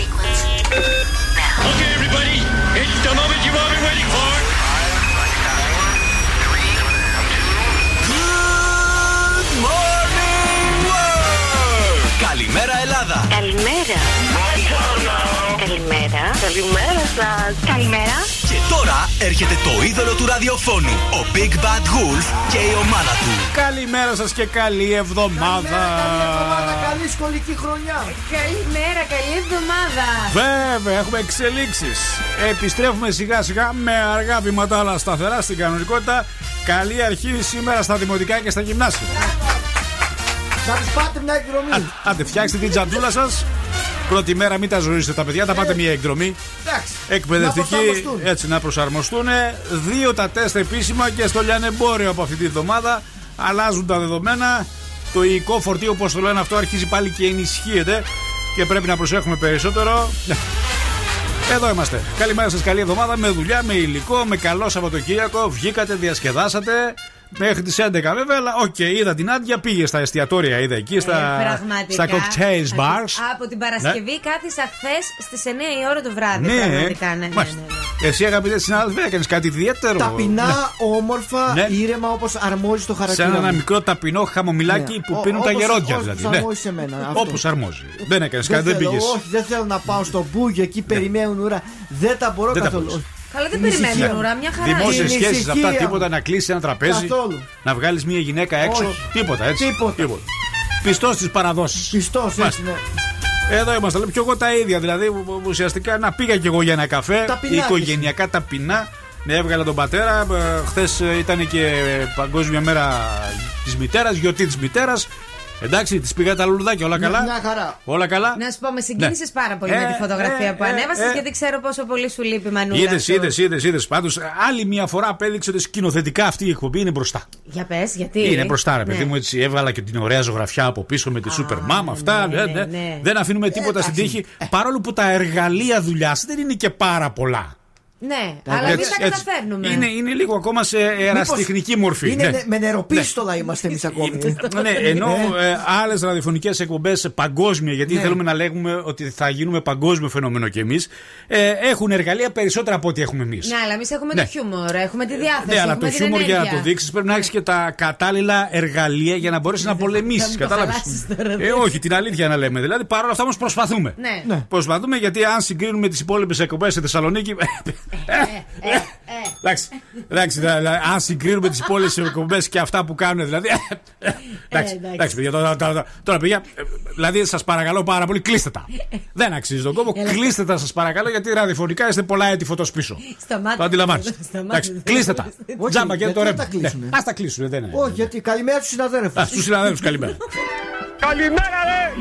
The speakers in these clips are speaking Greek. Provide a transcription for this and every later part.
sequence now. Okay, everybody, it's the moment you've all been waiting for. Good morning, world! Καλημέρα, Ελλάδα! Καλημέρα. Καλημέρα. Καλημέρα σας. Καλημέρα. Και τώρα έρχεται το είδωλο του ραδιοφώνου, ο Big Bad Wolf και η ομάδα του. Καλημέρα σας και καλή εβδομάδα. Καλή σχολική χρονιά. Καλημέρα, καλή εβδομάδα. Βέβαια, έχουμε εξελίξεις. Επιστρέφουμε σιγά σιγά με αργά βήματα, αλλά σταθερά στην κανονικότητα. Καλή αρχή σήμερα στα δημοτικά και στα γυμνάσια. Να τους πάτε μια εκδρομή. Άντε, φτιάξτε την τζαντούλα σας. Πρώτη μέρα μην τα ζωήσετε τα παιδιά, τα πάτε μια εκδρομή. Εντάξει. Εκπαιδευτική, Να προσαρμοστούν. έτσι να προσαρμοστούν. Δύο τα τεστ επίσημα και στο λιανεμπόριο από αυτή τη βδομάδα. Αλλάζουν τα δεδομένα. Το ιικό φορτίο, όπως το λένε αυτό, αρχίζει πάλι και ενισχύεται. Και πρέπει να προσέχουμε περισσότερο. Εδώ είμαστε. Καλημέρα σας, καλή εβδομάδα. Με δουλειά, με υλικό, με καλό Σαββατοκύριακο. Βγήκατε, διασκεδάσατε. Μέχρι τις 11 βέβαια, αλλά οκ, είδα την άντια, πήγε στα εστιατόρια, είδα εκεί, στα, Ε, πραγματικά. στα cocktails bars. Από την Παρασκευή κάθισα χθες στις 9 η ώρα το βράδυ. Ναι, πραγματικά, ναι, ναι, ναι, μάλιστα. ναι. Εσύ αγαπητέ συνάδελφε, έκανες κάτι ιδιαίτερο. Ταπεινά, όμορφα, Ναι. ήρεμα όπως αρμόζει το χαρακτήρα. Σαν ένα μου. μικρό ταπεινό χαμομηλάκι Ναι. που Ο- πίνουν τα όπως- γερόντια όπως δηλαδή. αρμόζει σε μένα, αυτό. Όπως αρμόζει. Δεν έκανες Δεν κάτι, δεν θέλω, πήγες. όχι, δεν θέλω να πάω στο μπούγιο εκεί, περιμένουν ουρά. Δεν τα μπορώ Δεν τα καθόλου. Μπορείς. Καλά, δεν Την ησυχία περιμένουν μου. ουρά, μια χαρά. Δημόσιες είναι. Την σχέσεις, ησυχία αυτά μου. τίποτα να κλείσεις ένα τραπέζι. Καθόλου. Να βγάλεις μια γυναίκα έξω. Όχι. Τίποτα έτσι. Τίποτα. Πιστός στις παραδόσεις. Πιστός, έτσι, ναι. Εδώ είμαστε. Λέμε και εγώ τα ίδια. Δηλαδή ου- ου- ουσιαστικά να πήγα κι εγώ για ένα καφέ. Ταπεινά Οικογενειακά ταπεινά. Ναι, έβγαλα τον πατέρα. Χθες ήταν και Παγκόσμια Μέρα της Μητέρας, γιορτή της Μητέρας. Εντάξει, της πήγα τα λουλουδάκια, όλα καλά; Μια χαρά. Όλα καλά; Να σου πω, με συγκίνησε Ναι. πάρα πολύ Ε, με τη φωτογραφία ε, που ε, ανέβασες, ε. γιατί ξέρω πόσο πολύ σου λείπει η Μανούλα. Είδες, σου. είδες, είδες, είδες. Πάντως, άλλη μια φορά απέδειξε ότι σκηνοθετικά αυτή η εκπομπή είναι μπροστά. Για πες, γιατί; Είναι μπροστά, ρε παιδί Ναι. μου, έτσι. Έβγαλα και την ωραία ζωγραφιά από πίσω με τη Super Mom, αυτά. ναι, ναι, ναι, ναι. ναι. Δεν αφήνουμε τίποτα στην εντάξει. τύχη. Παρόλο που τα εργαλεία δουλειάς δεν είναι και πάρα πολλά. Ναι, αλλά δεν τα καταφέρνουμε. Είναι, είναι λίγο ακόμα σε ερασιτεχνική μορφή. Είναι ναι. ναι, με νεροπίστολα είμαστε εμείς ακόμη. ναι, ενώ ε, άλλες ραδιοφωνικές εκπομπές παγκόσμια, γιατί Ναι. θέλουμε να λέγουμε ότι θα γίνουμε παγκόσμιο φαινόμενο κι εμείς, ε, έχουν εργαλεία περισσότερα από ό,τι έχουμε εμείς. Ναι, αλλά εμείς έχουμε Ναι. το χιούμορ, έχουμε τη διάθεση. Ναι, αλλά έχουμε το την χιούμορ για να ενέργεια. το δείξεις πρέπει να έχεις και τα κατάλληλα εργαλεία για να μπορέσεις να πολεμήσεις. μου το Κατάλαβες; χαλάσεις τώρα, Ε, δεν. όχι, την αλήθεια να λέμε. Δηλαδή παρόλα αυτά όμως προσπαθούμε. Ναι. Προσπαθούμε γιατί αν συγκρίνουμε τις υπόλοιπες εκπομπές στη Θεσσαλονίκη. Ε, Εντάξει, εντάξει, δηλαδή, αν συγκρίνουμε τις υπόλοιπε εκπομπές και αυτά που κάνουν, δηλαδή. Εντάξει, εντάξει. εντάξει, παιδιά, τώρα, τώρα, τώρα, παιδιά, ε, δηλαδή σας παρακαλώ πάρα πολύ, κλείστε τα. Δεν αξίζει τον κόπο, Έλα. κλείστε τα σας παρακαλώ, γιατί ραδιοφωνικά είστε πολλά έτη φωτό πίσω. Σταμάτα. Το αντιλαμβάνεσαι. Σταμάτα. Εντάξει, κλείστε τα. Όχι, Τζάμπα και γιατί το να ρεύμα. τα κλείσουνε. Α τα κλείσουν, δεν είναι. Όχι, γιατί καλημέρα στους συναδέλφους. Στους συναδέλφους, καλημέρα. Καλημέρα, ρε!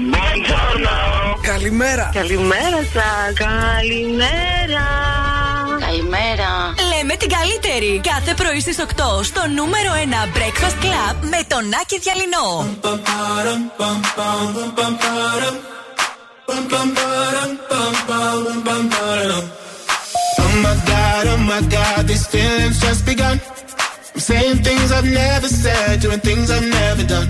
Καλημέρα! Καλημέρα σα. Καλημέρα. Καλημέρα. Λέμε την καλύτερη. Κάθε πρωί στις 8 στο νούμερο 1 Breakfast Club με τον Άκη Διαλυνό. Oh my god, oh my god, these feelings just begun. I'm saying things I've never said, doing things I've never done.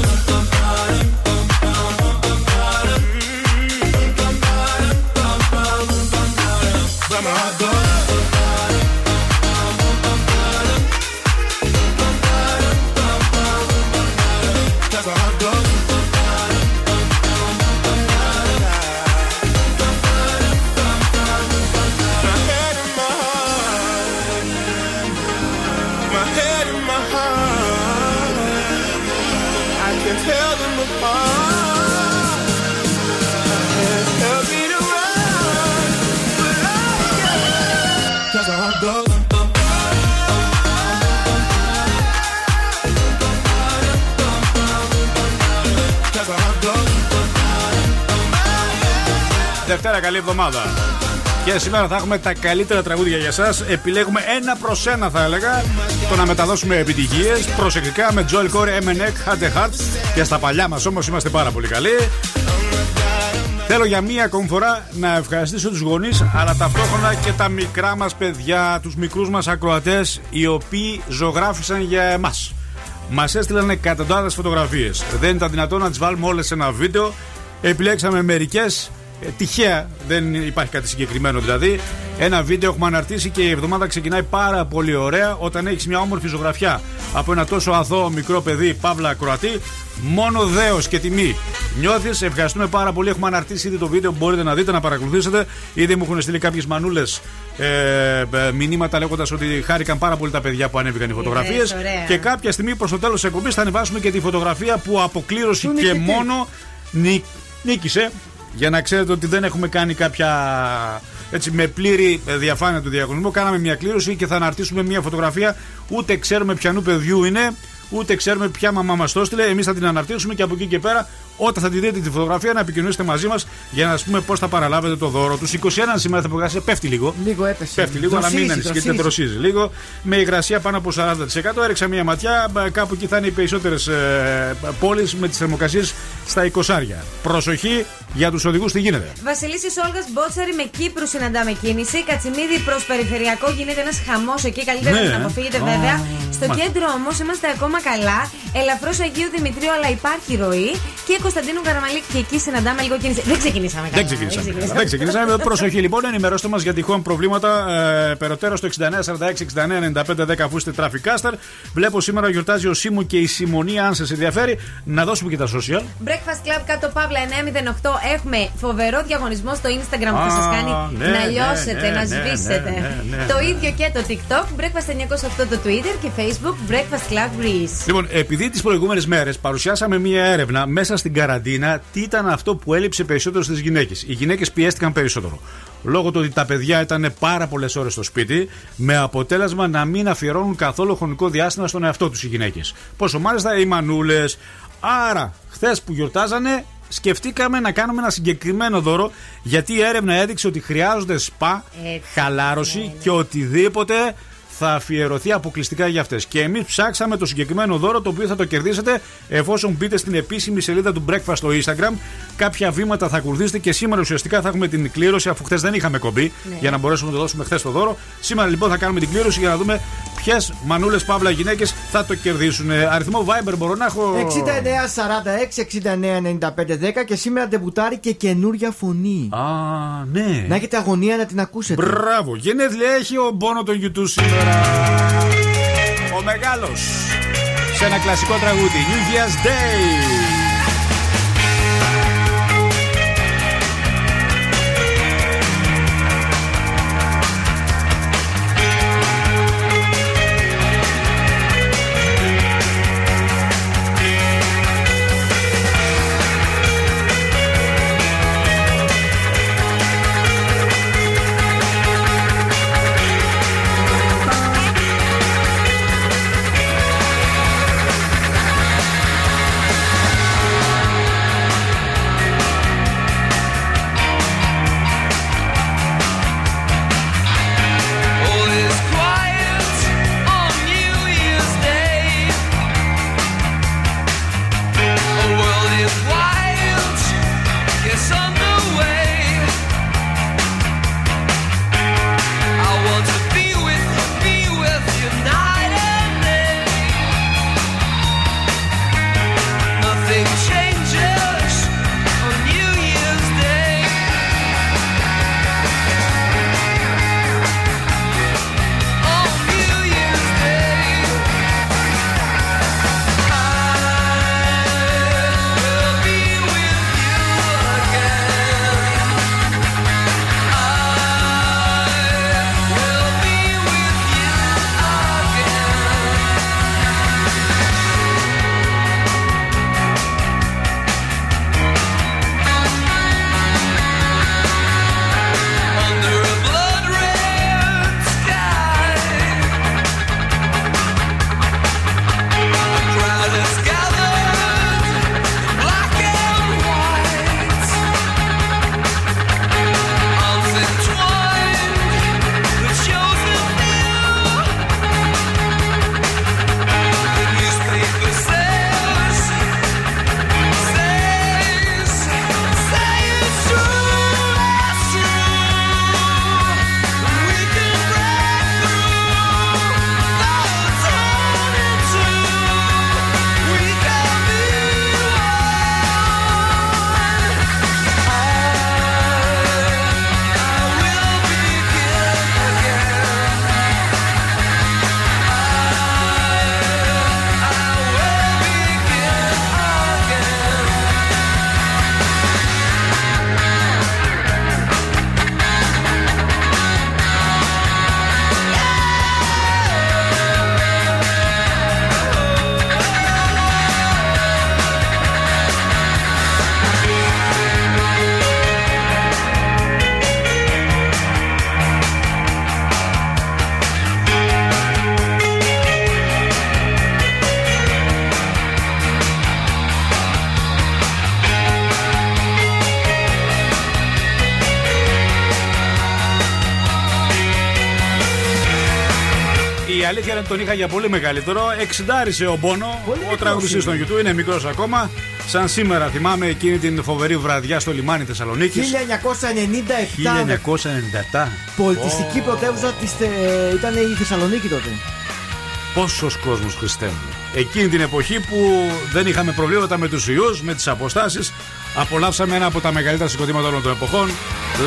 Δευτέρα, καλή εβδομάδα. Και σήμερα θα έχουμε τα καλύτερα τραγούδια για εσά. Επιλέγουμε ένα προς ένα, θα έλεγα, το να μεταδώσουμε επιτυχίες. Προσεκτικά με Joel Corey, Emenek, Had a Heart. Και στα παλιά μας όμως είμαστε πάρα πολύ καλοί. Θέλω για μία ακόμη φορά να ευχαριστήσω τους γονείς αλλά ταυτόχρονα και τα μικρά μας παιδιά, τους μικρούς μας ακροατές οι οποίοι ζωγράφησαν για εμάς. Μας έστειλαν εκατοντάδες φωτογραφίες. Δεν ήταν δυνατόν να τις βάλουμε όλες σε ένα βίντεο. Επιλέξαμε μερικές ε, τυχαία, δεν υπάρχει κάτι συγκεκριμένο δηλαδή. Ένα βίντεο έχουμε αναρτήσει και η εβδομάδα ξεκινάει πάρα πολύ ωραία όταν έχεις μια όμορφη ζωγραφιά από ένα τόσο αθώο μικρό παιδί, Παύλα Κροατή. Μόνο δέος και τιμή. Νιώθεις, ευχαριστούμε πάρα πολύ. Έχουμε αναρτήσει ήδη το βίντεο που μπορείτε να δείτε, να παρακολουθήσετε. Ήδη μου έχουν στείλει κάποιες μανούλες ε, ε, μηνύματα λέγοντας ότι χάρηκαν πάρα πολύ τα παιδιά που ανέβηκαν οι φωτογραφίες. Είδες, ωραία. Και κάποια στιγμή προς το τέλος της εκπομπής θα ανεβάσουμε και τη φωτογραφία που αποκλήρωση Του και νικητή. μόνο νι- νίκησε. Για να ξέρετε ότι δεν έχουμε κάνει κάποια. Έτσι, με πλήρη ε, διαφάνεια του διαγωνισμού, κάναμε μια κλήρωση και θα αναρτήσουμε μια φωτογραφία. Ούτε ξέρουμε ποιανού παιδιού είναι, ούτε ξέρουμε ποια μαμά μας το έστειλε. Εμείς θα την αναρτήσουμε και από εκεί και πέρα, όταν θα τη δείτε τη φωτογραφία, να επικοινωνήσετε μαζί μας για να σα πούμε πώς θα παραλάβετε το δώρο. Του 21 σήμερα θα απογάσει, πέφτει λίγο. Λίγο έπεσε. Πέφτει λίγο, αλλά μην Δροσίζεις, ανησυχείτε, δροσίζεις. δροσίζεις λίγο. Με υγρασία πάνω από 40%. Έριξα μια ματιά. μπα, Κάπου εκεί θα είναι οι περισσότερες ε, πόλεις με τις θερμοκρασίες στα 20. Προσοχή για τους οδηγούς, τι γίνεται. Βασιλίση Όλγας Μπότσαρη με Κύπρου συναντάμε κίνηση. Κατσιμίδη προς περιφερειακό γίνεται ένας χαμός εκεί. Καλύτερα Ναι. να την αποφύγετε Α, βέβαια. Στο μάλιστα. κέντρο όμως είμαστε ακόμα καλά. Ελαφρώς Αγίου Δημητρίου, αλλά υπάρχει ροή. Και Κωνσταντίνου Καραμαλή και εκεί συναντάμε λίγο κίνηση. Δεν ξεκινήσαμε καλά. Δεν ξεκινήσαμε. Δεν ξεκινήσαμε. Προσοχή λοιπόν, ενημερώστε μας για τυχόν προβλήματα ε, περαιτέρω στο 6946-699510 αφού είστε traffic caster. Βλέπω σήμερα γιορτάζει ο Σίμου και η Σιμονία, αν σας ενδιαφέρει. Να δώσουμε και τα social. Breakfast Club κάτω παύλα 908. Έχουμε φοβερό διαγωνισμό στο Instagram που θα Α, σας κάνει ναι, να ναι, λιώσετε, ναι, να ναι, σβήσετε. ναι, ναι, ναι, Το ναι. ίδιο και το TikTok. Breakfast 908 το Twitter και Facebook Breakfast Club Greece. Λοιπόν, επειδή τις προηγούμενες μέρες παρουσιάσαμε μία έρευνα μέσα στην καραντίνα, τι ήταν αυτό που έλειψε περισσότερο στις γυναίκες. Οι γυναίκες πιέστηκαν περισσότερο. Λόγω του ότι τα παιδιά ήταν πάρα πολλές ώρες στο σπίτι, με αποτέλεσμα να μην αφιερώνουν καθόλου χρονικό διάστημα στον εαυτό τους οι γυναίκες. Πόσο μάλιστα οι μανούλες. Άρα, χθες που γιορτάζανε, σκεφτήκαμε να κάνουμε ένα συγκεκριμένο δώρο, γιατί η έρευνα έδειξε ότι χρειάζονται σπα, Έτσι, χαλάρωση ναι, ναι. και οτιδήποτε θα αφιερωθεί αποκλειστικά για αυτές. Και εμείς ψάξαμε το συγκεκριμένο δώρο το οποίο θα το κερδίσετε εφόσον μπείτε στην επίσημη σελίδα του Breakfast στο Instagram. Κάποια βήματα θα ακολουθήσετε και σήμερα ουσιαστικά θα έχουμε την κλήρωση, αφού χθες δεν είχαμε κομπή, Ναι. για να μπορέσουμε να το δώσουμε χθες το δώρο. Σήμερα λοιπόν θα κάνουμε την κλήρωση για να δούμε ποιες μανούλες παύλα γυναίκες θα το κερδίσουν. Αριθμό Viber μπορώ να έχω; 69 46 69 95 10 και σήμερα ντεμπουτάρει και καινούρια φωνή. Α, ναι. Να έχετε αγωνία να την ακούσετε. Μπράβο. Γενέθλια έχει ο Μπόνο των YouTube σήμερα. Ο μεγάλος. Σε ένα κλασικό τραγούδι. New Year's Day. Αλήθεια είναι ότι τον είχα για πολύ μεγαλύτερο. Εξιντάρισε ο Μπόνο. Πολύ ο μικρός τραγουδιστή είναι. στον YouTube είναι μικρός ακόμα. Σαν σήμερα θυμάμαι εκείνη την φοβερή βραδιά στο λιμάνι Θεσσαλονίκης. 1997. 1997. Πολιτιστική πρωτεύουσα της, ε, ήταν η Θεσσαλονίκη τότε. Πόσος κόσμος Χριστέ μου. Εκείνη την εποχή που δεν είχαμε προβλήματα με τους ιούς, με τις αποστάσεις, απολαύσαμε ένα από τα μεγαλύτερα συγκροτήματα όλων των εποχών.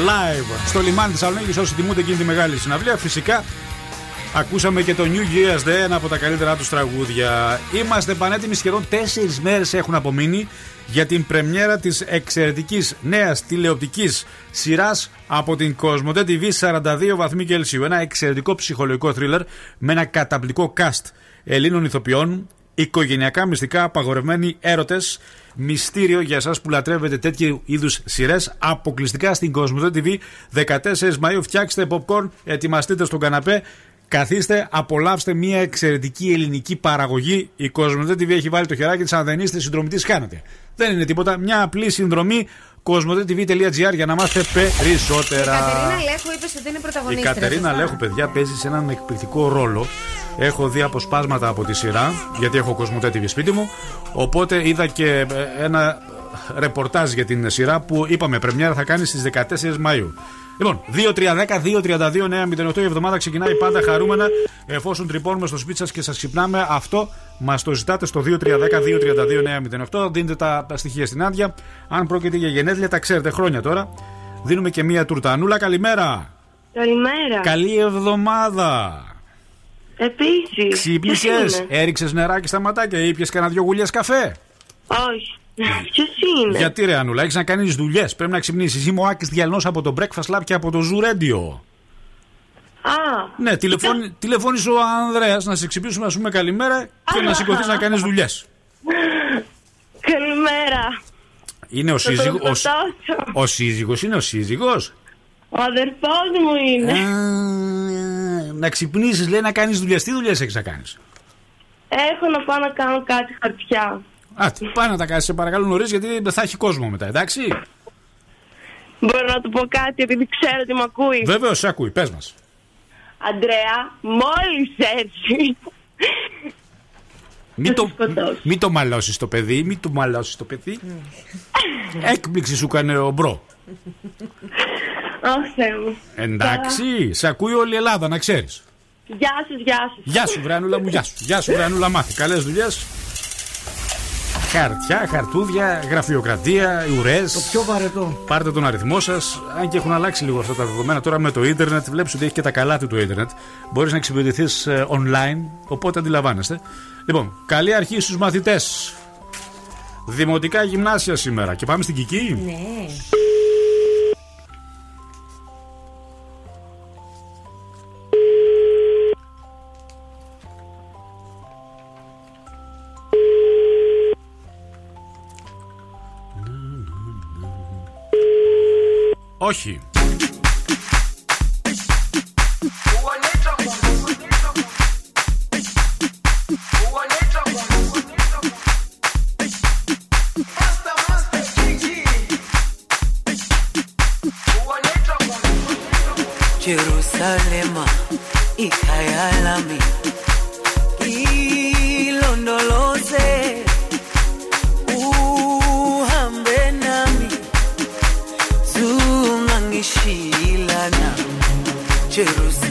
Live στο λιμάνι τη Θεσσαλονίκης, όσοι τιμούνται εκείνη τη μεγάλη συναυλία. Φυσικά ακούσαμε και το New Year's Day, ένα από τα καλύτερά τους τραγούδια. Είμαστε πανέτοιμοι, σχεδόν τέσσερις μέρες έχουν απομείνει για την πρεμιέρα της εξαιρετικής νέας τηλεοπτικής σειράς από την Cosmote TV 42 βαθμοί Κελσίου. Ένα εξαιρετικό ψυχολογικό θρίλερ με ένα καταπληκτικό cast Ελλήνων ηθοποιών, οικογενειακά μυστικά, απαγορευμένοι έρωτες, μυστήριο για εσάς που λατρεύετε τέτοιου είδους σειρές, αποκλειστικά στην Cosmote TV 14 Μαου. Φτιάξτε popcorn, ετοιμαστείτε στον καναπέ. Καθίστε, απολαύστε μια εξαιρετική ελληνική παραγωγή. Η Cosmote TV έχει βάλει το χεράκι της. Αν δεν είστε συνδρομητής, κάνετε. Δεν είναι τίποτα. Μια απλή συνδρομή cosmotetv.gr για να μάθετε Η περισσότερα. Κατερίνα Λέχου είπες ότι είναι Η πρωταγωνίστρια. Κατερίνα σωστά; Λέχου, παιδιά, παίζει σε έναν εκπληκτικό ρόλο. Έχω δει αποσπάσματα από τη σειρά, γιατί έχω Κοσμοτέ TV σπίτι μου. Οπότε είδα και ε, ένα ρεπορτάζ για την σειρά που είπαμε πρεμιέρα θα κάνει στις 14 Μαΐου. Λοιπόν, 2-3-10-2-32-9-08 η εβδομάδα ξεκινάει πάντα χαρούμενα. Εφόσον τρυπώνουμε στο σπίτι σας και σας ξυπνάμε, αυτό μας το ζητάτε στο 2-3-10-2-32-9-08. Δίνετε τα, τα στοιχεία στην άδεια. Αν πρόκειται για γενέθλια, τα ξέρετε χρόνια τώρα. Δίνουμε και μία τουρτανούλα. Καλημέρα. Καλημέρα. Καλή εβδομάδα. Επίσης. Ξύπνησες, έριξες νεράκι στα ματάκια ή πιες κανένα δυο γουλιές καφέ; Όχι. Ποιος είναι; Γιατί ρε Ανούλα, έχεις να κάνεις δουλειές. Πρέπει να ξυπνήσεις. Είμαι ο Άκης Διαλνός από το Breakfast Lab και από το Zoo Radio. Α, Ναι, τηλεφώνη, τηλεφώνησε ο Ανδρέας να σε ξυπνήσουμε, να σου πούμε καλημέρα και να σηκωθείς να κάνεις δουλειές. καλημέρα. Είναι ο Θα τον σύζυγο. Ο, σκοτώσω. ο σύζυγος είναι ο σύζυγος; Ο αδερφός μου είναι. Α, Να ξυπνήσεις, λέει να κάνεις δουλειές. Τι δουλειές έχεις να κάνεις; Έχω να πάω να κάνω κάτι χαρτιά. Α, τι, πάνε να τα κάνεις, σε παρακαλώ νωρίς, γιατί δεν θα έχει κόσμο μετά, εντάξει; Μπορώ να του πω κάτι επειδή ξέρω ότι με ακούει. Βεβαίως, σε ακούει, πες μας. Αντρέα, μόλις έρθει. Μην Θα το, σε σκοτώσω. μην το μαλώσεις το παιδί, μην το μαλώσεις το παιδί. Έκπληξη σου έκανε ο bro. Ω Θεέ μου. Εντάξει, σε ακούει όλη η Ελλάδα, να ξέρεις. Γεια σας, γεια σας. Γεια σου, Βρανούλα μου, γεια σου. Γεια σου, Βρανούλα, μάθη. Καλές δουλειές. Χαρτιά, χαρτούδια, γραφειοκρατία, ουρές. Το πιο βαρετό. Πάρτε τον αριθμό σας. Αν και έχουν αλλάξει λίγο αυτά τα δεδομένα τώρα με το ίντερνετ, βλέπεις ότι έχει και τα καλά του το ίντερνετ. Μπορείς να εξυπηρετηθείς online, οπότε αντιλαμβάνεστε. Λοιπόν, καλή αρχή στους μαθητές. Δημοτικά γυμνάσια σήμερα. Και πάμε στην Κική. Ναι. Όχι. Jerusalema ikhaya lami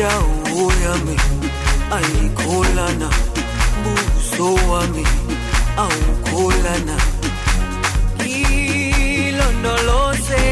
wadau yami aikolana buso wami aukolana. Kilondolose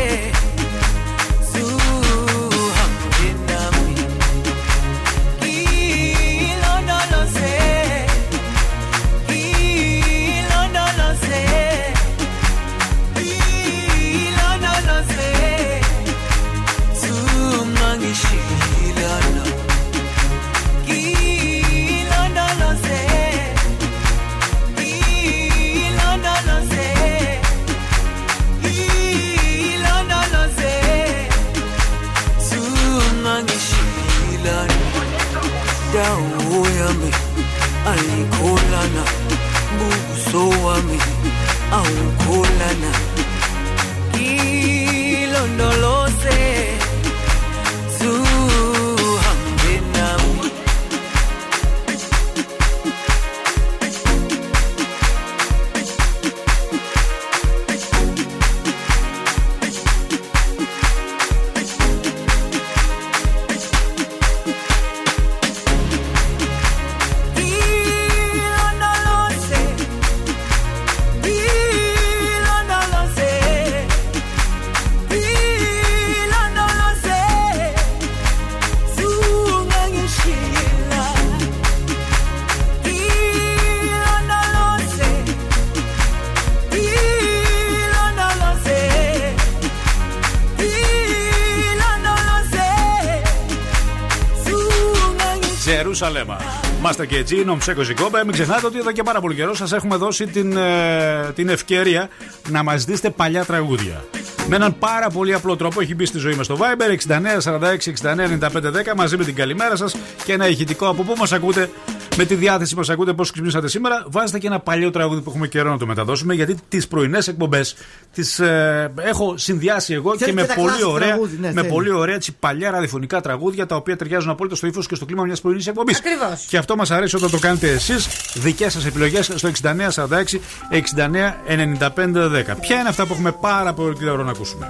zungangishila Ζερουσαλέμα. Είμαστε και έτσι, νομψέκο Ζικόμπα. Μην ξεχνάτε ότι εδώ και πάρα πολύ καιρό σας έχουμε δώσει την, ε, την ευκαιρία να μας δείστε παλιά τραγούδια. Με έναν πάρα πολύ απλό τρόπο έχει μπει στη ζωή μας στο Viber 69 46 69 95 10 μαζί με την καλημέρα σας και ένα ηχητικό από πού μας ακούτε, με τη διάθεση που μας ακούτε, πώς ξυπνήσατε σήμερα. Βάζετε και ένα παλιό τραγούδι που έχουμε καιρό να το μεταδώσουμε γιατί τις πρωινές εκπομπές τις ε, έχω συνδυάσει εγώ και Θέλει με και τα πολύ κλασικά ωραία, τραγούδι, ναι, με θέλει. πολύ ωραία έτσι, παλιά ραδιοφωνικά τραγούδια τα οποία ταιριάζουν απόλυτα στο ύφος και στο κλίμα μιας πρωινής εκπομπής. Ακριβώς. Και αυτό μας αρέσει όταν το κάνετε εσείς. Δικές σας επιλογές στο 6946 69 95 10. Ποια είναι αυτά που έχουμε πάρα πολύ καιρό να ακούσουμε;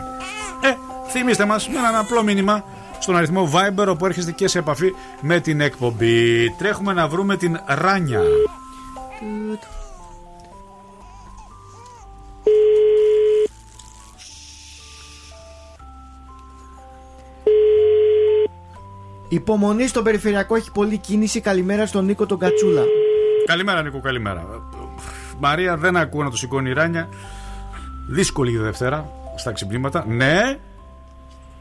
Ε, θυμίστε μας με έναν απλό μήνυμα στον αριθμό Viber όπου έρχεστε και σε επαφή με την εκπομπή. Τρέχουμε να βρούμε την Ράνια. Υπομονή στο περιφερειακό έχει πολλή κίνηση. Καλημέρα στον Νίκο τον Κατσούλα. Καλημέρα, Νίκο, καλημέρα. Μαρία, δεν ακούω να το σηκώνει η Ράνια. Δύσκολη η Δευτέρα στα ξυπνήματα. Ναι.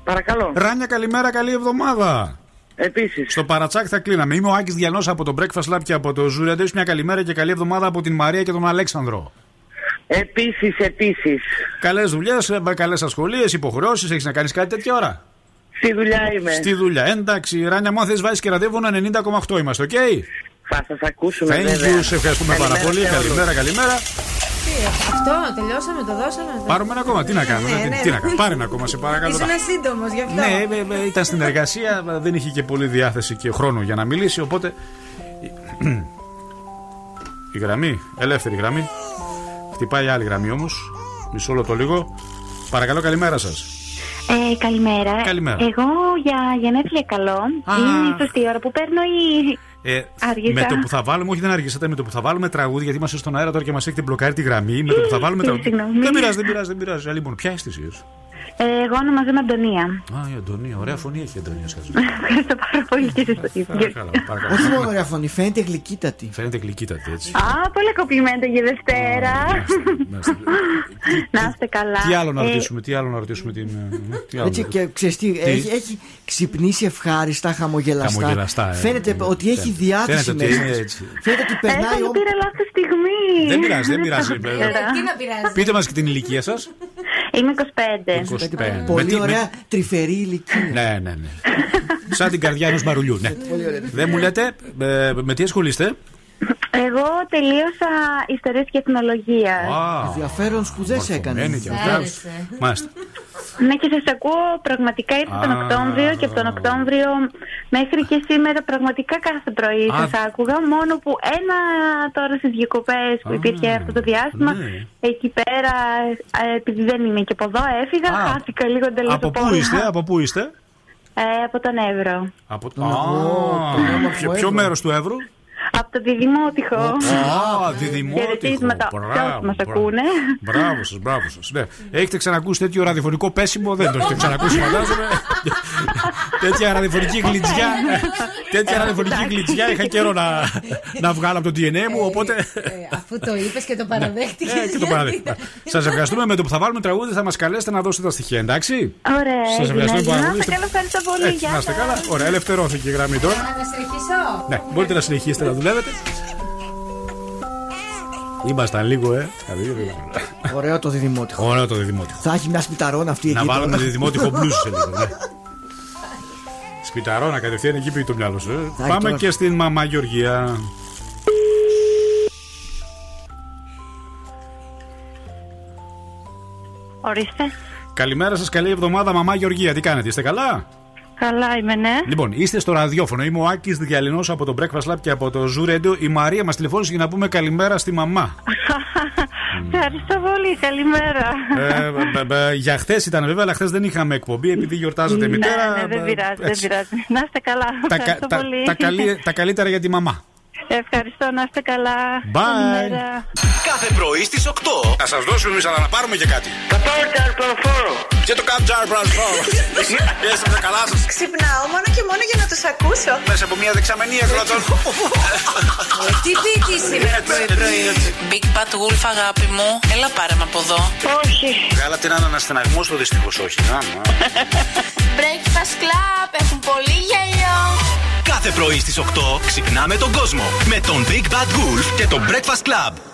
Παρακαλώ. Ράνια, καλημέρα, καλή εβδομάδα. Επίσης. Στο παρατσάκι θα κλείναμε. Είμαι ο Άκης Διανός από το Breakfast Lab και από το Zoo Radio. Μια καλημέρα και καλή εβδομάδα από την Μαρία και τον Αλέξανδρο. Επίσης, επίσης. Καλές δουλειές, καλές ασχολίες, υποχρεώσεις. Έχεις να κάνεις κάτι τέτοια ώρα; Στη δουλειά είμαι. Στη δουλειά. Εντάξει, Ράνια, μου αν θες βάζεις και ραντεβού 90,8 είμαστε, οκ; Θα σας ακούσουμε, Thank βέβαια. you, σε ευχαριστούμε πάρα Καλημέρα πολύ. σε όλους. Καλημέρα, καλημέρα. Τι, αυτό, τελειώσαμε, το δώσαμε. Πάρουμε ένα ακόμα. Τι να κάνουμε, Ναι, τι- ναι, τι ναι. να κάνουμε. Πάρε ένα ακόμα, σε παρακαλώ. Ήσουν σύντομος γι' αυτό. Ναι, ε, ε, ήταν στην εργασία, δεν είχε και πολύ διάθεση και χρόνο για να μιλήσει, οπότε. Η γραμμή, ελεύθερη γραμμή. Χτυπάει άλλη γραμμή όμως. Μισό λεπτό λίγο. Παρακαλώ, καλημέρα σας. Ε, καλημέρα. Καλημέρα. Εγώ για γενέθλια καλό. Είναι η σωστή ώρα που παίρνω ή. Ε, Άργησα. με το που θα βάλουμε, όχι δεν αργήσατε, με το που θα βάλουμε τραγούδι, γιατί είμαστε στον αέρα τώρα και μας έχετε μπλοκάρει τη γραμμή. Με το που θα βάλουμε Ε, τραγούδι. συγγνώμη. Δεν πειράζει, δεν πειράζει, δεν πειράζει. Ε, Λοιπόν, ποια είστε εσεί. Ε, εγώ ονομάζομαι Αντωνία. Α, η Αντωνία, ωραία φωνή έχει η Αντωνία σας. Ευχαριστώ πάρα πολύ και εσείς το ίδιο. Παρακαλώ, παρακαλώ. Όχι μόνο ωραία φωνή, φαίνεται γλυκύτατη. Φαίνεται γλυκύτατη έτσι. Α, πολύ κοπλιμέντο για Δευτέρα. Να είστε καλά. Τι άλλο να Ε, ρωτήσουμε, τι άλλο να ρωτήσουμε την. ε, τι άλλο Έτσι να- και ξέρεις τι, έχει, έχει ξυπνήσει ευχάριστα, χαμογελαστά. Χαμογελαστά, ε. Φαίνεται ότι έχει Φαίνεται διάθεση ότι μέσα είναι της. έτσι. Φαίνεται ότι Ε, περνάει θα μου ο... πήρα λάθος στιγμή. Δεν πειράζει, δεν πειράζει. τα βέβαια. ήξερα. Τι να πειράζει. Πείτε μας και την ηλικία σας. Είμαι 25. 25. Με Πολύ τι- με- ωραία τρυφερή ηλικία. Ναι, ναι, ναι. Σαν την καρδιά ενός μαρουλιού, ναι. Δεν μου λέτε, ε, με τι ασχολείστε; Εγώ τελείωσα ιστορία και εθνολογία. Α, Ενδιαφέρον σπουδέ έκανες. μορφωμένη και Μ' αυτά. άρεσε. Μάλιστα. Ναι, και σας ακούω. Πραγματικά ήρθα τον Α, Οκτώβριο και από τον Οκτώβριο μέχρι και σήμερα πραγματικά κάθε πρωί Α. σας άκουγα. Μόνο που ένα τώρα στις διακοπές που Α, υπήρχε αυτό το διάστημα, ναι. εκεί πέρα, ε, επειδή δεν είμαι και από εδώ, έφυγα. Α. χάθηκα λίγο εντελώς Από πού είστε, από πού είστε; Ε, από τον Εύρο. Από Τον Ευρώ, τον όμορφο Ποιο, ποιο Εύρο. μέρος του Εύρου; Από το Διδημότυχο. Α, διδημότυχο. Χαιρετίσματα σε όσους μας ακούνε. Μπράβο σας, μπράβο σας. Ναι. Έχετε ξανακούσει τέτοιο ραδιοφωνικό πέσιμο, δεν το έχετε ξανακούσει, φαντάζομαι. τέτοια ραδιοφωνική γλιτζιά. τέτοια ραδιοφωνική γλιτζιά είχα καιρό να, να βγάλω από το DNA μου, οπότε. Ε, αφού το είπες και το παραδέχτηκε. Ε, και το παραδέχτηκα. Σας ευχαριστούμε. Με το που θα βάλουμε τραγούδι θα μας καλέσετε να δώσετε τα στοιχεία, εντάξει; Ωραία. Σας ευχαριστούμε έγινε. πάρα Να πολύ. είστε καλά, ευχαριστώ πολύ. Έτσι, Γεια να είστε σας. καλά. Ωραία, ελευθερώθηκε η γραμμή τώρα. Να συνεχίσω. Ναι, μπορείτε να συνεχίσετε να δουλεύετε. Ήμασταν λίγο, ε. Ωραίο το διδημότυχο. Ωραίο το διδημότυχο. Θα έχει μια σπιταρόνα αυτή εκεί. Να βάλουμε διδημότυχο μπλούζου σε λίγο, ναι. Σπιταρόνα κατευθείαν εκεί πήγε το μυαλό σου. Ε. Πάμε και στην μαμά Γεωργία. Ορίστε. Καλημέρα σας, καλή εβδομάδα, μαμά Γεωργία. Τι κάνετε, είστε καλά; Καλά είμαι, ναι. Λοιπόν, είστε στο ραδιόφωνο. Είμαι ο Άκης Διαλυνός από το Breakfast Lab και από το Zoo Radio. Η Μαρία μας τηλεφώνησε για να πούμε καλημέρα στη μαμά. Ευχαριστώ πολύ. Καλημέρα. ε, μπ, μπ, για χθες ήταν βέβαια, αλλά χθες δεν είχαμε εκπομπή επειδή γιορτάζεται η μητέρα. Ναι, ναι, δεν ε, πειράζει, δεν έτσι. πειράζει. Να είστε καλά. Τα, Ευχαριστώ τα, πολύ. τα, καλύ- τα καλύτερα για τη μαμά. Ευχαριστώ, να είστε καλά. Bye. Καλημέρα. Κάθε πρωί στις 8. Να σας δώσουμε εμείς, αλλά να πάρουμε και κάτι. Θα πάρω καρποφόρο. Και το Capjar Transform. Είστε τα καλά σας. Ξυπνάω μόνο και μόνο για να τους ακούσω. Μέσα από μια δεξαμενή εκδοτών. Τι πήκη σήμερα πρωί-πρωί. Big Bad Wolf, αγάπη μου, έλα πάρε με από εδώ. Όχι. Βγάλατε έναν αναστεναγμό στο δυστυχώς, όχι. άμα. Breakfast Club έχουν πολύ γέλιο. Κάθε πρωί στις 8 ξυπνάμε τον κόσμο με τον Big Bad Wolf και το Breakfast Club.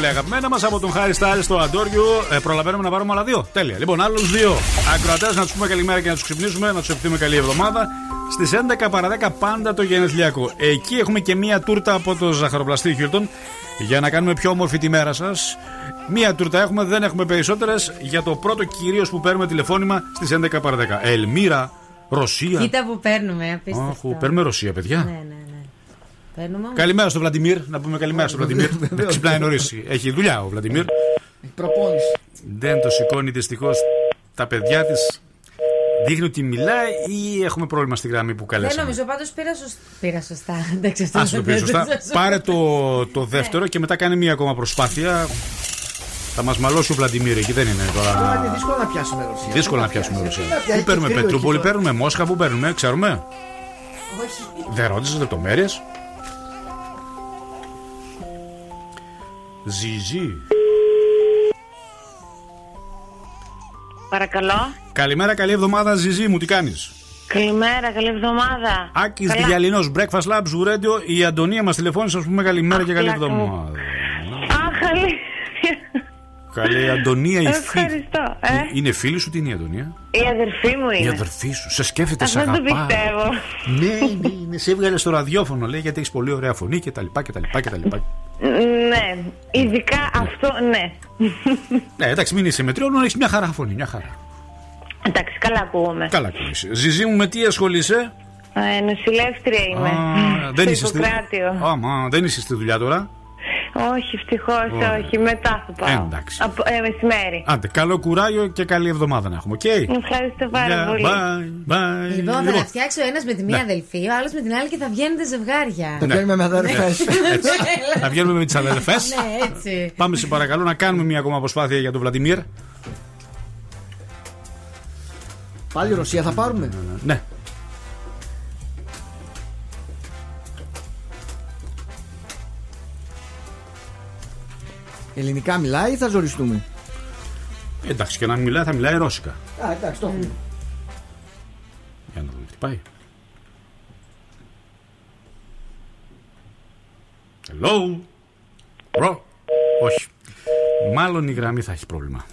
Πολύ αγαπημένα μας από τον Χάρη Στάλ στο Αντόριο. Ε, προλαβαίνουμε να πάρουμε άλλα δύο. Τέλεια. Λοιπόν, άλλους δύο ακροατές να τους πούμε καλημέρα και να τους ξυπνήσουμε, να τους ευχηθούμε καλή εβδομάδα. Στις 11 παρα 10 πάντα το γενεθλιακό. Εκεί έχουμε και μία τούρτα από το ζαχαροπλαστή Χίλτον για να κάνουμε πιο όμορφη τη μέρα σας. Μία τούρτα έχουμε, δεν έχουμε περισσότερες για το πρώτο κυρίως που παίρνουμε τηλεφώνημα στις 11 παρα 10. Ελμύρα, Ρωσία. Κοίτα που παίρνουμε, απίστευτο. Αχ, παίρνουμε Ρωσία, παιδιά. Ναι, ναι, ναι. Παίρνουμε. Καλημέρα στο Βλαντιμίρ. Να πούμε καλημέρα στο Βλαντιμίρ. Δεν ξυπνάει νωρίς. Έχει δουλειά ο Βλαντιμίρ. Προπόνηση. Δεν το σηκώνει δυστυχώς τα παιδιά της. Δείχνει ότι μιλάει ή έχουμε πρόβλημα στη γραμμή που Δεν καλέσαμε. νομίζω, πάντως πήρα, σωσ... πήρα σωστά. Εντάξει, αυτό Ας το πει δεν σωστά. θα σου- Πάρε το, το δεύτερο και μετά κάνει μία ακόμα προσπάθεια. Θα μας μαλώσει ο Βλαντιμίρ εκεί, δεν είναι Τώρα τώρα. είναι δύσκολο να πιάσουμε Ρωσία. Δύσκολο να πιάσουμε Ρωσία. πιάσει, Πού παίρνουμε κρύο εκεί Πετρούπολη, τώρα. παίρνουμε Μόσχα, πού παίρνουμε, ξέρουμε; Όχι. Δεν ρώτησες λεπτομέρειες; Ζιζί. Παρακαλώ. Καλημέρα, καλή εβδομάδα, Ζιζί μου, τι κάνεις; Καλημέρα, καλή εβδομάδα. Άκης Καλά. Διαλυνός, Breakfast Lab, Zoo Radio. Η Αντωνία μας τηλεφώνησε να σου πούμε καλημέρα και καλή πλάκα μου. εβδομάδα. Αχ, καλή. Καλή Αντωνία, η φίλη. Ευχαριστώ. Ε, Είναι φίλη σου, τι είναι η Αντωνία; η αδερφή μου Η είναι. αδερφή σου, σε σκέφτεται, σε Αυτό το αγαπά. πιστεύω. Ναι, ναι, ναι, σε έβγαλε στο ραδιόφωνο, λέει, γιατί έχεις πολύ ωραία φωνή και τα λοιπά και τα λοιπά και τα λοιπά. Ναι, ειδικά αυτό, ναι. Ναι, εντάξει, μην είσαι μετριών, έχεις μια χαρά φωνή, μια χαρά. Εντάξει, καλά ακούγομαι. Καλά ακούγεσαι. Ζυζί μου, με τι ασχολείσαι; Ε, νοσηλεύτρια είμαι. Α, δεν στο είσαι στη... Ιπποκράτιο. Άμα, δεν είσαι στη δουλειά τώρα. Όχι, ευτυχώς, Ωραία. όχι. Μετά θα πάω. Εντάξει. Από, ε, μεσημέρι. Άντε, καλό κουράγιο και καλή εβδομάδα να έχουμε, οκ; Ευχαριστώ πάρα Γεια, πολύ. bye, bye. Λοιπόν, θα Λοιπόν, τα φτιάξει ο ένας με τη μία Ναι. αδελφή, ο άλλος με την άλλη και θα βγαίνετε ζευγάρια. Τα βγαίνουμε με αδερφές. έτσι. Θα βγαίνουμε με τις αδελφές. Ναι, έτσι. Πάμε σε παρακαλώ να κάνουμε μια ακόμα προσπάθεια για τον Βλαντιμίρ. Πάλι Ρωσία θα πάρουμε; Ναι. Ελληνικά μιλάει ή θα ζοριστούμε; Εντάξει, και να μιλάει θα μιλάει ρώσικα. Α, εντάξει, το έχουμε. Για να δούμε τι πάει. Hello. Ρο. Όχι. Μάλλον η γραμμή θα έχει πρόβλημα.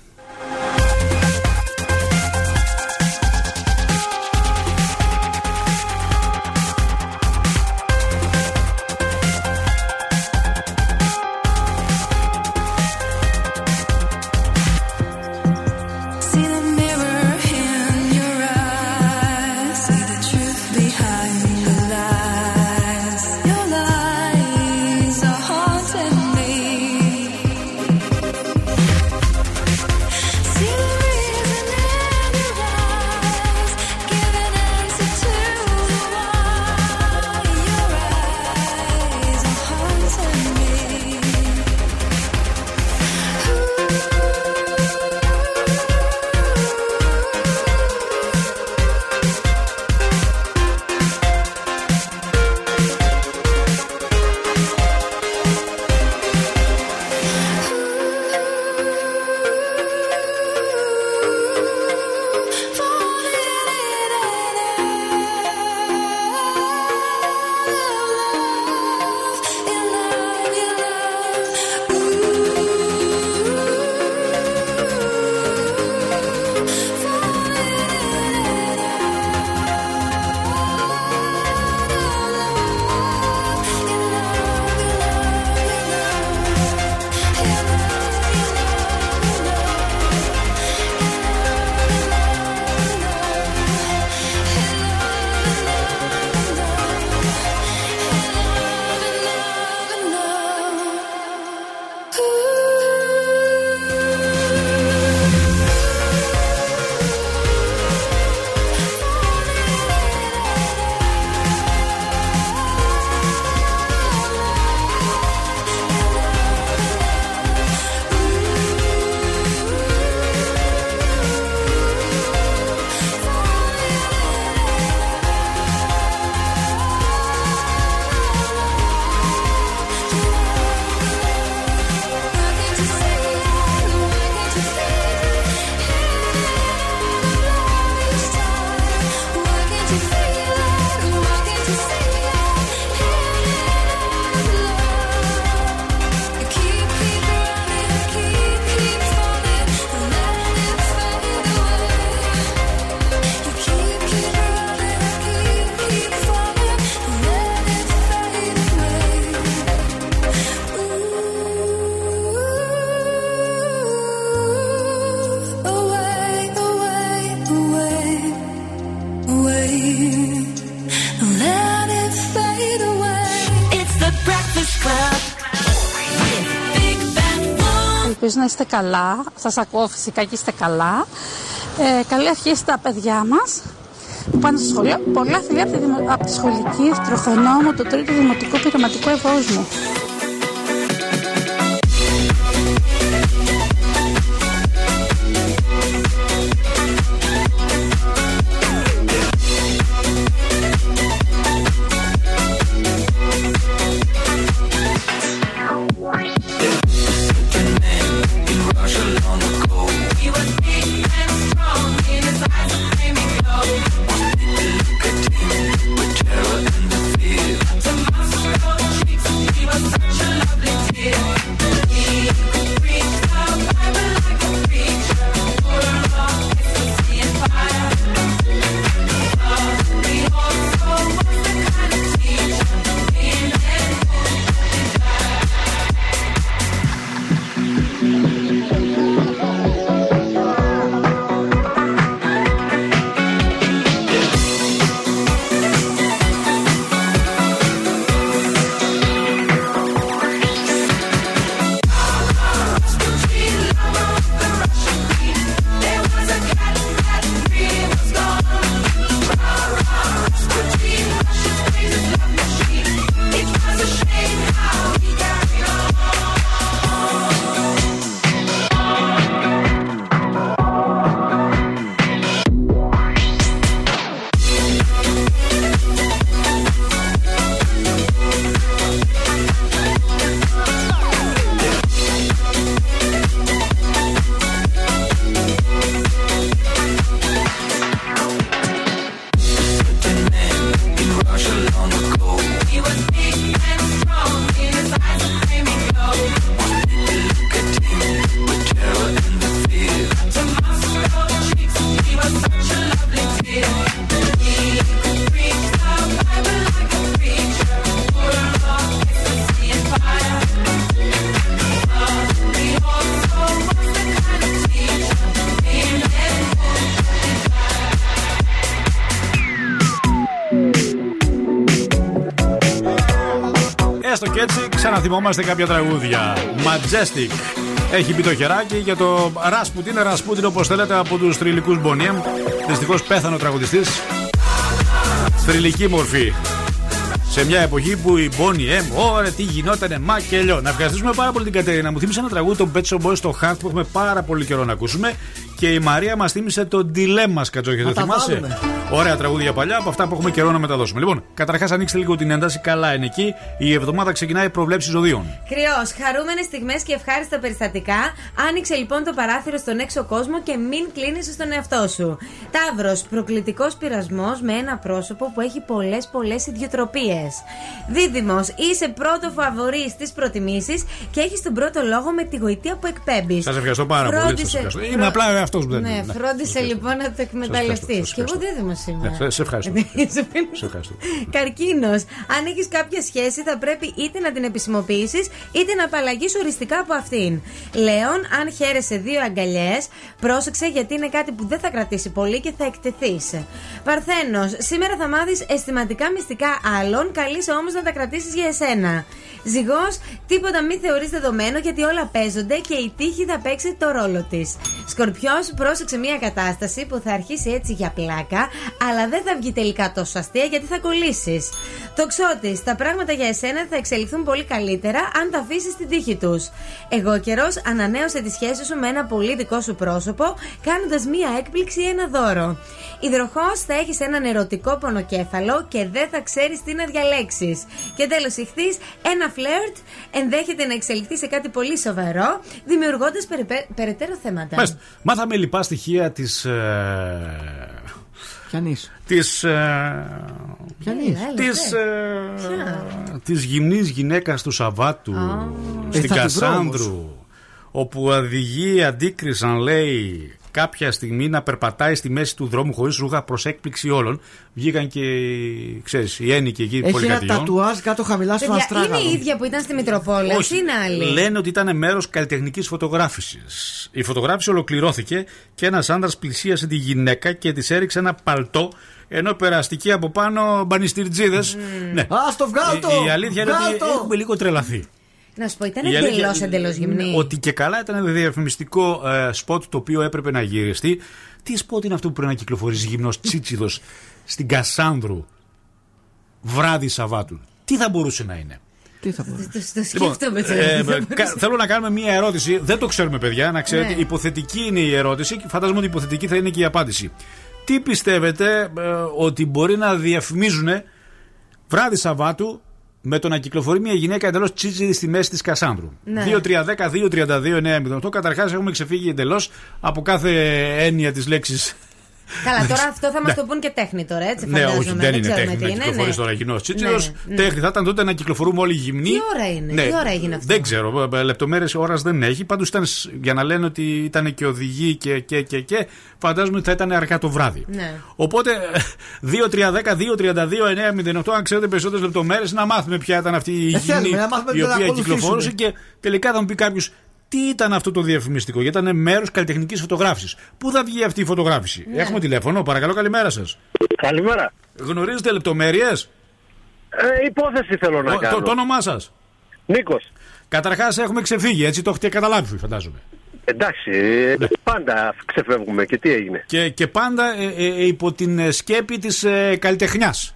Να είστε καλά. Σας ακούω φυσικά και είστε καλά. Ε, καλή αρχή στα παιδιά μας που πάνε στο σχολείο. Πολλά φιλιά από τη, δημο- από τη σχολική τροχονόμο του τρίτου δημοτικού πειραματικού ευόσμου. Και έτσι ξαναθυμόμαστε κάποια τραγούδια. Majestic. Έχει πει το χεράκι για το Ρασπουτίν, Ρασπούτιν όπως θέλετε από τους θρηλυκούς Μπονιέμ. Δυστυχώς πέθανε ο τραγουδιστής. Θρηλυκή μορφή. Σε μια εποχή που η Bonnie M, ωραία, τι γινότανε, μα και λιώ. Να ευχαριστήσουμε πάρα πολύ την Κατερίνα. Μου θύμισε ένα τραγούδι, τον Pet Shop Boys στο Heart που έχουμε πάρα πολύ καιρό να ακούσουμε. Και η Μαρία μας θύμισε το Dilemma Κατσόχη. Να Το τα θυμάσαι; βάλουμε. Ωραία τραγούδια παλιά από αυτά που έχουμε καιρό να μεταδώσουμε. Λοιπόν, καταρχάς ανοίξτε λίγο την ένταση. Καλά είναι εκεί. Η εβδομάδα ξεκινάει προβλέψεις ζωδίων. Κρυός, χαρούμενες στιγμές και ευχάριστα περιστατικά. Άνοιξε λοιπόν το παράθυρο στον έξω κόσμο και μην κλείνει στον εαυτό σου. Ταύρος, προκλητικός πειρασμός με ένα πρόσωπο που έχει πολλές πολλές ιδιοτροπίες. Δίδυμος, είσαι πρώτο φαβορής στις προτιμήσεις και έχεις τον πρώτο λόγο με τη γοητεία που εκπέμπεις. Σας ευχαριστώ πάρα πολύ. Σας ευχαριστώ. Είμαι απλά αυτό που δεν Ναι, είναι. φρόντισε λοιπόν να το εκμεταλλευτείς. σας Και εγώ ευχαριστώ. δίδυμος είμαι. Ναι, σε- σε ευχαριστώ. Σε ευχαριστώ. Καρκίνος. Αν έχεις κάποια σχέση, θα πρέπει είτε να την επισημοποιήσεις, είτε να απαλλαγείς οριστικά από αυτήν. Λέων, αν χαίρεσαι δύο αγκαλιές, πρόσεξε γιατί είναι κάτι που δεν θα κρατήσει πολύ και θα εκτεθείς. Παρθένος. Σήμερα θα μάθεις αισθηματικά μυστικά άλλων, καλείσαι όμως να τα κρατήσεις για εσένα. Ζυγός, τίποτα μη θεωρείς δεδομένο γιατί όλα παίζονται και η τύχη θα παίξει το ρόλο της. Σκορπιός, πρόσεξε μια κατάσταση που θα αρχίσει έτσι για πλάκα, αλλά δεν θα βγει τελικά τόσο αστεία γιατί θα κολλήσεις. Τοξότη, τα πράγματα για εσένα θα εξελιχθούν πολύ καλύτερα αν τα αφήσεις στην τύχη τους. Εγώ καιρός, ανανέωσε τη σχέση σου με ένα πολύ δικό σου πρόσωπο, κάνοντας μια έκπληξη ή ένα δώρο. Υδροχός, θα έχεις έναν ερωτικό πονοκέφαλο και δεν θα ξέρεις τι να διαλέξεις. Και τέλος, ηχθείς, ένα φλερτ ενδέχεται να εξελιχθεί σε κάτι πολύ σοβαρό, δημιουργώντας περαιτέρω θέματα. Μάλιστα. Μάθαμε λοιπά στοιχεία της. Πιανείς. Της, ε, Πιανείς. Έλα, της, ναι. ε, Ποια; της γυμνής γυναίκας του Σαββάτου Ε, στην θα τη βρω Κασάνδρου όπου οδηγεί αντίκρισαν λέει κάποια στιγμή να περπατάει στη μέση του δρόμου χωρίς ρούχα προς έκπληξη όλων βγήκαν και ξέρεις οι ένικοι εκεί Έχει ένα πολυκατοικιών. τατουάζ κάτω χαμηλά στον Παιδιά, είναι αστράγαλο. η ίδια που ήταν στη Μητροπόλαιο, Όχι. είναι άλλη. Λένε ότι ήταν μέρος καλλιτεχνικής φωτογράφησης. Η φωτογράφηση ολοκληρώθηκε και ένας άντρας πλησίασε τη γυναίκα και της έριξε ένα παλτό ενώ περαστικοί από πάνω μπανιστηρτζίδες. Ναι. Α, το βγάλ' το! Η, η αλήθεια είναι Βγάλ' ότι το! έχουμε λίγο τρελαθεί. Να σου πω, ήταν Η αλήθεια εντελώς είναι εντελώς γυμνή. Ότι και καλά ήταν ένα διαφημιστικό ε, σποτ το οποίο έπρεπε να γυριστεί. Τι σποτ είναι αυτό που πρέπει να κυκλοφορήσει γυμνός τσίτσιδος στην Κασάνδρου βράδυ Σαββάτου; Τι θα μπορούσε να είναι; Τι θα πω. Το, το Λοιπόν, σκέφτομαι τώρα. ε, Δεν κα- μπορούσα. θέλω να κάνουμε μία ερώτηση. Δεν το ξέρουμε, παιδιά. Να ξέρετε, Ναι. υποθετική είναι η ερώτηση και φαντάζομαι ότι υποθετική θα είναι και η απάντηση. Τι πιστεύετε ε, ότι μπορεί να διαφημίζουν βράδυ Σαββάτου με το να κυκλοφορεί μια γυναίκα εντελώς τσίτσιδη στη μέση της Κασάνδρου. Ναι. 2-3-10-2-32-9-08. Καταρχάς, έχουμε ξεφύγει εντελώς από κάθε έννοια της λέξης. Καλά, τώρα αυτό θα μας το πούν και τέχνη τώρα, έτσι. Ναι, φαντάζομαι. όχι, δεν είναι ξέρουμε τέχνη τι να είναι, κυκλοφορεί ναι. τώρα γυμνό τσίτσιδο. Ναι, ναι. Τέχνη θα ήταν τότε να κυκλοφορούμε όλοι γυμνοί. Τι ώρα είναι, τι ώρα έγινε αυτό; Δεν ξέρω, λεπτομέρειες ώρας δεν έχει. Πάντως ήταν σ- για να λένε ότι ήταν και οδηγοί και, και, και, και φαντάζομαι ότι θα ήταν αργά το βράδυ. Ναι. Οπότε 2-3-10-2-32-9-08, αν ξέρετε περισσότερες λεπτομέρειες, να μάθουμε ποια ήταν αυτή η Ε, θέλουμε γυμνή να μάθουμε η να οποία ακολουθήσουμε. κυκλοφορούσε και τελικά θα μου πει κάποιος τι ήταν αυτό το διαφημιστικό; Γιατί ήταν μέρος καλλιτεχνικής φωτογράφησης. Πού θα βγει αυτή η φωτογράφηση; Ναι. Έχουμε τηλέφωνο, παρακαλώ, καλημέρα σας. Καλημέρα. Γνωρίζετε λεπτομέρειες; Ε, υπόθεση θέλω να Το, κάνω. το, το όνομά σας; Νίκος. Καταρχάς έχουμε ξεφύγει, έτσι το έχετε καταλάβει, φαντάζομαι. Εντάξει, ε, πάντα ξεφεύγουμε και τι έγινε. Και, και πάντα ε, ε, ε, υπό την ε, σκέπη της ε, καλλιτεχνιάς.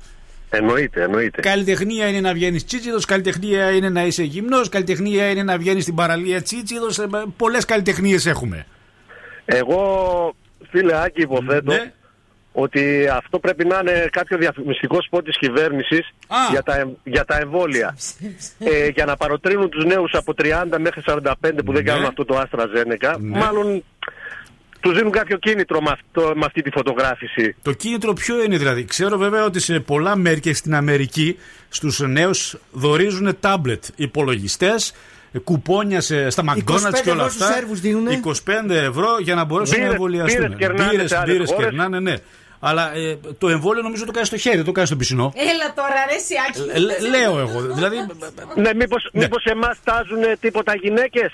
Εννοείται, εννοείται. Καλλιτεχνία είναι να βγαίνεις τσίτσιδος, καλλιτεχνία είναι να είσαι γυμνός, καλλιτεχνία είναι να βγαίνεις στην παραλία τσίτσιδος. Πολλές καλλιτεχνίες έχουμε. Εγώ, φίλε Άκη, υποθέτω Ναι. ότι αυτό πρέπει να είναι κάποιο διαφημιστικό σπότ της κυβέρνησης Α. για τα, εμ- για τα εμβόλια. ε, για να παροτρύνουν τους νέους από 30 μέχρι 45 που δεν Ναι. κάνουν αυτό το Άστρα Ζένεκα. Ναι. Μάλλον τους δίνουν κάποιο κίνητρο με, αυτό, με αυτή τη φωτογράφηση. Το κίνητρο ποιο είναι δηλαδή; Ξέρω βέβαια ότι σε πολλά μέρη και στην Αμερική στους νέους δορίζουν τάμπλετ υπολογιστές, κουπόνια σε, στα 25 McDonald's και όλα ευρώ στους αυτά. Σέρβους δίνουνε. 25 ευρώ για να μπορέσουν να Μπύρες- εμβολιαστούν. μπύρες κερνάνε Μπύρες- σε άλλες μπύρες χώρες. κερνάνε, ναι. Αλλά ε, το εμβόλιο νομίζω το κάνει στο χέρι, το κάνει στο πισινό. Έλα τώρα, ρε Σιάκη. Ε, λέ- λέω εγώ. Δηλαδή, Ναι, μήπως, μήπως εμάς τάζουν τίποτα γυναίκες;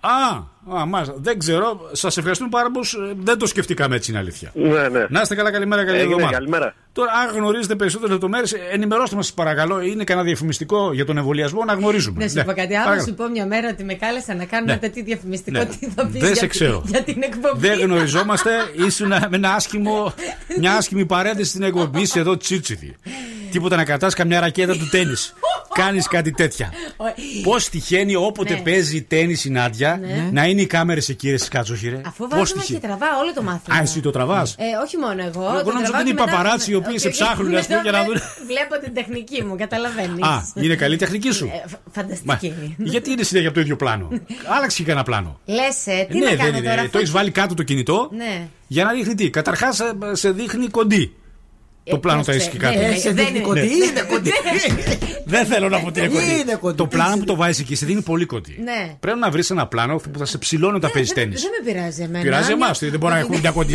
Α, α μάλιστα. Δεν ξέρω. Σας ευχαριστούμε πάρα πολύ. Δεν το σκεφτήκαμε έτσι, είναι αλήθεια. Ναι, ναι. Να είστε καλά, καλημέρα, καλή Έγινε, εβδομάδα. καλημέρα. Τώρα, αν γνωρίζετε περισσότερε λεπτομέρειες, ενημερώστε μας, παρακαλώ. Είναι κανένα διαφημιστικό για τον εμβολιασμό να γνωρίζουμε. Να σου Ναι. πω κάτι. Άμα Παρακαλώ. σου πω μια μέρα ότι με κάλεσαν να κάνω Ναι. ένα τέτοιο διαφημιστικό, Ναι. τι θα πεις Δεν για, σε ξέρω. για την εκπομπή. Δεν γνωριζόμαστε. Ήσουν με ένα άσχημο, μια άσχημη παρένθεση στην εκπομπή είσαι εδώ τσίτσιδη. Τίποτα να κρατάς καμιά ρακέτα του τέννη. Κάνεις κάτι τέτοια. Πώς τυχαίνει όποτε Ναι. παίζει τέννη η Νάντια Ναι. να είναι οι κάμερες εκεί, ρε Σκάτσοχη, ρε. Αφού Πώς βάζουμε και τυχαίνει. τραβά όλο το μάθημα. Α, εσύ το τραβάς; Ε, όχι μόνο εγώ. Εγώ το νόμιζα τραβάω ότι είναι και οι μετά- παπαράτσι οι οποίοι Όχι, σε όχι, ψάχνουν, ας πούμε, για να μετά δουν. Βλέπω την τεχνική μου, καταλαβαίνεις. Α, είναι καλή η τεχνική σου; Ε, φ- Μα, Φανταστική. γιατί είναι συνέχεια από το ίδιο πλάνο; Άλλαξε και κανένα πλάνο. Λες, ε, τι ναι, να δεν κάνω είναι. τώρα. Το αφού- έχεις βάλει κάτω το κινητό Ναι. για να δείχνει τι. Καταρχάς σε δείχνει κοντή. Το πλάνο το έχει και κάτω. ναι, Ε, σε δεν δείχνει είναι. κοντή, Ναι. είναι κοντή. Δεν θέλω να πω ότι είναι Είναι κοντή. κοντή. Το πλάνο που το βάζεις εκεί σε δίνει πολύ κοντή. Ναι. Πρέπει να βρεις ένα πλάνο που θα σε ψηλώνει όταν παίζεις Δεν τέννη. δεν με πειράζει εμένα. Πειράζει εμάς, Μια- δεν μπορεί να έχουμε μια κοντή.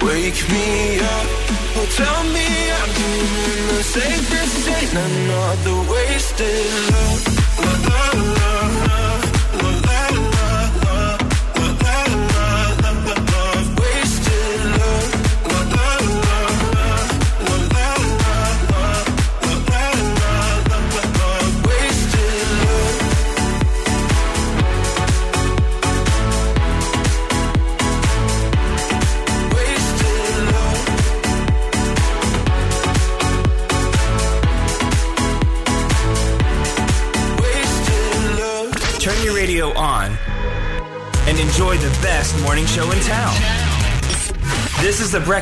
Wake me up. Oh, tell me I'm doing the safest. Ain't another wasted love. La, la,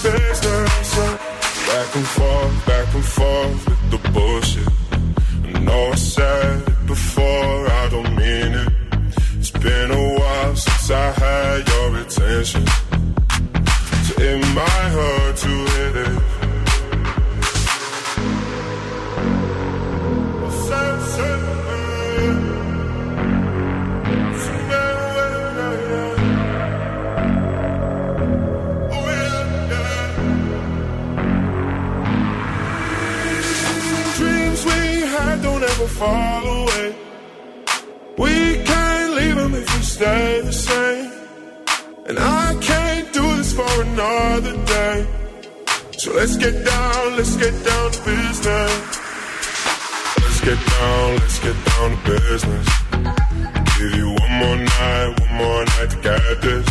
face let's get down, let's get down to business. Let's get down, let's get down to business. Give you one more night, one more night to get this.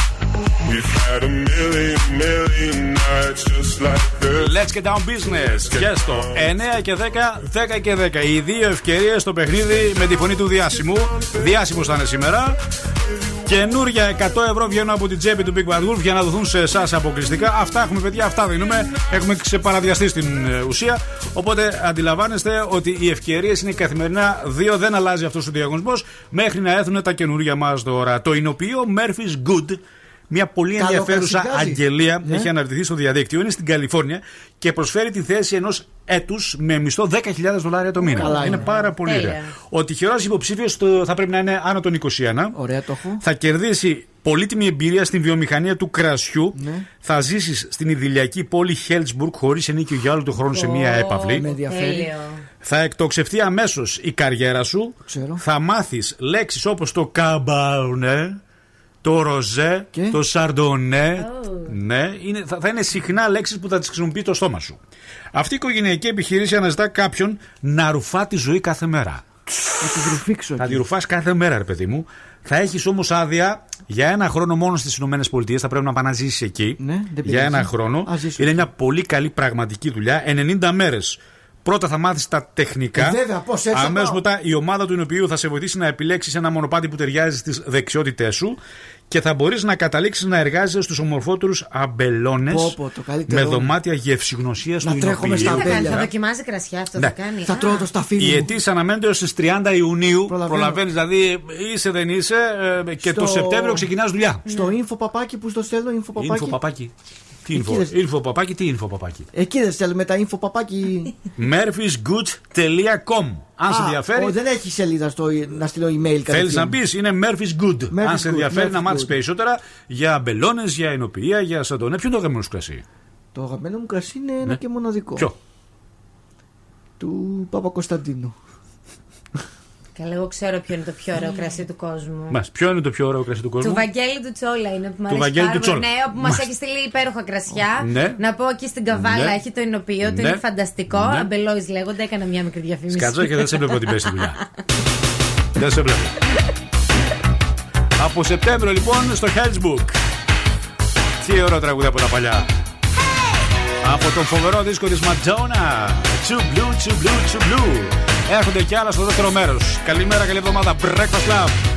We've had a million, million nights just like this. Let's get down business. Και στο 9 και 10, 10 και 10. Οι δύο ευκαιρίε στο παιχνίδι με τη φωνή του διάσημου. Διάσημο θα είναι σήμερα. Καινούρια 100 ευρώ βγαίνουν από την τσέπη του Big Bad Wolf για να δοθούν σε εσάς αποκλειστικά. Αυτά έχουμε, παιδιά, αυτά δίνουμε. Έχουμε ξεπαραδιαστεί στην ε, ουσία. Οπότε αντιλαμβάνεστε ότι οι ευκαιρίες είναι καθημερινά. Δύο δεν αλλάζει αυτός ο διαγωνισμός μέχρι να έρθουν τα καινούρια μας τώρα. Το εινοποιείο Murphy's Good μια πολύ Καλό ενδιαφέρουσα καθηγάζει. αγγελία Ναι. έχει αναρτηθεί στο διαδίκτυο. Είναι στην Καλιφόρνια και προσφέρει τη θέση ενός έτους με μισθό 10.000 δολάρια το μήνα. Καλά είναι είναι. πάρα πολύ Τέλεια. ωραία. Ο τυχερό υποψήφιος θα πρέπει να είναι άνω των 21. Ωραία το έχω. Θα κερδίσει πολύτιμη εμπειρία στην βιομηχανία του κρασιού. Ναι. Θα ζήσεις στην idηλιακή πόλη Χέλτσμπουργκ χωρίς ενίκιο για όλο τον χρόνο σε μία έπαυλη. Με ενδιαφέρει. Θα εκτοξευτεί αμέσως η καριέρα σου. Θα μάθεις λέξεις όπως το καμπάρνε, το ροζέ, το σαρντονέ. Ναι, είναι, θα, θα είναι συχνά λέξεις που θα τις χρησιμοποιεί το στόμα σου. Αυτή η οικογενειακή επιχείρηση αναζητά κάποιον να ρουφά τη ζωή κάθε μέρα. Θα τη ρουφήξω. Θα τη ρουφάς κάθε μέρα, ρε παιδί μου. Θα έχεις όμως άδεια για ένα χρόνο μόνο στις ΗΠΑ. Θα πρέπει να πάει να ζήσεις εκεί. Ναι, δεν για πειράζει. ένα χρόνο. Ας ζήσω Είναι μια πολύ καλή πραγματική δουλειά. 90 μέρες. Πρώτα θα μάθεις τα τεχνικά. Ε, βέβαια, πώς έτσι θα Αμέσως πάω. μετά η ομάδα του οποίου θα σε βοηθήσει να επιλέξεις ένα μονοπάτι που ταιριάζει στις δεξιότητές σου και θα μπορείς να καταλήξεις να εργάζεσαι στους ομορφότερους αμπελώνες Πω, πω, το καλύτερο. με δωμάτια γευσηγνωσία του τρέχω μες Τι στα θα κάνει, αμπέλια. θα δοκιμάζει κρασιά αυτό, Ναι. θα κάνει. Θα Α, τρώω το σταφύλι Οι μου. αιτήσει αναμένονται ως τις 30 Ιουνίου. Προλαβαίνω. Προλαβαίνεις, δηλαδή είσαι δεν είσαι ε, και το Στο- Σεπτέμβριο ξεκινάς δουλειά. Στο info παπάκι που στο στέλνω, info παπάκι. Info παπάκι. Τι Εκεί info, δες. info παπάκι, τι info παπάκι. Εκεί δεν στέλνουμε τα info παπάκι. murphysgood.com Αν σε Α, ενδιαφέρει, ο, δεν έχει σελίδα στο, να στείλω email θέλεις κατευθείαν. να πεις είναι Murphy's Good. Αν Murphy's σε Good, ενδιαφέρει να Murphy's μάθεις Good. περισσότερα για μπελόνε, για ενοποιία, για σαντονέ. Ποιο είναι το αγαπημένο σου κρασί; Το αγαπημένο μου κρασί είναι ένα Ναι. και μοναδικό. Ποιο; Του Παπα Κωνσταντίνου. Καλά, εγώ ξέρω ποιο είναι το πιο ωραίο κρασί του κόσμου. Μας, ποιο είναι το πιο ωραίο κρασί του κόσμου; Του Βαγγέλη του Τσόλα είναι που μου Του αρέσει Βαγγέλη πάρα του πολύ. Τσόλα. Ναι, όπου μας Μάλιστα. έχει στείλει υπέροχα κρασιά. Ναι. Να πω εκεί στην Καβάλα Ναι. έχει το εινοποιείο του, Ναι. είναι φανταστικό. Ναι. Αμπελόι λέγονται, έκανα μια μικρή διαφήμιση. Σκάτσα και δεν σε βλέπω την πέσει στη δουλειά. δεν σε βλέπω. Από Σεπτέμβριο λοιπόν στο Hellsbook. Τι ωραίο τραγούδι από τα παλιά. Από τον φοβερό δίσκο της Madonna. Too blue, too blue, too blue. Έρχονται κι άλλα στο δεύτερο μέρος. Καλημέρα, καλή εβδομάδα. Breakfast Club.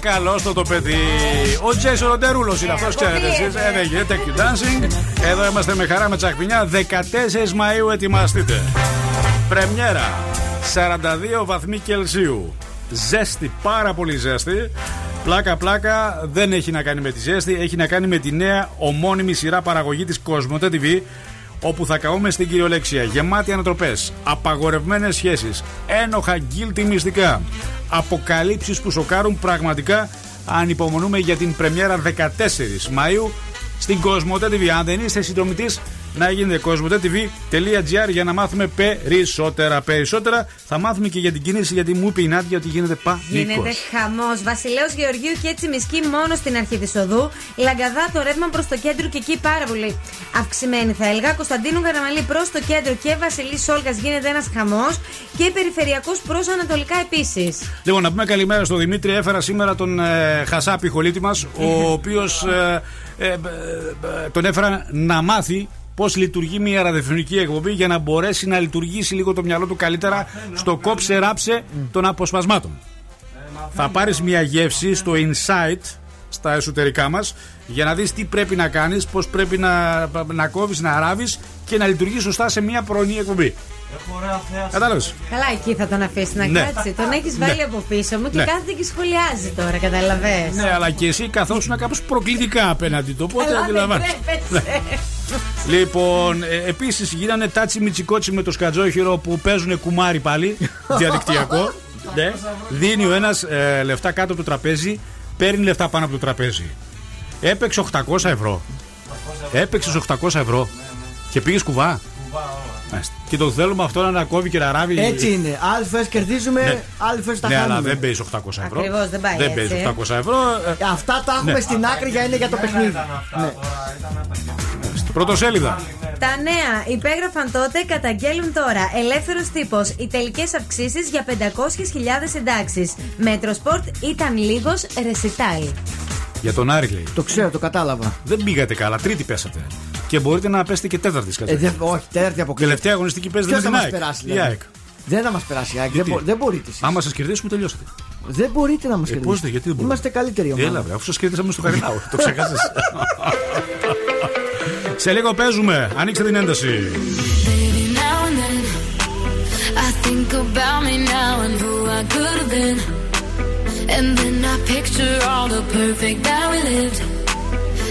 καλό το το παιδί. Ο Τζέισον Ροντερούλο είναι αυτός, ξέρετε εσείς. Ε, δεν γίνεται. Thank you dancing. Εδώ είμαστε με χαρά με τσακπινιά. 14 Μαου ετοιμαστείτε. Πρεμιέρα. 42 βαθμοί Κελσίου. Ζέστη, πάρα πολύ ζέστη. Πλάκα, πλάκα δεν έχει να κάνει με τη ζέστη, έχει να κάνει με τη νέα ομώνυμη σειρά παραγωγή της Κοσμοτέ TV όπου θα καούμε στην κυριολεξία. Γεμάτη ανατροπές, απαγορευμένες σχέσεις, ένοχα guilty μυστικά, αποκαλύψεις που σοκάρουν πραγματικά. Ανυπομονούμε για την πρεμιέρα 14 Μαΐου στην Κοσμοτέ TV. Αν δεν είστε συνδρομητή, να γίνετε κοσμοτέ.tv.gr για να μάθουμε περισσότερα. Περισσότερα θα μάθουμε και για την κίνηση, γιατί μου είπε η Νάντια ότι γίνεται πανικό. Γίνεται χαμός. Βασιλέο Γεωργίου και έτσι μισκή μόνο στην αρχή της οδού. Λαγκαδά το ρεύμα προς το κέντρο και εκεί πάρα πολύ αυξημένη θα έλεγα. Κωνσταντίνου Καραμαλή προς το κέντρο και Βασιλής Σόλγα γίνεται ένας χαμός. Και περιφερειακός προς Ανατολικά επίσης. Λοιπόν, να πούμε καλημέρα στον Δημήτρη. Έφερα σήμερα τον ε, Χασάπη χολίτη μας, ο οποίος ε, ε, ε, ε, τον έφερα να μάθει πώς λειτουργεί μια ραδιοφωνική εκπομπή για να μπορέσει να λειτουργήσει λίγο το μυαλό του καλύτερα στο κόψε ράψε των αποσπασμάτων. Θα πάρεις μια γεύση στο insight στα εσωτερικά μας για να δεις τι πρέπει να κάνεις, πώς πρέπει να, να κόβεις, να ράβεις και να λειτουργείς σωστά σε μια πρωινή εκπομπή. Κατάλαβες. Καλά, εκεί θα τον αφήσεις να Ναι. κάτσει. Τον έχεις βάλει Ναι. από πίσω μου και Ναι. κάθεται και σχολιάζει τώρα, καταλαβέ. Ναι, αλλά και εσύ καθόσουν κάπως προκλητικά απέναντι του. Οπότε Καλά, δεν αντιλαμβάνεσαι. τρέπεσαι. Λοιπόν, ε, επίσης γίνανε τάτσι μιτσικότσι με το σκατζόχυρο που παίζουν κουμάρι πάλι. διαδικτυακό. ναι. Δίνει ο ένας λεφτά κάτω από το τραπέζι, παίρνει λεφτά πάνω από το τραπέζι. Έπαιξε 800 ευρώ. Έπαιξες 800 ευρώ. Και πήγες κουβά. Μάλιστα. Και το θέλουμε αυτό να κόβει και να ράβει. Έτσι είναι. Άλλες φορές κερδίζουμε, Ναι. άλλες φορές τα ναι, χάνουμε. αλλά δεν παίζει 800 ευρώ. Ακριβώς, δεν πάει Δεν έτσι. παίζει 800 ευρώ. Ε, Αυτά τα έχουμε Ναι. στην άκρη για είναι για το παιχνίδι. Ναι. Πρωτοσέλιδα. Τα νέα υπέγραφαν τότε, καταγγέλουν τώρα. Ελεύθερος τύπος. Οι τελικές αυξήσεις για 500.000 συντάξεις. Metrosport ήταν λίγος ρεσιτάλ. Για τον Άρη λέει. Το ξέρω, το κατάλαβα. Δεν πήγατε καλά, τρίτη πέσατε. Και μπορείτε να πέσετε και τέταρτη Ε, δεν- όχι, τέταρτη αποκλείεται. Τελευταία αγωνιστική παίζετε με Ποιος την θα μας ΑΕΚ. περάσει, Η δηλαδή; ΑΕΚ. Δεν θα μας περάσει η ΑΕΚ. Δεν, Γιατί; μπο- δεν μπορείτε εσείς. Άμα σας κερδίσουμε, τελειώσατε. Δεν μπορείτε να μας Ε, κερδίσετε. πώς δεν, γιατί δεν μπορούμε; Είμαστε καλύτερη ομάδα. Έλα, βρε, αφού σας κερδίσαμε στο Καριλάου. το ξέχασε. Σε λίγο παίζουμε. Ανοίξτε την ένταση. Baby, now and then I think about me now and who I could have been. And then I picture all the perfect that we lived.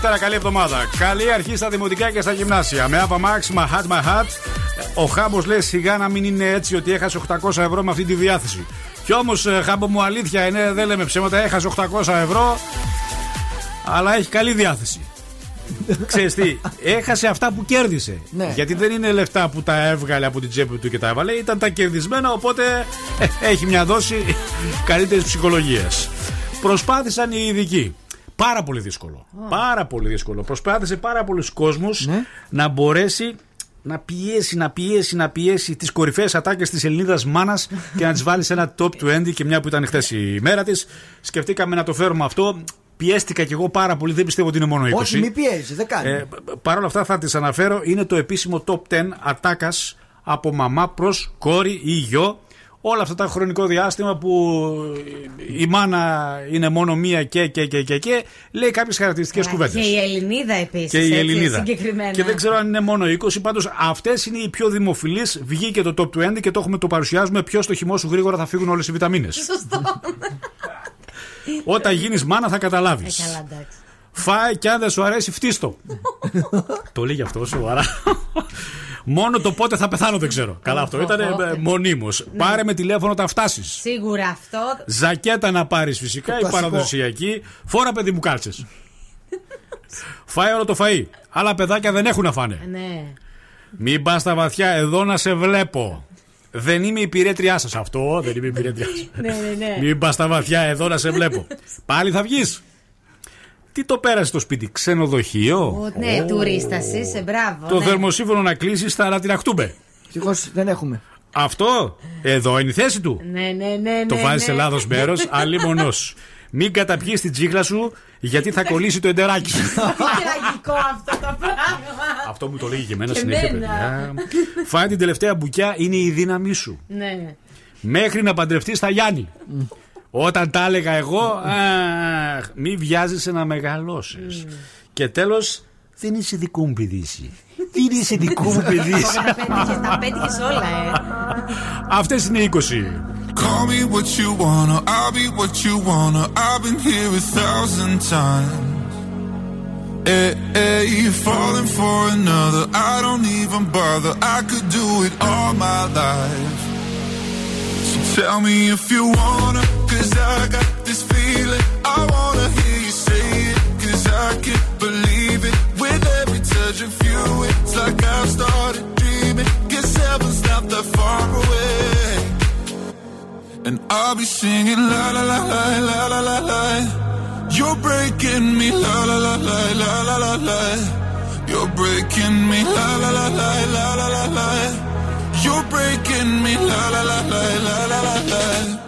Δευτέρα, καλή εβδομάδα. Καλή αρχή στα δημοτικά και στα γυμνάσια. Με Ava Max, my hat, my hat. Ο Χάμπος λέει σιγά να μην είναι έτσι ότι έχασε 800 ευρώ με αυτή τη διάθεση. Κι όμως, Χάμπο μου, αλήθεια είναι, δεν λέμε ψέματα, έχασε 800 ευρώ, αλλά έχει καλή διάθεση. Ξέρεις τι, έχασε αυτά που κέρδισε. Ναι. Γιατί δεν είναι λεφτά που τα έβγαλε από την τσέπη του και τα έβαλε, ήταν τα κερδισμένα, οπότε ε, έχει μια δόση καλύτερης ψυχολογίας. Προσπάθησαν οι ειδικοί. Πάρα πολύ δύσκολο. Πάρα πολύ δύσκολο. Προσπάθησε πάρα πολλούς κόσμους να μπορέσει να πιέσει, να πιέσει, να πιέσει τις κορυφαίες ατάκες της Ελληνίδας μάνας και να τις βάλει σε ένα top 20 και μια που ήταν χθες η μέρα της. Σκεφτήκαμε να το φέρουμε αυτό. Πιέστηκα κι εγώ πάρα πολύ, δεν πιστεύω ότι είναι μόνο 20. Όχι, μη πιέζει, δεν κάνει. Ε, Παρ' όλα αυτά θα τις αναφέρω. Είναι το επίσημο top 10 ατάκας από μαμά προς κόρη ή γιο. Όλα αυτά τα χρονικό διάστημα που η μάνα είναι μόνο μία και και και και, και λέει κάποιες χαρακτηριστικές Και κουβέντες. η Ελληνίδα επίσης. Και η Ελληνίδα. Συγκεκριμένα. Και δεν ξέρω αν είναι μόνο 20, πάντως αυτές είναι οι πιο δημοφιλείς. Βγήκε το top 20 και το έχουμε το παρουσιάζουμε. Ποιο στο χυμό σου γρήγορα θα φύγουν όλες οι βιταμίνες. Σωστό. Όταν γίνεις μάνα θα καταλάβεις. Ε, καλά, εντάξει. Φάει και αν δεν σου αρέσει, φτύστο. το λέει αυτό, σοβαρά. Μόνο το πότε θα πεθάνω δεν ξέρω. Καλά, αυτό ήταν μονίμως. Πάρε με τηλέφωνο όταν φτάσεις. Σίγουρα αυτό. Ζακέτα να πάρεις φυσικά, η κλασικό. παραδοσιακή. Φόρα παιδί μου κάλτσες. Φάει όλο το φαΐ. Άλλα παιδάκια δεν έχουν να φάνε. Ναι. Μην πας στα βαθιά, εδώ να σε βλέπω. Δεν είμαι η πυρέτριά σας. Αυτό δεν είμαι η πυρέτριά σας. Ναι, ναι, ναι. Μην πας στα βαθιά, εδώ να σε βλέπω. Πάλι θα βγεις. Τι το πέρασε στο σπίτι, ξενοδοχείο; Ο, ναι, τουρίστας είσαι, μπράβο. Το ναι. θερμοσύμφωνο να κλείσεις στα Ρατιναχτούμπε. Ευτυχώ δεν έχουμε. Αυτό εδώ είναι η θέση του. Ναι, ναι, ναι. Το ναι, βάζεις ναι. σε λάθος μέρος, άλλη μονός. Μην καταπιείς την τσίχλα σου, γιατί θα κολλήσει το εντεράκι σου. Τι τραγικό αυτό το πράγμα. Αυτό μου το λέγει και εμένα Και συνέχεια, εμένα. παιδιά. Φάει την τελευταία μπουκιά, είναι η δύναμή σου. Ναι. Μέχρι να παντρευτείς στα Γιάννη. Όταν τα έλεγα εγώ, αχ, μη βιάζεσαι να μεγαλώσει. Και τέλο, δεν είσαι δικό μου παιδί. εσύ. Δεν είσαι δικό μου παιδί. εσύ. Τα πέτυχες- Τα πέτυχε όλα, ε. Αυτέ είναι οι 20. Call me what you wanna, I'll be what you wanna. I've been here a thousand times. Hey, hey, you're falling for another. I don't even bother. I could do it all my life. So tell me if you wanna, cause I got this feeling. I wanna hear you say it, cause I can't believe it. With every touch of you, it's like I've started dreaming. not that far away. And I'll be singing la la la la la la la la. You're breaking me la la la la la la la la. You're breaking me la la la la la la la la. You're breaking me la la la la la la la la.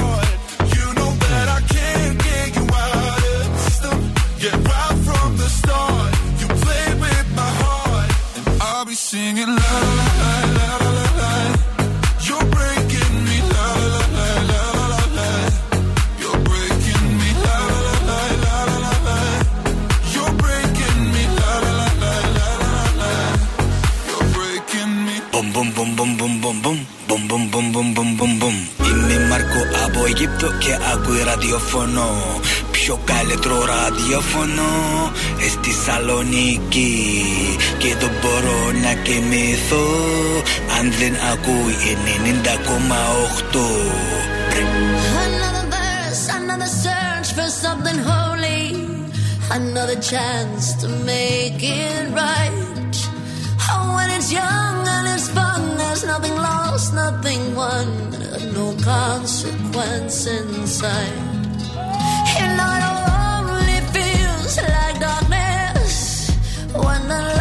singing la la la la la la. You're breaking me la la la la la la. You're breaking me la la la la la la. You're breaking me la la la la la la la. You're breaking me. Boom boom boom boom boom boom boom boom boom boom boom boom boom boom. İmmi Marco Aboy gibi ke agui radiofono. Πιο καλύτερο ραδιοφωνό ε, στη Σαλονίκη. Και δεν μπορώ να κοιμηθώ αν δεν ακούει 90,8. Another verse, another search for something holy. Another chance to make it right. Oh, when it's young and it's fun, there's nothing lost, nothing won, no consequence inside. And I only feels like darkness when the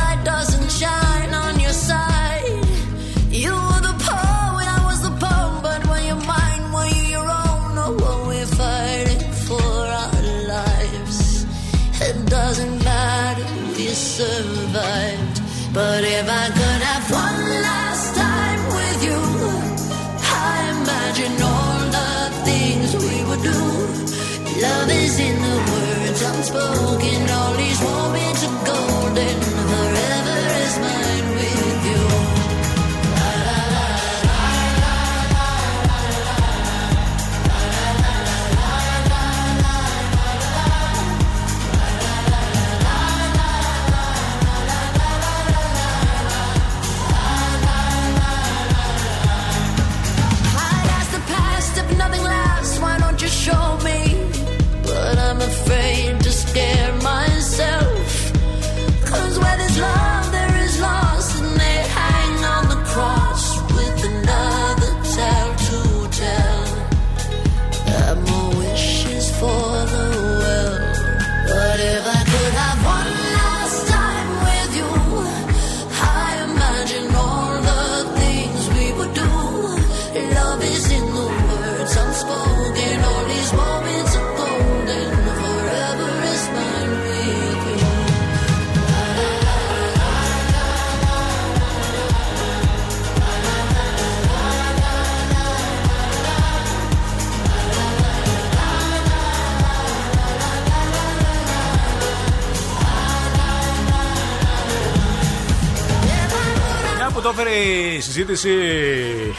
η συζήτηση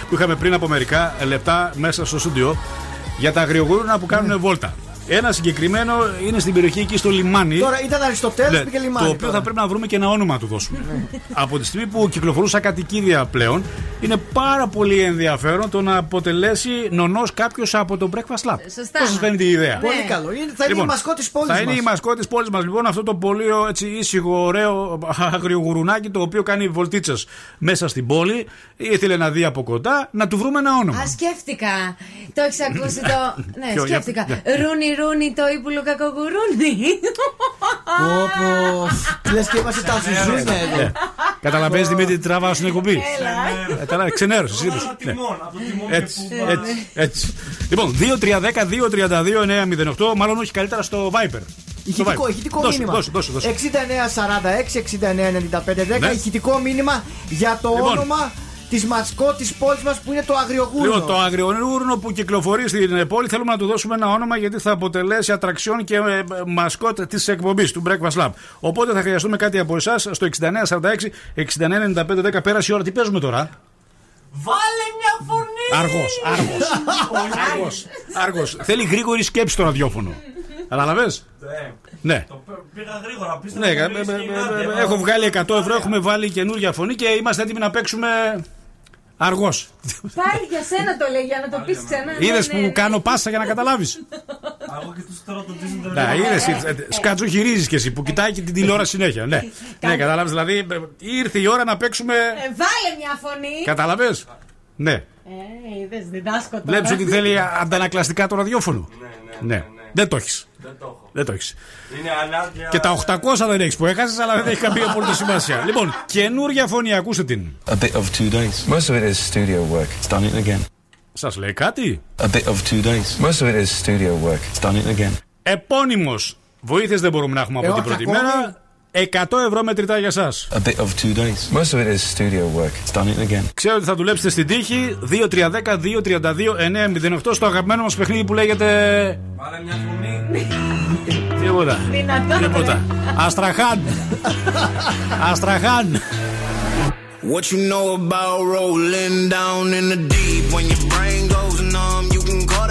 που είχαμε πριν από μερικά λεπτά μέσα στο στούντιο για τα αγριογούρουνα που κάνουν βόλτα. Ένα συγκεκριμένο είναι στην περιοχή εκεί στο λιμάνι. Τώρα ήταν Αριστοτέλου Ναι, πήγε λιμάνι. το οποίο τώρα. θα πρέπει να βρούμε και ένα όνομα να του δώσουμε. Από τη στιγμή που κυκλοφορούσα κατοικίδια πλέον, είναι πάρα πολύ ενδιαφέρον το να αποτελέσει νονός κάποιος από το Breakfast Lab. Σωστά. Πώς σας φαίνεται η ιδέα; Πολύ καλό. Είναι- θα είναι η μασκό της πόλης Λοιπόν, Θα είναι μας. η μασκό της πόλης μας. Λοιπόν, αυτό το πολύ έτσι, ήσυχο, ωραίο αγριογουρουνάκι το οποίο κάνει βολτίτσες μέσα στην πόλη. Ήθελε να δει από κοντά να του βρούμε ένα όνομα. Α, σκέφτηκα. Το έχεις ακούσει το. Ναι, Ποιο, για- σκέφτηκα. για- Ρούνι, ρούνι, το ύπουλο κακογουρούνι. Όπως. Λες και είμαστε τα ζουζούνια εδώ. Ναι. Καταλαβαίνεις Δημήτρη τι τραβάω στην εκπομπή. Έλα. Ε, Καλά, ξενέρωσε. είδες. Ναι. Έτσι, έτσι, έτσι. Λοιπόν, 2-3-10-2-32-908, μάλλον όχι καλύτερα στο Viper. Στο Ηχητικό, Viper. ηχητικό Δώσε, μήνυμα. Δώσε, δώσε, δώσε. 6946-6995-10. Ναι. Ηχητικό μήνυμα για το Λοιπόν. όνομα της μασκό τη πόλης μας που είναι το αγριογούρνο. Λοιπόν, το αγριογούρνο που κυκλοφορεί στην ε, πόλη θέλουμε να του δώσουμε ένα όνομα γιατί θα αποτελέσει ατραξιόν και ε, μασκότ της εκπομπής του Breakfast Lab. Οπότε θα χρειαστούμε κάτι από εσάς στο 6946-6995-10. Πέρασε η ώρα, τι παίζουμε τώρα; Βάλε μια φωνή! Αργός, αργός. Αργός, αργός. Θέλει γρήγορη σκέψη το ραδιόφωνο. Κατάλαβε. Ναι. Πήγα γρήγορα, πείστε Ναι, ε, ε, ε, ε, έχω βγάλει 100 ευρώ, έχουμε βάλει καινούργια φωνή και είμαστε έτοιμοι να παίξουμε αργός. Πάλι για σένα το λέει, για να το πεις ξανά. Είδες Ναι, ναι, που ναι. κάνω πάσα για να καταλάβεις. Εγώ και του τώρα το Disney Ναι, είδες. Σκάτσο γυρίζει και εσύ που κοιτάει και την τηλεόραση συνέχεια. Ναι, ναι κατάλαβες. Δηλαδή ε, ήρθε η ώρα να παίξουμε. Ε, Βάλε μια φωνή. Καταλαβέ. Ναι. Ε, είδες, διδάσκω τώρα. Βλέπεις ότι θέλει αντανακλαστικά το ραδιόφωνο. Ναι. Δεν το έχεις. Δεν το έχω. Δεν το έχεις. Είναι ανάγκη. Και τα 800 δεν έχεις που έχασες, αλλά δεν έχει καμία απολύτω σημασία. Λοιπόν, καινούργια φωνή, ακούστε την. A bit of two days. Most of it is studio work. It's done it again. Σας λέει κάτι; A bit of two days. Most of it is studio work. It's done it again. Επώνυμος. Βοήθειε δεν μπορούμε να έχουμε από Ε, την όχι πρώτη ακόμη. μέρα. 100 ευρώ μετρητά για εσά. A bit of two days. Most of it is studio work. It's done it again. Ξέρω ότι θα δουλέψετε στην τύχη 2-3-10-2-32-908 στο αγαπημένο μας παιχνίδι που λέγεται. Βάλε μια φωνή. Τίποτα. Δυνατόν. Τίποτα. Αστραχάν. Αστραχάν. What you know about rolling down in the deep? When your brain goes numb, you can call that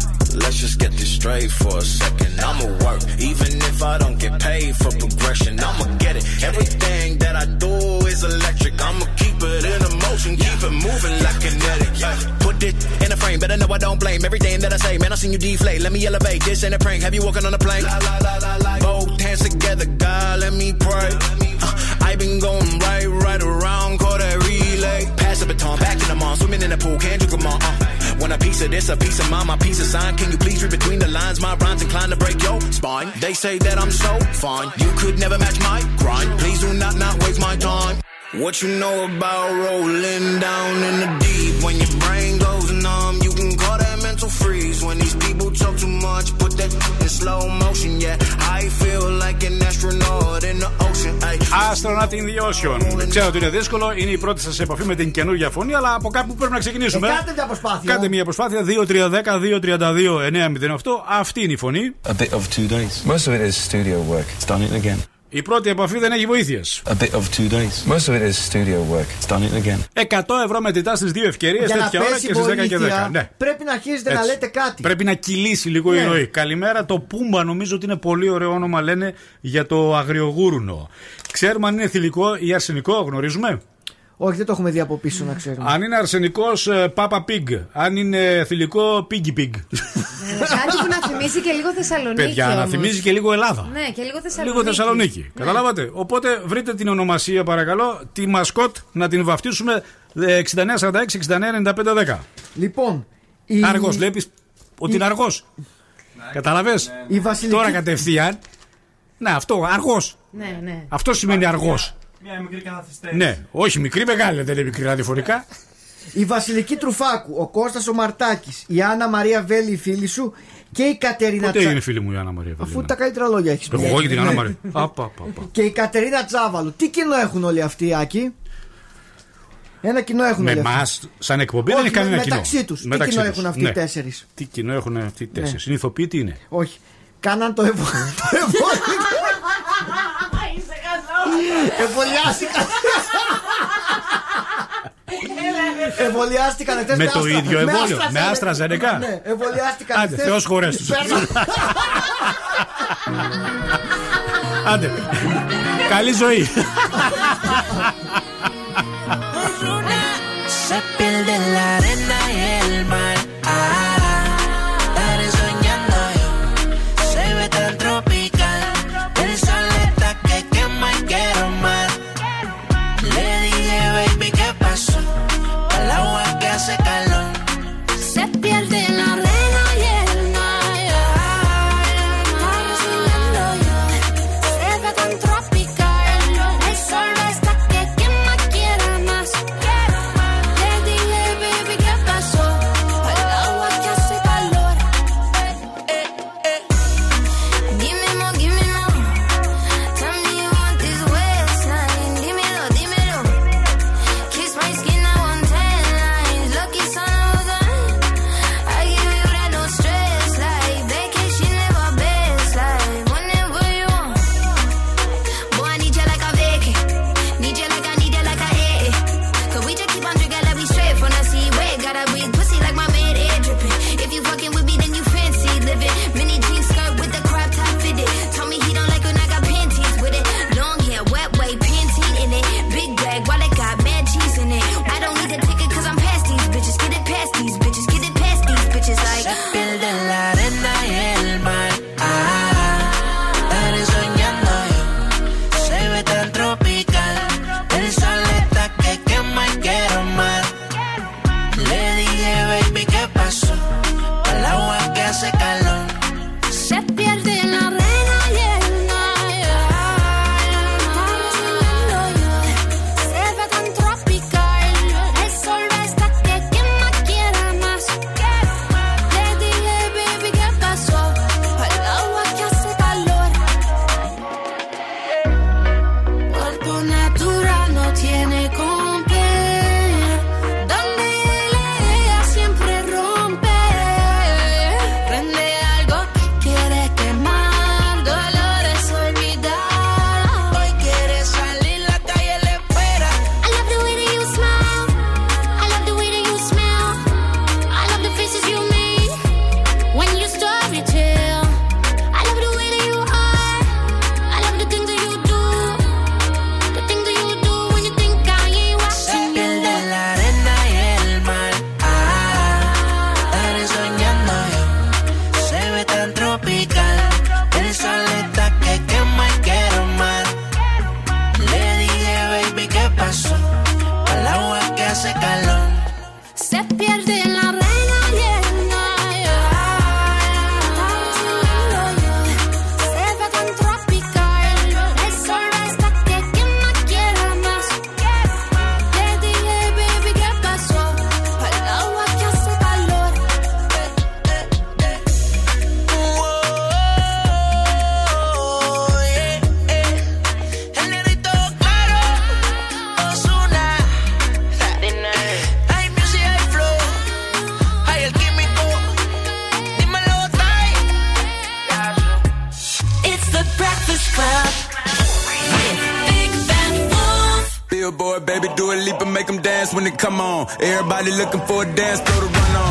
Let's just get this straight for a second. I'ma work, even if I don't get paid for progression. I'ma get it. Everything that I do is electric. I'ma keep it in a motion, keep it moving like kinetic. Yeah. Put it in a frame, better know I don't blame everything that I say. Man, I seen you deflate. Let me elevate. This ain't a prank. Have you walking on a plane? La, la, la, la, la. Both hands together, God, let me pray. Uh, I been going right, right around, call that relay. Baton, back in the mall, swimming in the pool, can't drink 'em all. Uh. Want a piece of this, a piece of mine, my piece of sign. Can you please read between the lines? My rhymes inclined to break your spine. They say that I'm so fine. You could never match my grind. Please do not not waste my time. What you know about rolling down in the deep? When your brain goes numb, you can call that mental freeze. When these people talk too much, put that in slow motion. Yeah, I feel like an astronaut in the ocean. Ay. Astronaut in the Ocean. Ξέρω ότι είναι δύσκολο, είναι η πρώτη σα επαφή με την καινούργια φωνή, αλλά από κάπου πρέπει να ξεκινήσουμε. Ε, κάντε μια προσπάθεια. Κάντε μια προσπάθεια. 2-3-10-2-32-908. Αυτή είναι η φωνή. A bit of two days. Most of it is studio work. It's done it again. Η πρώτη επαφή δεν έχει βοήθειες. A bit of two days. Most of it is studio work. It's done it again. 100 ευρώ μετρητά στις δύο ευκαιρίες, Για να τέτοια ώρα πέσει και στις 10 και 10. βοήθεια, Ναι. πρέπει να αρχίσετε να Έτσι. λέτε κάτι. Πρέπει να κυλήσει λίγο η Ναι. ροή. Καλημέρα, το Πούμπα νομίζω ότι είναι πολύ ωραίο όνομα, λένε για το αγριογούρουνο. Ξέρουμε αν είναι θηλυκό ή αρσενικό, γνωρίζουμε; Όχι, δεν το έχουμε δει από πίσω να ξέρουμε. Αν είναι αρσενικός, ε, Πάπα πίγ. Αν είναι θηλυκό, Πίγκι Πίγκ. Ε, κάτι που να θυμίζει και λίγο Θεσσαλονίκη. Παιδιά, όμως. να θυμίζει και λίγο Ελλάδα. Ναι, και λίγο Θεσσαλονίκη. Λίγο Θεσσαλονίκη. Ναι. Καταλάβατε. Οπότε βρείτε την ονομασία, παρακαλώ, τη μασκότ να την βαφτίσουμε ε, 6946-699510. Λοιπόν. Η... Αργός, βλέπεις; Ότι είναι αργός. Καταλαβέ. Τώρα κατευθείαν. Ναι, αυτό, αργός. Ναι, ναι. Αυτό σημαίνει αργός. Μια μικρή καθυστέρηση. Ναι, όχι μικρή, μεγάλη, δεν είναι μικρή ραδιοφωνικά. Η Βασιλική Τρουφάκου, ο Κώστας ο Μαρτάκης, η Άννα Μαρία Βέλη, η φίλη σου και η Κατερίνα Τσάβαλο. Είναι φίλη μου η Άννα Μαρία Βέλη. Αφού ναι. τα καλύτερα λόγια έχεις πει. Εγώ και την ναι. Άννα Μαρία. Και η Κατερίνα Τσάβαλο. Τι κοινό έχουν όλοι αυτοί, οι άκοι. Ένα κοινό έχουν με εμά, σαν εκπομπή, δεν έχει κανένα κοινό. Μεταξύ τους. Τι κοινό έχουν αυτοί οι ναι. τέσσερις; Τι κοινό έχουν αυτοί οι τέσσερις; Ναι. Τι είναι. Όχι. Κάναν το, ευ... Εμβολιάστηκαν. Εμβολιάστηκαν εχθέ. Με το ίδιο εμβόλιο. Με άστρα ζενεκά. Ναι, εμβολιάστηκαν. Άντε, Θεός χωρέ τους. Άντε. Καλή ζωή. Se pierde la arena Everybody looking for a dance floor to run on.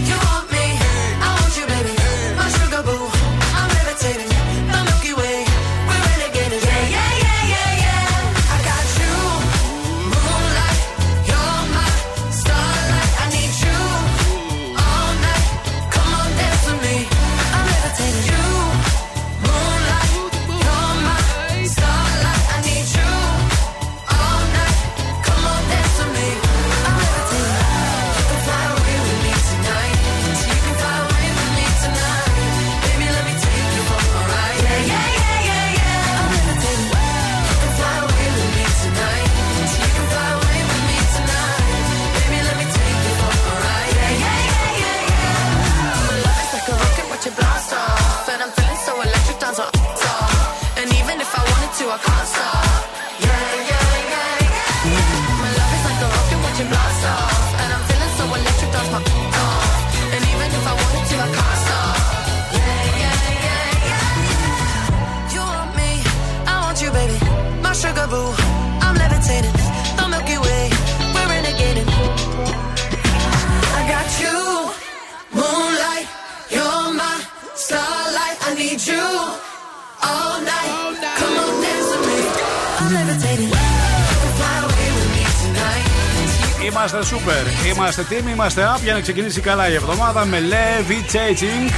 Είμαστε super, είμαστε team, είμαστε up για να ξεκινήσει καλά η εβδομάδα με Levitating.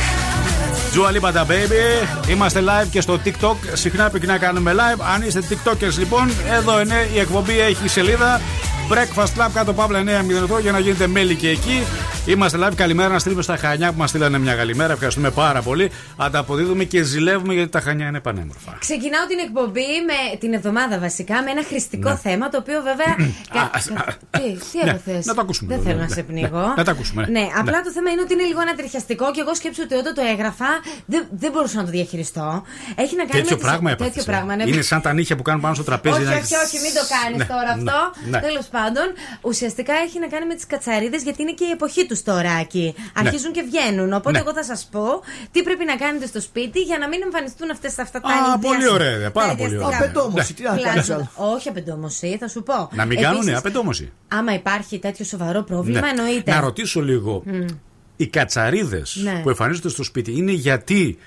Dua Lipa Da Baby. Είμαστε live και στο TikTok. Συχνά πρέπει να κάνουμε live. Αν είστε TikTokers λοιπόν, εδώ είναι η εκπομπή, έχει σελίδα. Breakfast Club κάτω παύλα 908 για να γίνετε μέλη και εκεί. Είμαστε live. Καλημέρα να στείλουμε στα Χανιά που μας στείλανε μια καλημέρα. Ευχαριστούμε πάρα πολύ. Ανταποδίδουμε και ζηλεύουμε γιατί τα Χανιά είναι πανέμορφα. Ξεκινάω την εκπομπή με την εβδομάδα βασικά με ένα χρηστικό Ναι. θέμα το οποίο βέβαια. κα- ας- α- Τι, τι Ναι, έπαθες; να το ακούσουμε Δεν βέβαια, θέλω να ναι. σε πνίγω. Ναι, να το ακούσουμε, ναι. Ναι, απλά Ναι. το θέμα είναι ότι είναι λίγο ανατριχιαστικό και εγώ σκέψω ότι όταν το έγραφα δεν, δεν μπορούσα να το διαχειριστώ. Έχει να κάνει Τέτοιο με τις- πράγμα τέτοιο έπαθες, ε. πράγμα, ναι. Είναι σαν τα νύχια που κάνουν πάνω στο τραπέζι. Όχι, να- όχι, όχι, μην το κάνεις Ναι, τώρα ναι, αυτό. ναι. Τέλος πάντων, ουσιαστικά έχει να κάνει με τις κατσαρίδες γιατί είναι και η εποχή του τώρα εκεί. Αρχίζουν και βγαίνουν. Οπότε Ναι. εγώ θα σας πω τι πρέπει να κάνετε στο σπίτι για να μην εμφανιστούν αυτές αυτά τα Α, ίδια- πολύ ωραία, ρε, πάρα τα πολύ ιδιαστικά ωραία. Απεντόμωση, Ναι. τι να κάνεις πλάσματα. άλλο. Όχι απεντόμωση, θα σου πω. Να μην κάνουν Επίσης, απεντόμωση. Άμα υπάρχει τέτοιο σοβαρό πρόβλημα, Ναι. εννοείται. Να ρωτήσω λίγο. Μμ. Οι κατσαρίδες Ναι. που εμφανίζονται στο σπίτι είναι γιατί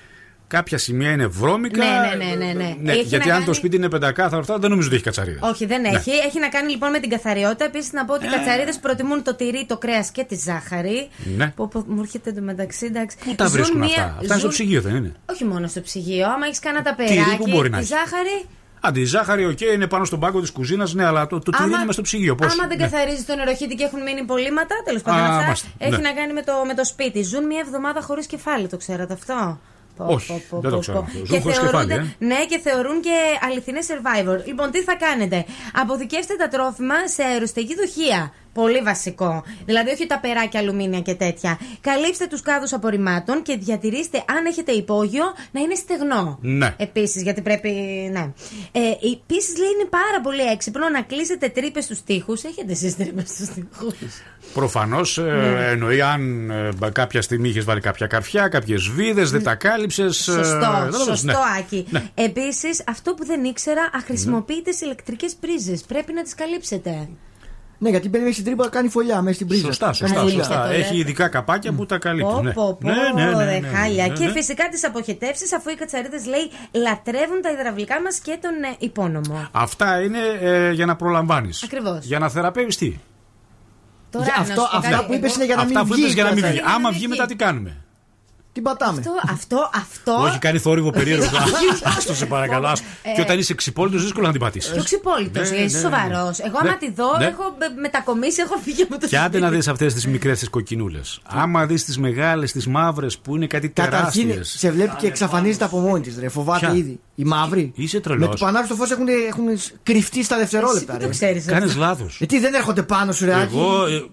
κάποια σημεία είναι βρώμικα. Ναι, ναι, ναι, ναι, ναι. Έχει γιατί να αν το κάνει- σπίτι είναι πεντακάθαρο, αυτά δεν νομίζω ότι έχει κατσαρίδες. Όχι, δεν Ναι. έχει. Έχει να κάνει λοιπόν με την καθαριότητα. Επίσης να πω ότι οι κατσαρίδες προτιμούν το τυρί, το κρέας και τη ζάχαρη. Ναι. Που, που μου έρχεται εντωμεταξύ, εντάξει. Πού τα Ζουν βρίσκουν μία- αυτά; Αυτά είναι στο ζουν- ψυγείο, δεν είναι; Όχι μόνο στο ψυγείο. Άμα έχεις κανένα Τυρί περάκι, που μπορεί να τη έχεις; ζάχαρη. Άντε η ζάχαρη, οκ, είναι πάνω στον πάγκο της κουζίνας, ναι, αλλά το, το τυρί είναι μες στο ψυγείο. Πώς; άμα δεν Ναι. καθαρίζει το νεροχύτη και έχουν μείνει υπολείμματα, τέλος πάντων Α, αυτά μάλιστα. έχει Ναι. να κάνει με το, με το σπίτι. Ζουν μία εβδομάδα χωρίς κεφάλι, το ξέρατε αυτό; Πω, Όχι, πω, πω, δεν το πω, ξέρω πω. αυτό. Ζουν Και χωρίς θεωρούνται- κεφάλι, ε. Ναι, και θεωρούν και αληθινές survivor. Λοιπόν, τι θα κάνετε; Αποθηκεύστε τα τρόφιμα σε αεροστεγή δοχεία. Πολύ βασικό. Δηλαδή, όχι τα περάκια, αλουμίνια και τέτοια. Καλύψτε του κάδου απορριμμάτων και διατηρήστε, αν έχετε υπόγειο, να είναι στεγνό. Ναι. Επίση, γιατί πρέπει. Ναι. Ε, Επίση, λέει, είναι πάρα πολύ έξυπνο να κλείσετε τρύπε στου τοίχου. Έχετε εσεί τρύπε στου τοίχου. Προφανώ Ναι. εννοεί αν ε, κάποια στιγμή είχε βάλει κάποια καρφιά, κάποιε βίδε, δεν τα κάλυψε. Ναι. Σωστό, σωστό, ναι. Άκη. Ναι. Επίση, αυτό που δεν ήξερα, αχρησιμοποιείτε ηλεκτρικέ πρίζε. Πρέπει να τι καλύψετε. Ναι, γιατί μπαίνει μέσα στην τρύπα, κάνει φωλιά μέσα στην πρίζα. Σωστά, Κάνει σωστά. φωλιά. σωστά. το Έχει λέτε. ειδικά καπάκια που τα καλύπτουν. Πω, ναι. πω, πω, Ναι, ναι, ναι, ναι, ρε, ναι, χάλια. ναι, Και ναι. φυσικά τις αποχετεύσεις, αφού οι κατσαρίδες λέει λατρεύουν τα υδραυλικά μας και τον ε, υπόνομο. Αυτά είναι ε, για να προλαμβάνεις. Ακριβώς. Για να θεραπεύεις τι; Τώρα, Για να αυτό- σου πω αυτά κάτι, που είπες εγώ- είναι για να Αυτά μην που βγεις είπες για να μην η βγεις. κατσαρίδα. Άμα να βγει μην μετά βγει. τι κάνουμε; Την πατάμε. Αυτό, αυτό, αυτό. Όχι, κάνει θόρυβο περίεργο. Άστο σε παρακαλώ. άστο. Ε, Και όταν είσαι ξυπόλυτος, δύσκολο να την πατήσεις. Πιο ξυπόλυτος, Ναι, είσαι ναι, σοβαρός. Εγώ, Ναι, άμα τη δω, ναι. έχω με- μετακομίσει, έχω φύγει από το Και άντε σπίτι. να δεις αυτές τις μικρές τις κοκκινούλες. Άμα δεις τις μεγάλες, τις μαύρες που είναι κάτι Καταρχήν τεράστιες. σε βλέπει και εξαφανίζεται από μόνη της. Ρε. Φοβάται Ποια; ήδη. Η μαύρη. Είσαι τρελός. Με το πανάψει το φως έχουν, έχουν κρυφτεί στα δευτερόλεπτα. το ξέρεις αυτό. Κάνει λάθος. Γιατί δεν έρχονται πάνω σου, ρε Άκη; Εγώ ε,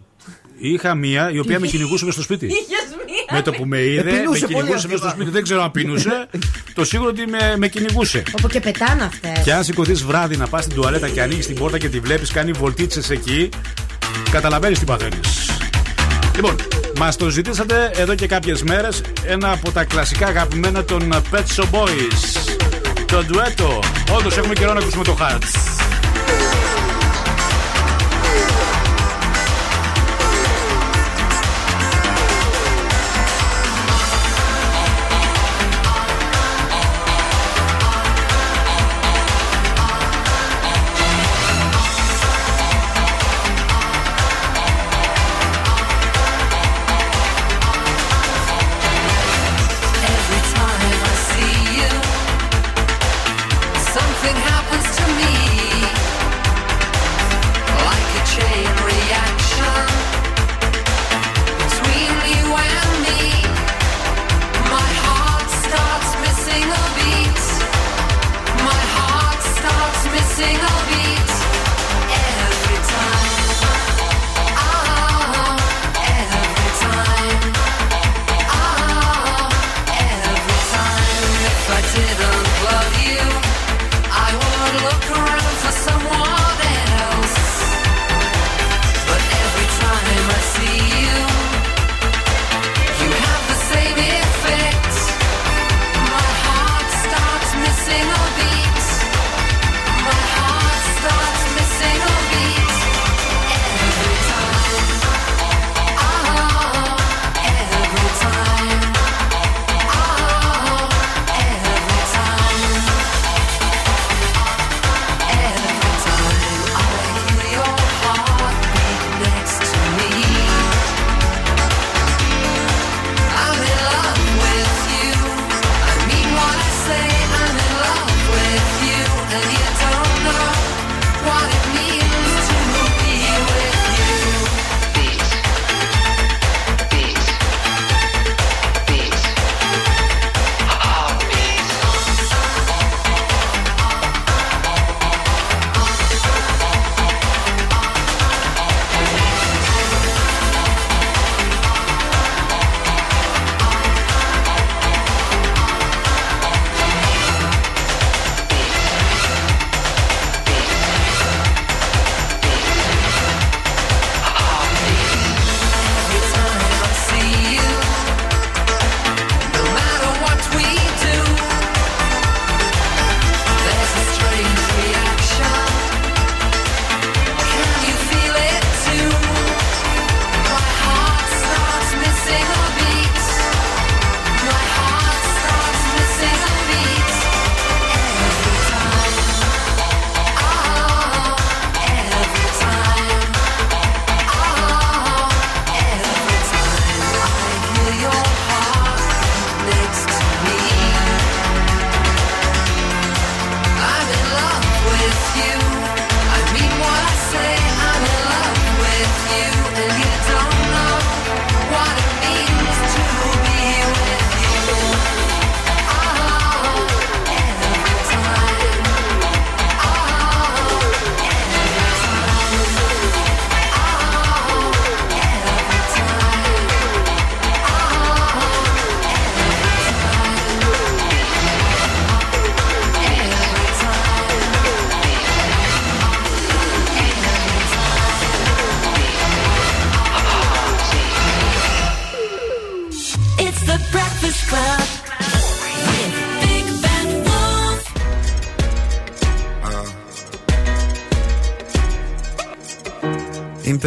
είχα μία η οποία με κυνηγούσε μες στο σπίτι. Είχες μία; Με το που με είδε, Ε, με πεινούσε πολύ κυνηγούσε αυτή μέσα στο η σπίτι. Δεν ξέρω αν πεινούσε. το σίγουρο ότι με, με κυνηγούσε. Όπου και πετάνε αυτές. Και αν σηκωθείς βράδυ να πας στην τουαλέτα και ανοίγεις την πόρτα και τη βλέπεις, κάνει βολτίτσες εκεί, καταλαβαίνεις τι παθαίνεις. Λοιπόν, μας το ζητήσατε εδώ και κάποιες μέρες ένα από τα κλασικά αγαπημένα των Pet Shop Boys. Το ντουέτο. Όντως έχουμε καιρό να ακούσουμε το Hearts.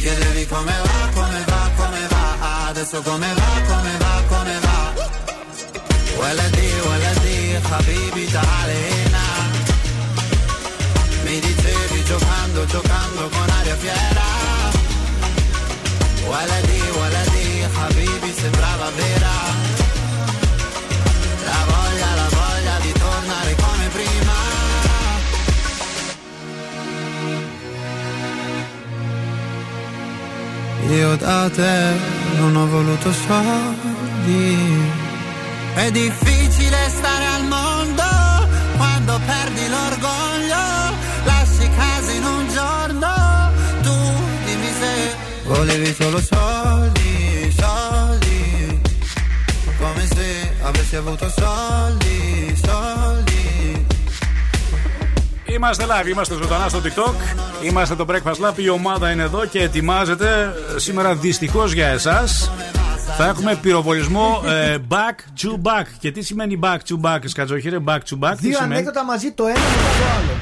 chiedevi come va, come va, come va. Adesso come va, come va, come va. ولدي ولدي حبيبي تعال هنا Mi dicevi giocando, giocando con aria fiera ولدي ولدي حبيبي sembrava vera Io da te non ho voluto soldi È difficile stare al mondo quando perdi l'orgoglio, lasci casa in un giorno, tu dimmi se volevi solo soldi, soldi, come se avessi avuto soldi, soldi. Είμαστε live, είμαστε ζωντανά στο TikTok. Είμαστε το Breakfast Lab. Η ομάδα είναι εδώ και ετοιμάζεται σήμερα δυστυχώς για εσάς. Θα έχουμε πυροβολισμό ε, back to back. Και τι σημαίνει back to back, Σκατζοχύρε, back to back. τι Δύο σημαίνει; ανέκδοτα μαζί το ένα μετά το άλλο.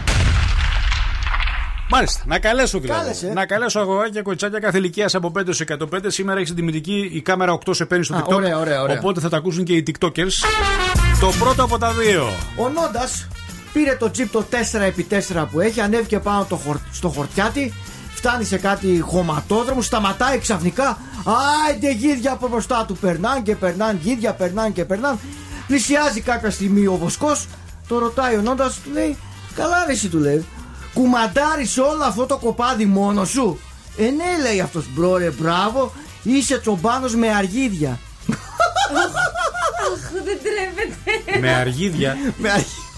Μάλιστα, να καλέσω δηλαδή. Κάλεσε. Να καλέσω αγοράκια και κοτσάκια κάθε ηλικία από 5 σε 105. Σήμερα έχει την τιμητική η κάμερα 8 σε παίρνει στο Α, TikTok. ωραία, ωραία, ωραία. Οπότε θα τα ακούσουν και οι TikTokers. Το πρώτο από τα δύο. Ο Νόντας πήρε το τζιπ το 4x4 που έχει, ανέβηκε πάνω το χορ- στο χορτιάτι, φτάνει σε κάτι χωματόδρομο, σταματάει ξαφνικά. Άιντε γίδια από μπροστά του. Περνάν και περνάν, γίδια περνάν και περνάν. Πλησιάζει κάποια στιγμή ο βοσκός, το ρωτάει ο Νόντας, του λέει: Καλά, ρε, εσύ του λέει. Κουμαντάρεις όλο αυτό το κοπάδι μόνος σου. Ε, ναι, λέει αυτός. Μπρο, ρε, μπράβο, είσαι τσομπάνος με αργίδια. Αχ, δεν τρέπεται. Με αργίδια. με αργίδια.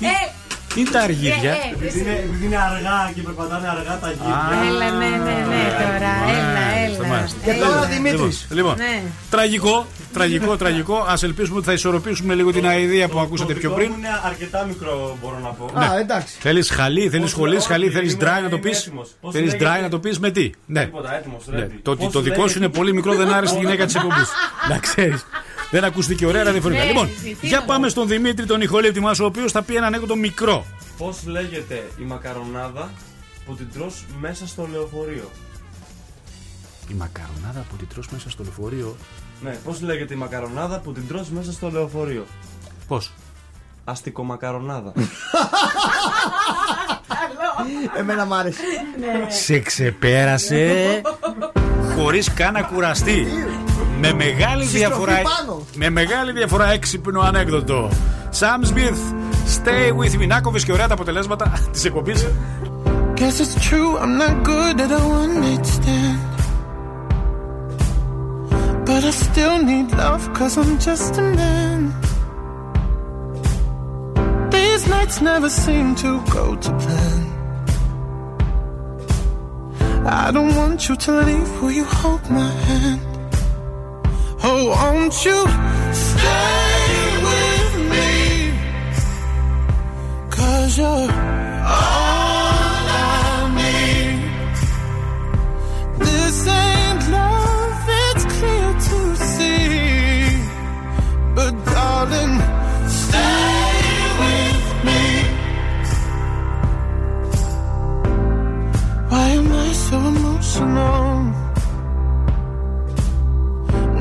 Ε, Τι είναι τα αργίδια. Ε, ε, Επειδή είναι, επειδή είναι αργά και περπατάνε αργά τα γύρια. Έλα, ναι, ναι, ναι, τώρα. Έλα, έλα. Και τώρα Έλα. Δημήτρης. Λοιπόν, Ναι. τραγικό, τραγικό, τραγικό. Α ελπίσουμε ότι θα ισορροπήσουμε λίγο την αηδία που ακούσατε πιο πριν. είναι αρκετά μικρό, μπορώ να πω. Α, εντάξει. Θέλεις χαλί, θέλεις Πώς σχολή, λέω, χαλί, όχι, θέλεις είμαι- dry να το είμαι πεις; έτοιμος. Πώς Θέλεις λέγεται- dry να το πεις; Με τι; Ναι. Τίποτα, έτοιμος, Ναι. ready. Το, Πώς το δικό λέγεται- σου είναι πολύ μικρό, δεν άρεσε τη γυναίκα της εκπομπής. Να ξέρεις. Δεν ακούστηκε ωραία ραδιοφωνικά. Ναι, Λοιπόν, τι για να πάμε πω. στον Δημήτρη, τον ηχολήπτη μας, ο οποίος θα πει ένα ανέκδοτο μικρό. Πώς λέγεται η μακαρονάδα που την τρως μέσα στο λεωφορείο; Η μακαρονάδα που την τρως μέσα στο λεωφορείο. Ναι, πώς λέγεται η μακαρονάδα που την τρως μέσα στο λεωφορείο; Πώς; Αστικομακαρονάδα. Εμένα μ' άρεσε. Σε ξεπέρασε χωρίς καν να κουραστεί. Με μεγάλη Συστροφή διαφορά. πάνω. Με μεγάλη διαφορά έξυπνο ανέκδοτο. Sam Smith, stay with me. Να κόβεις και ωραία τα αποτελέσματα τη εκπομπή. Guess it's true, I'm not good at a one night stand. But I still need love, cause I'm just a man. These nights never seem to go to plan. I don't want you to leave, will you hold my hand? Oh, won't you stay with me? Cause you're all I need. This ain't love, it's clear to see. But darling, stay with me. Why am I so emotional?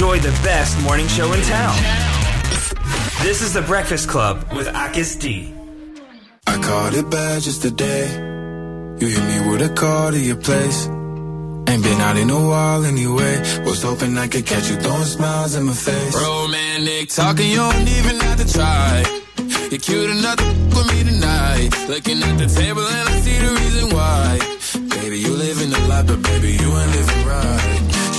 enjoy the best morning show in town. This is The Breakfast Club with Akis D. I caught it bad just today. You hit me with a call to your place. Ain't been out in a while anyway. Was hoping I could catch you throwing smiles in my face. Romantic talking, you don't even have to try. You're cute enough to f- with me tonight. Looking at the table and I see the reason why. Baby, you living a lot, but baby, you ain't living right.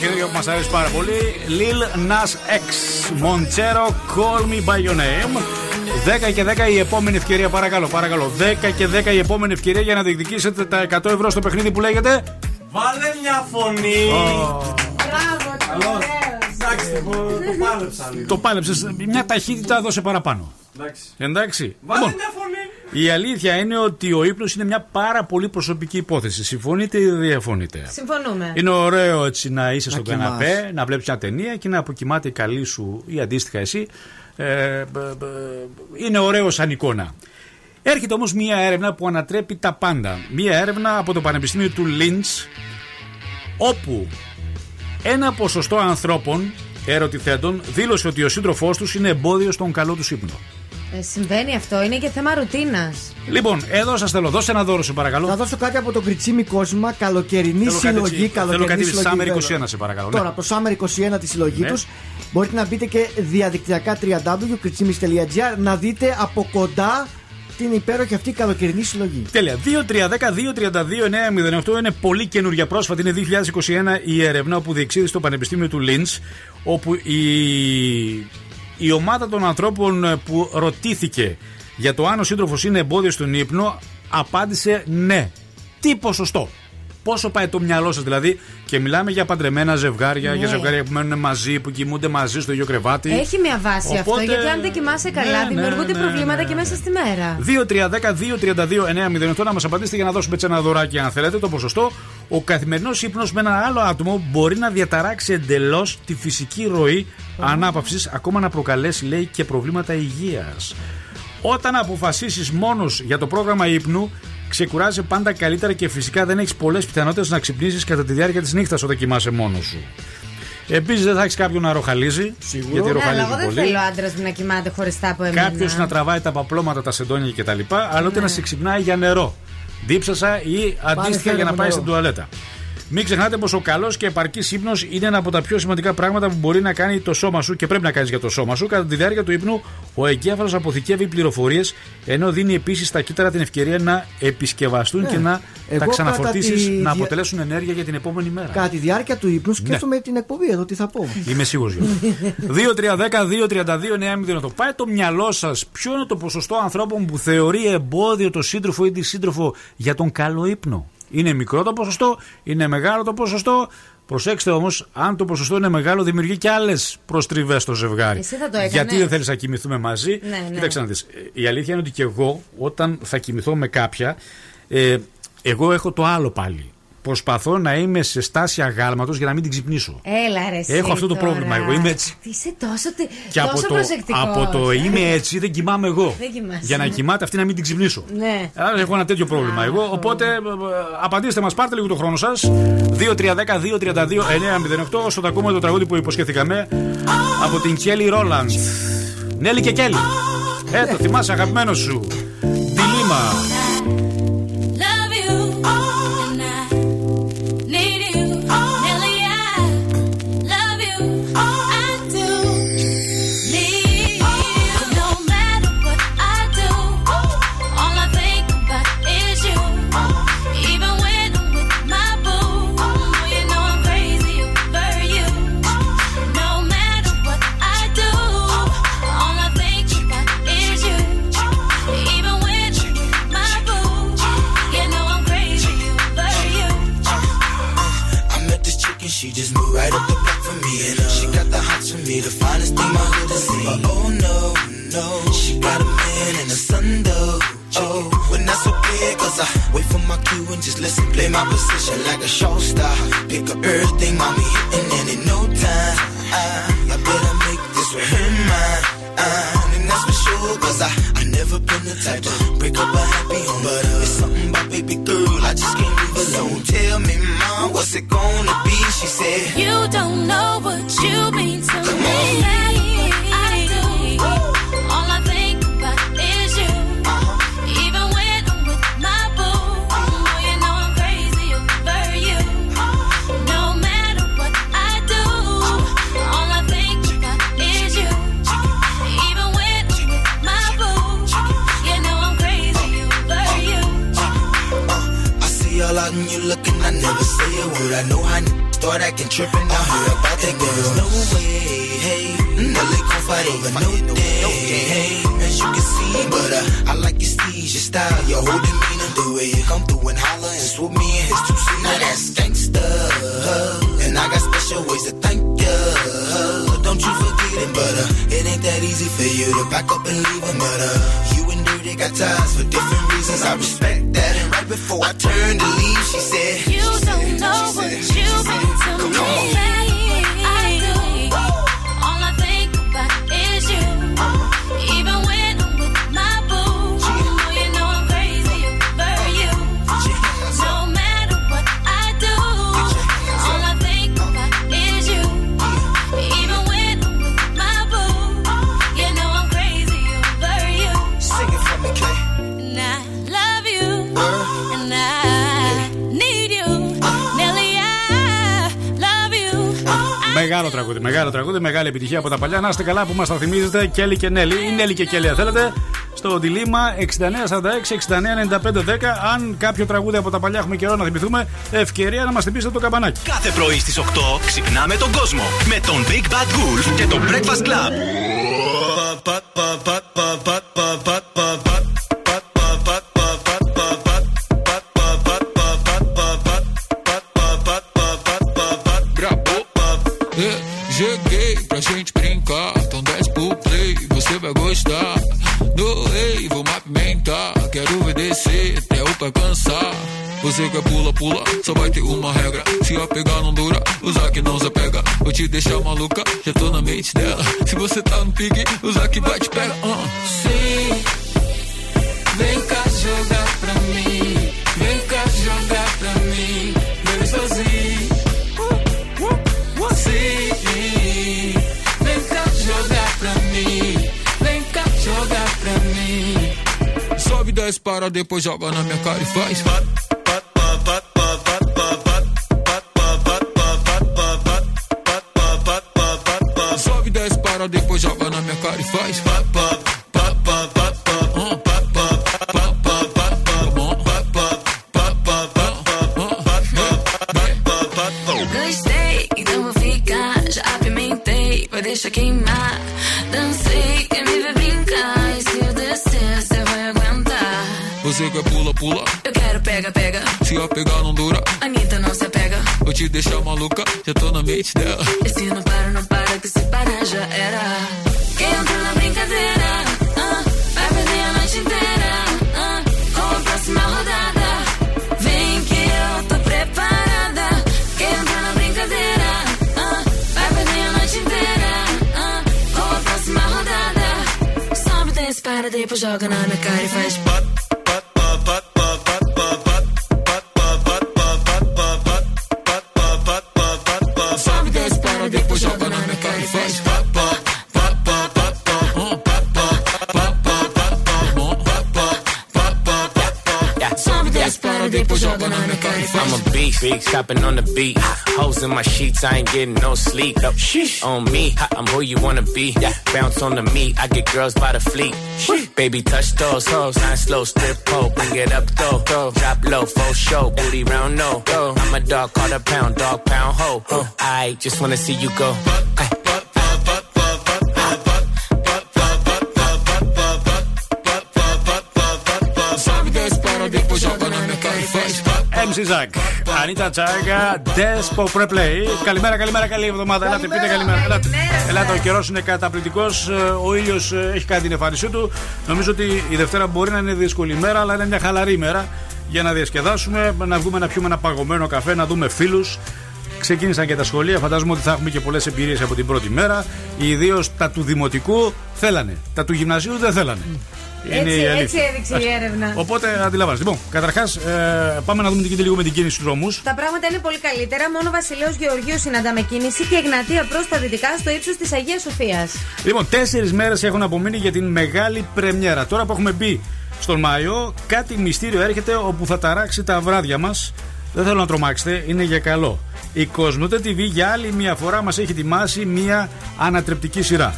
Άλλο ένα από τα καινούργια που μας αρέσει πάρα πολύ. Lil Nas X Monchero Call Me By Your Name. 10 και 10 η επόμενη ευκαιρία, παρακαλώ, παρακαλώ. 10 και 10 η επόμενη ευκαιρία για να διεκδικήσετε τα 100 ευρώ στο παιχνίδι που λέγεται. Βάλε μια φωνή. Μπράβο, Καλώς. Εντάξει, το, το πάλεψα λίγο. Το πάλεψες. Μια ταχύτητα δώσε παραπάνω. Εντάξει. Εντάξει. Βάλε Λοιπόν, μια φωνή. Η αλήθεια είναι ότι ο ύπνος είναι μια πάρα πολύ προσωπική υπόθεση. Συμφωνείτε ή διαφωνείτε; Συμφωνούμε. Είναι ωραίο έτσι να είσαι στο κοιμάσαι. καναπέ, να βλέπεις μια ταινία και να αποκοιμάται η καλή σου ή αντίστοιχα εσύ. Ε, μπ, μπ, είναι ωραίο σαν εικόνα. Έρχεται όμως μια έρευνα που ανατρέπει τα πάντα. Μια έρευνα από το Πανεπιστήμιο του Λίντς όπου ένα ποσοστό ανθρώπων ερωτηθέντων δήλωσε ότι ο σύντροφός τους είναι εμπόδιος στον καλό τους ύπνο. Ε, συμβαίνει αυτό, είναι και θέμα ρουτίνας. Λοιπόν, εδώ σας θέλω, δώσε ένα δώρο, σε παρακαλώ. Θα δώσω κάτι από το Κριτσίμι Κόσμημα, καλοκαιρινή Θέλω κάτι συλλογή. έτσι, θέλω καλοκαιρινή κάτι συλλογή, Summer βέβαια. 21, σε παρακαλώ, ναι. Τώρα, το Summer 21 τη συλλογή Ναι. τους. Μπορείτε να μπείτε και διαδικτυακά www.kritsimis.gr να δείτε από κοντά την υπέροχη αυτή καλοκαιρινή συλλογή. Τέλεια. 2-3-10-2-32-9-08 είναι πολύ καινούργια πρόσφατη. Είναι 2021 η έρευνα που διεξήχθη στο Πανεπιστήμιο του Λίντς, όπου η, η ομάδα των ανθρώπων που ρωτήθηκε για το αν ο σύντροφος είναι εμπόδιος στον ύπνο απάντησε ναι. Τι ποσοστό; Πόσο πάει το μυαλό σας, δηλαδή, και μιλάμε για παντρεμένα ζευγάρια, Ναι. για ζευγάρια που μένουν μαζί, που κοιμούνται μαζί στο ίδιο κρεβάτι. Έχει μια βάση αυτό, Οπότε- γιατί αν δεν κοιμάσαι καλά, Ναι, ναι, δημιουργούνται ναι, προβλήματα ναι, και μέσα στη μέρα. 2-3-10-2-32-9-08 να μας απαντήσετε για να δώσουμε έτσι ένα δωράκι αν θέλετε το ποσοστό. Ο καθημερινός ύπνος με ένα άλλο άτομο μπορεί να διαταράξει εντελώς τη φυσική ροή ανάπαυσης, ακόμα να προκαλέσει λέει και προβλήματα υγείας. Όταν αποφασίσεις μόνος για το πρόγραμμα ύπνου, ξεκουράζει πάντα καλύτερα και φυσικά δεν έχεις πολλές πιθανότητες να ξυπνήσεις κατά τη διάρκεια της νύχτας όταν κοιμάσαι μόνος σου. Επίσης δεν θα έχεις κάποιον να ροχαλίζει. Γιατί Ναι, αλλά ροχαλίζει εγώ δεν πολύ. θέλω άντρα μου να κοιμάται χωριστά από εμένα. Κάποιος να τραβάει τα παπλώματα, τα σεντόνια κτλ. Αλλά ούτε να σε ξυπνάει για νερό. Δίψασα ή αντίστοιχα φέρε για να μου πάει νερό. στην τουαλέτα. Μην ξεχνάτε πως ο καλός και επαρκής ύπνος είναι ένα από τα πιο σημαντικά πράγματα που μπορεί να κάνει το σώμα σου και πρέπει να κάνεις για το σώμα σου. Κατά τη διάρκεια του ύπνου, ο εγκέφαλος αποθηκεύει πληροφορίες, ενώ δίνει επίσης στα κύτταρα την ευκαιρία να επισκευαστούν Ναι. και να Εγώ τα κατά ξαναφορτίσεις, τη να δια- αποτελέσουν ενέργεια για την επόμενη μέρα. Κατά τη διάρκεια του ύπνου σκέφτομαι την εκπομπή εδώ, τι θα πω. Είμαι σίγουρος γι' αυτό. 2-3-10-2-32-9-08. Πάει το μυαλό σας. Ποιο είναι το ποσοστό ανθρώπων που θεωρεί εμπόδιο το σύντροφο ή τη σύντροφο για τον καλό ύπνο; Είναι μικρό το ποσοστό, είναι μεγάλο το ποσοστό. Προσέξτε όμως, αν το ποσοστό είναι μεγάλο, δημιουργεί και άλλες προστριβές στο ζευγάρι. Εσύ θα το έκανες. Γιατί δεν θέλεις να κοιμηθούμε μαζί. Ναι, ναι. Κοίταξε να δεις. Η αλήθεια είναι ότι και εγώ, όταν θα κοιμηθώ με κάποια, ε, εγώ έχω το άλλο πάλι. Προσπαθώ να είμαι σε στάση αγάλματος για να μην την ξυπνήσω. Έλα ρε εσύ Έχω αυτό το τώρα. πρόβλημα, εγώ είμαι έτσι. Τι Είσαι τόσο, τε... Και τόσο από το, προσεκτικός. από το είμαι έτσι δεν κοιμάμαι εγώ. Δεν κοιμάσαι. Για να κοιμάται αυτή να μην την ξυπνήσω. Ναι. Άρα έχω ένα τέτοιο πρόβλημα εγώ. Οπότε ε, ε, απαντήστε μας, πάρτε λίγο το χρόνο σας. 2-3-10-2-32-9-08 όσο θα ακούμε το τραγούδι που υποσχέθηκαμε από την Κέλλη Ρόλαντς. Νέλη και Κέλλη. Ε, το θυμάσαι αγαπημένος σου. Διλήμμα. Μεγάλη επιτυχία από τα παλιά. Να είστε καλά που μας τα θυμίζετε, Κέλλη και Νέλη. Ή Νέλη και Κέλλη, αν θέλετε. Στο τηλήμα 6946-699510. Αν κάποιο τραγούδι από τα παλιά έχουμε καιρό να θυμηθούμε, ευκαιρία να μας θυμίσετε το καμπανάκι. Κάθε πρωί στις 8 ξυπνάμε τον κόσμο με τον Big Bad Wolf και το Breakfast Club. Depois joga na minha cara e faz. Mente dela. E se não para, não para, que se parar já era. Quem entra na brincadeira, ah, vai perder a noite inteira. ah, com a próxima rodada. Vem que eu tô preparada. Quem entra na brincadeira, ah, vai perder a noite inteira. ah, com a próxima rodada. Sobe, desce, para, depois joga na minha cara e faz. Stopping on the beat. Hoes in my sheets, I ain't getting no sleep. On me, I'm who you wanna be. Bounce on the meat, I get girls by the fleet. Baby, touch those hoes, nine slow strip pole, bring it up though. Drop low, full show, booty round no. I'm a dog, call a pound, dog pound ho. I just wanna see you go. Ay. MC Zack, Ανίτα Τσάγκα, Despo Preplay. Καλημέρα, καλημέρα, καλή εβδομάδα. Ελάτε, πείτε καλημέρα. Ελάτε, Ελάτε ο καιρός είναι καταπληκτικός. Ο ήλιος έχει κάνει την εμφάνισή του. Νομίζω ότι η Δευτέρα μπορεί να είναι δύσκολη μέρα, αλλά είναι μια χαλαρή μέρα για να διασκεδάσουμε, να βγούμε να πιούμε ένα παγωμένο καφέ, να δούμε φίλους. Ξεκίνησαν και τα σχολεία. Φαντάζομαι ότι θα έχουμε και πολλές εμπειρίες από την πρώτη μέρα. Ιδίως τα του δημοτικού θέλανε. Τα του γυμνασίου δεν θέλανε. Είναι Έτσι, η έτσι αλήθεια. έδειξε η έρευνα. Οπότε αντιλαμβάνεστε. Λοιπόν, καταρχάς, ε, πάμε να δούμε τι γίνεται λίγο με την κίνηση του δρόμους. Τα πράγματα είναι πολύ καλύτερα. Μόνο Βασιλέο Γεωργίου συναντάμε κίνηση και Εγνατία προς τα δυτικά στο ύψος της Αγίας Σοφίας. Λοιπόν, τέσσερις μέρες έχουν απομείνει για την μεγάλη πρεμιέρα. Τώρα που έχουμε μπει στον Μάιο, κάτι μυστήριο έρχεται όπου θα ταράξει τα βράδια μας. Δεν θέλω να τρομάξετε, είναι για καλό. Η Κοσμοτέ TV για άλλη μια φορά μας έχει ετοιμάσει μια ανατρεπτική σειρά.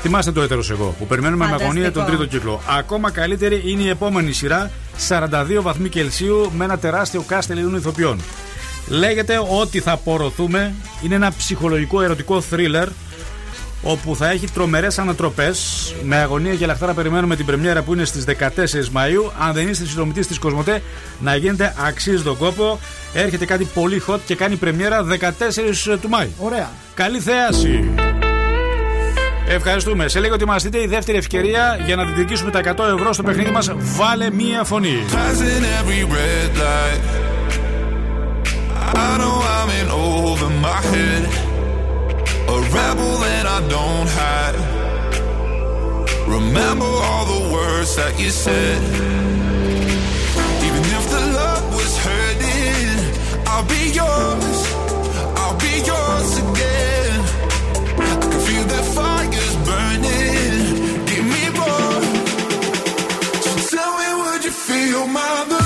Θυμάστε το έτερος εγώ που περιμένουμε με Φανταστικό. αγωνία τον τρίτο κύκλο. Ακόμα καλύτερη είναι η επόμενη σειρά, 42 βαθμοί Κελσίου με ένα τεράστιο cast Ελληνών ηθοποιών. Λέγεται ότι θα απορροθούμε. Είναι ένα ψυχολογικό ερωτικό θρίλερ όπου θα έχει τρομερές ανατροπές με αγωνία και λαχτάρα περιμένουμε την πρεμιέρα που είναι στις 14 Μαΐου αν δεν είστε συνδρομητής της Κοσμοτέ να γίνετε αξίζει τον κόπο έρχεται κάτι πολύ hot και κάνει πρεμιέρα 14 του Μάη Ωραία. Καλή θέαση Ευχαριστούμε. Σε λίγο ότι μας δείτε η δεύτερη ευκαιρία για να διεκδικήσουμε τα 100 ευρώ στο παιχνίδι μας Βάλε μία φωνή. Passing every red light. I know I'm in over my head. A rebel that I don't hide. Remember all the words that you said. Even if the love was hurting, I'll be yours. you, mother.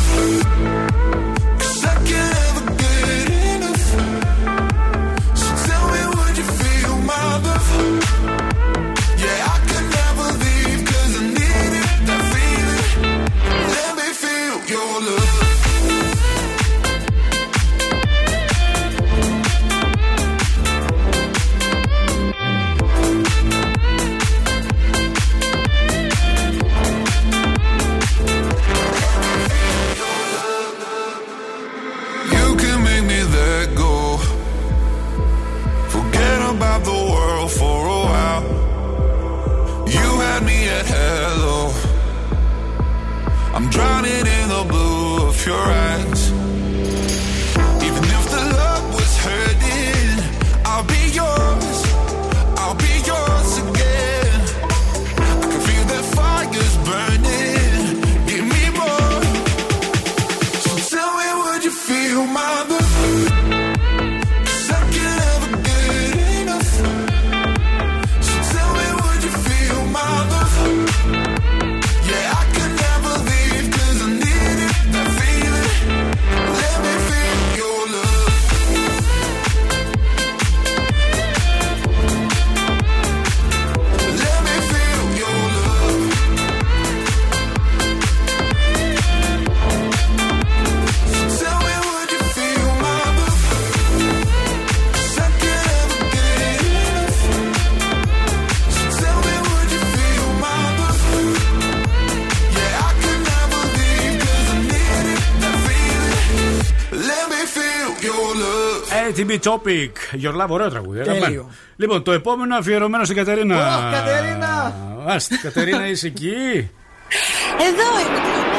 if you're right. ATB Topic. Your Love, ωραίο τραγούδι. Τέλειο. αγαπημένο. Λοιπόν, το επόμενο αφιερωμένο στην Κατερίνα. Ω, Κατερίνα! Άστε, Κατερίνα, είσαι εκεί. Εδώ είμαι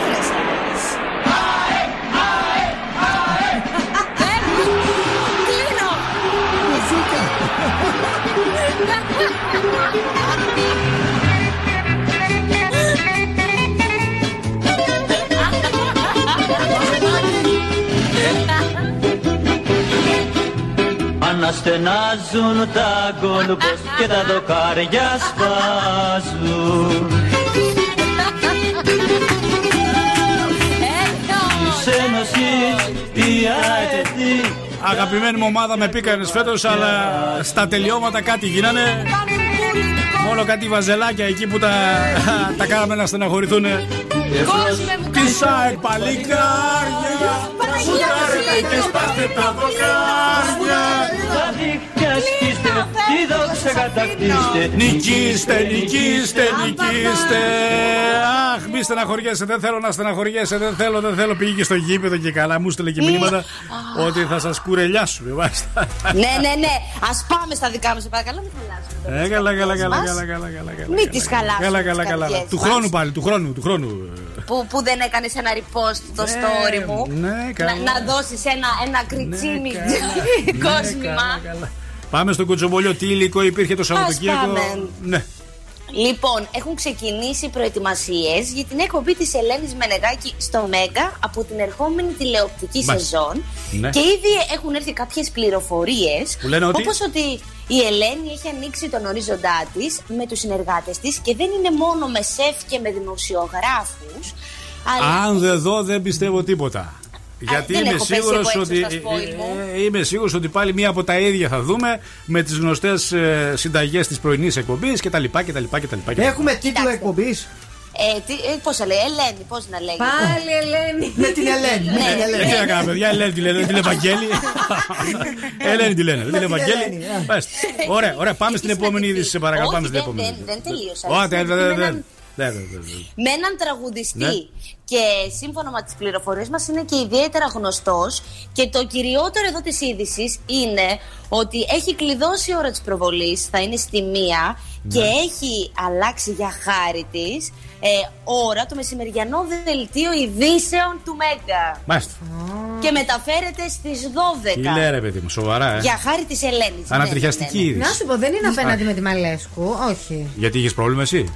Αναστενάζουν τα γκολμπος και τα δοκάρια σπάζουν Της Ένωσης η ΑΕΤ Αγαπημένη μου ομάδα με πήκανε φέτος, αλλά στα τελειώματα κάτι γίνανε. Μόνο κάτι βαζελάκια εκεί που τα, τα κάναμε να στεναχωρηθούν. Κόσμε μου, Τι ΣΑΕΚ παλικάρια, σουτάρετε και σπάστε τα δοκάρια. δίχτυα στήστε με δόξα κατακτήστε Νικήστε, νικήστε, νικήστε. Αχ, μη στεναχωριέσαι. Δεν θέλω να στεναχωριέσαι. Δεν θέλω, δεν θέλω. Πήγε και στο γήπεδο και καλά. Μου στείλε και μηνύματα ότι θα σας κουρελιάσουμε. Μάλιστα. Ναι, ναι, ναι. Α πάμε στα δικά μας, σε παρακαλώ, μην χαλάσουμε. Ε, καλά, καλά, καλά, Μας. καλά, καλά, καλά, καλά. Μην τις χαλάσουμε. Καλά, τις καλά, καλά. καρδιές Του μας. χρόνου πάλι, του χρόνου, του χρόνου. Που, που δεν έκανες ένα repost το story μου. ναι, καλά. να, να δώσεις ένα, ένα κριτσίμι κόσμημα. Πάμε στο κουτσομπολιό. Τι υλικό υπήρχε το Σαββατοκύριακο; πάμε. Ναι. Λοιπόν, έχουν ξεκινήσει προετοιμασίες για την εκπομπή της Ελένης Μενεγάκη στο Μέγκα από την ερχόμενη τηλεοπτική Μάλιστα. σεζόν. Ναι. Και ήδη έχουν έρθει κάποιες πληροφορίες. Που λένε ότι; Όπως ότι η Ελένη έχει ανοίξει τον ορίζοντά της με τους συνεργάτες της και δεν είναι μόνο με σεφ και με δημοσιογράφους. Αλλά Αν δεν δω, δεν πιστεύω τίποτα. Γιατί δεν είμαι έχω πέσει σίγουρος εγώ έξω ότι. στα spoil μου. ε, ε, Είμαι σίγουρος ότι πάλι μία από τα ίδια θα δούμε με τις γνωστές συνταγές της πρωινής εκπομπής κτλ. κτλ, κτλ. Έχουμε τίτλο εκπομπής; Ε, τι, ε, πώς θα λέει, Ελένη, πώς να λέγεται. Πάλι Ελένη. Με την Ελένη. με την Ναι. Ελένη. Ε, τι να κάνουμε, παιδιά, Ελένη τη λένε, δεν τη λένε Βαγγέλη. Ελένη τη λένε, δεν τη λένε την Βαγγέλη. Ελένη, α. Πες. Ωραία, ωραία, πάμε στην επόμενη είδηση, σε παρακαλώ. Όχι, Πάμε στην δεν, επόμενη. δεν, δεν τελείωσα. Ω, δεν, δεν, δεν, Με δεν. έναν- Δεν, δεν, δεν, δεν. με έναν τραγουδιστή Ναι. Και σύμφωνα με τις πληροφορίες μας είναι και ιδιαίτερα γνωστός και το κυριότερο εδώ της είδησης είναι ότι έχει κλειδώσει η ώρα της προβολής, θα είναι στη μία και Ναι. έχει αλλάξει για χάρη της ε, ώρα το μεσημεριανό δελτίο ειδήσεων του Μέγκα Μάλιστα. και μεταφέρεται στις 12 Τι λέει ρε παιδί μου, σοβαρά, ε. για χάρη της Ελένης. Ναι, Ανατριχιαστική ναι, ναι. είδηση. Να σου πω, δεν είναι απέναντι με τη Μαλέσκου. Όχι. Γιατί είχες πρόβλημα εσύ;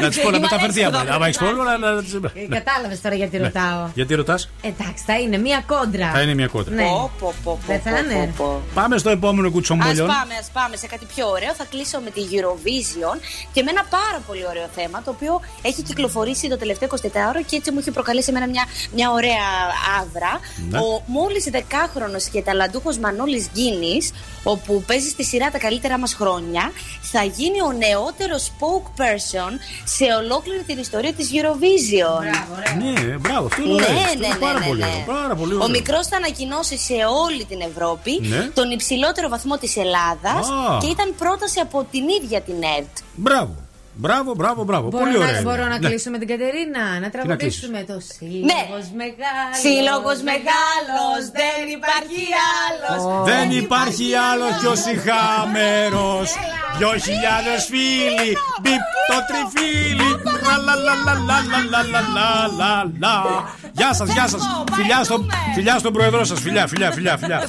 Να της πω να Η μεταφερθεί Μαλέσκου άμα θα άμα έχεις πρόβλημα. να- να της- Κατάλαβες τώρα γιατί Ναι. ρωτάω. Γιατί ρωτάς; Εντάξει, θα είναι μία κόντρα. Θα είναι μια κόντρα. Ναι. Πω, πω, πω, πω, Δεν θα πω, είναι; πω, πω. Πάμε στο επόμενο Ας κουτσομπολιόν. πάμε, ας πάμε σε κάτι πιο ωραίο. Θα κλείσω με τη Eurovision και με ένα πάρα πολύ ωραίο θέμα το οποίο έχει κυκλοφορήσει το τελευταίο 24ωρο και έτσι μου έχει προκαλέσει εμένα μια, μια ωραία άβρα. Ναι. Ο μόλις 10χρονος και ταλαντούχος Μανώλης Γκίνης, όπου παίζει στη σειρά τα καλύτερα μας χρόνια, θα γίνει ο νεότερος spokesperson σε ολόκληρη την ιστορία της Eurovision. Ναι, μπράβο, αυτό είναι Ναι, ωραίο. ναι, Αυτό είναι ναι, Πάρα ναι, πολύ ναι. ωραίο. Πάρα πολύ Ο ωραίο. μικρός θα ανακοινώσει σε όλη την Ευρώπη Ναι. τον υψηλότερο βαθμό της Ελλάδας Α. και ήταν πρόταση από την ίδια την ΕΡΤ. Μπράβο. Μπράβο, μπράβο, μπράβο. Μπορώ Πολύ ωραία. Να, μπορώ να ναι. την Κατερίνα, να τραγουδήσουμε το ναι. σύλλογος ναι. μεγάλος. Σύλλογος μεγάλος, δεν υπάρχει άλλος. Δεν υπάρχει άλλος κι ο συχάμερο. Δυο χιλιάδες φίλοι, μπιπ το τριφύλι. Λα Γεια σας, γεια σας. Φιλιά, στον πρόεδρό σας. Φιλιά, φιλιά, φιλιά. φιλιά.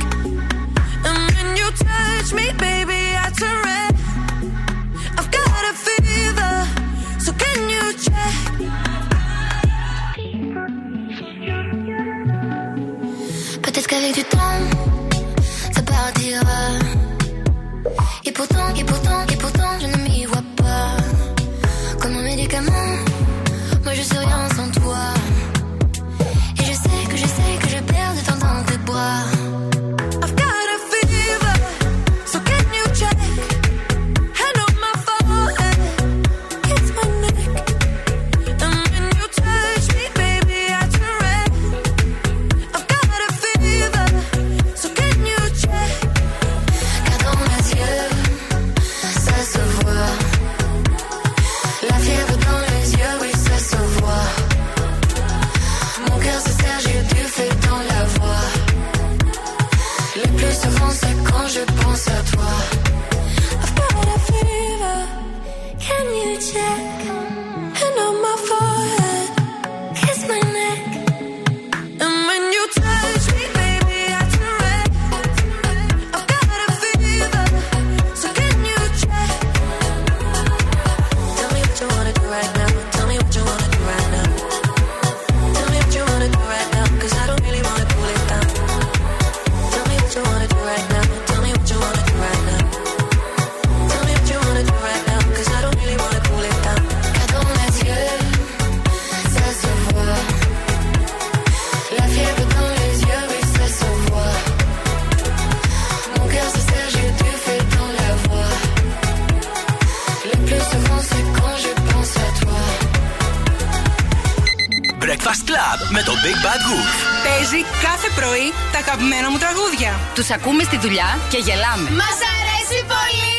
δουλειά και γελάμε. Μας αρέσει πολύ!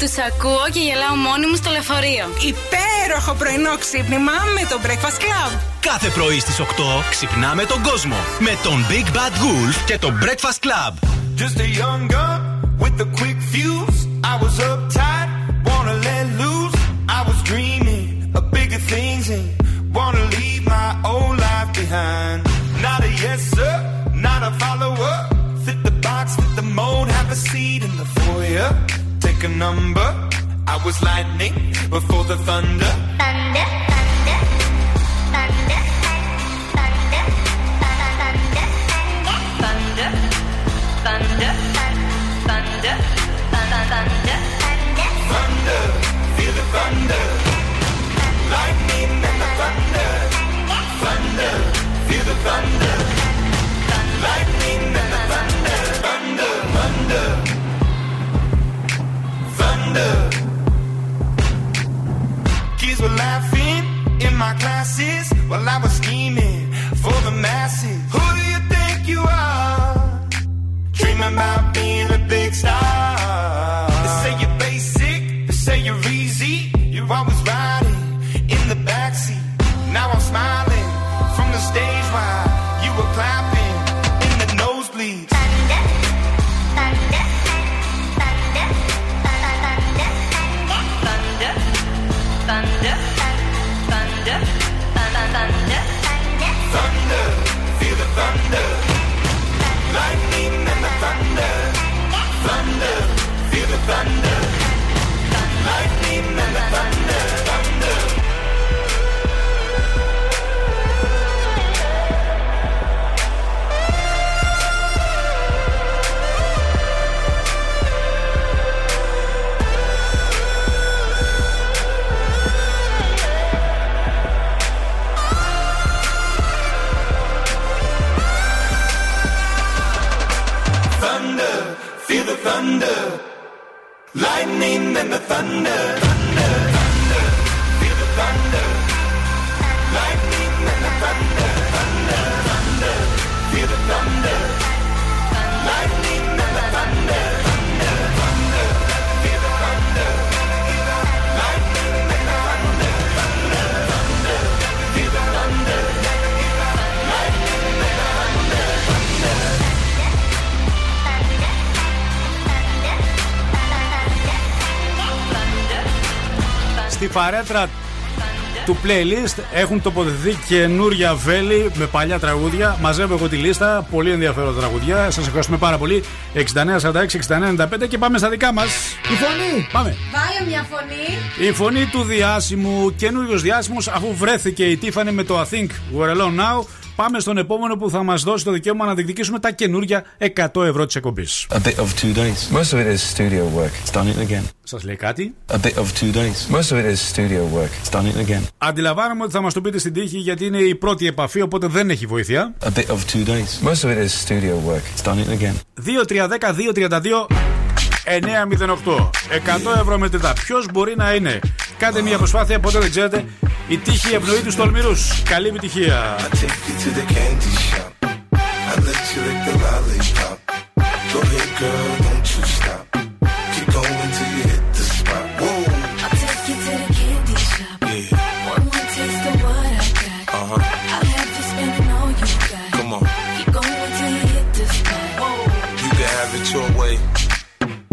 Τους ακούω και γελάω μόνοι μου στο λεωφορείο. Υπέροχο πρωινό ξύπνημα με το Breakfast Club. Κάθε πρωί στις 8 ξυπνάμε τον κόσμο με τον Big Bad Wolf και το Breakfast Club. παρέτρα του playlist έχουν τοποθετηθεί καινούρια βέλη με παλιά τραγούδια. Μαζεύω εγώ τη λίστα. Πολύ ενδιαφέροντα τραγουδιά. Σας ευχαριστούμε πάρα πολύ. 69, 46, 69, και πάμε στα δικά μας. Η φωνή! Πάμε. Βάλε μια φωνή. Η φωνή του διάσημου, καινούριο διάσημο αφού βρέθηκε η Τίφανη με το I think we're alone now. Πάμε στον επόμενο που θα μας δώσει το δικαίωμα να διεκδικήσουμε τα καινούργια 100 ευρώ της εκπομπής. Σας λέει κάτι; A bit of two days. Most of it is studio work. It's done it again. Αντιλαμβάνομαι ότι θα μας το πείτε στην τύχη γιατί είναι η πρώτη επαφή, οπότε δεν έχει βοήθεια. A bit of two days. Most of it is studio work. It's done it again. 2-3-10-2-32. 908. 100 ευρώ μετρητά. Ποιος μπορεί να είναι; Κάντε μια προσπάθεια, ποτέ δεν ξέρετε. Η τύχη ευνοεί τους τολμηρούς. Καλή επιτυχία. Girl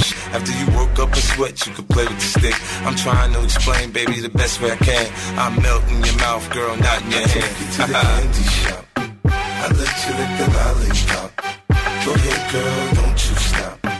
shit. After you woke up and sweat, you could play with the stick. I'm trying to explain, baby, the best way I can. I melt in your mouth, girl, not in your hand. to the candy shop. I let you lick the lollipop. Go ahead, girl, don't you stop.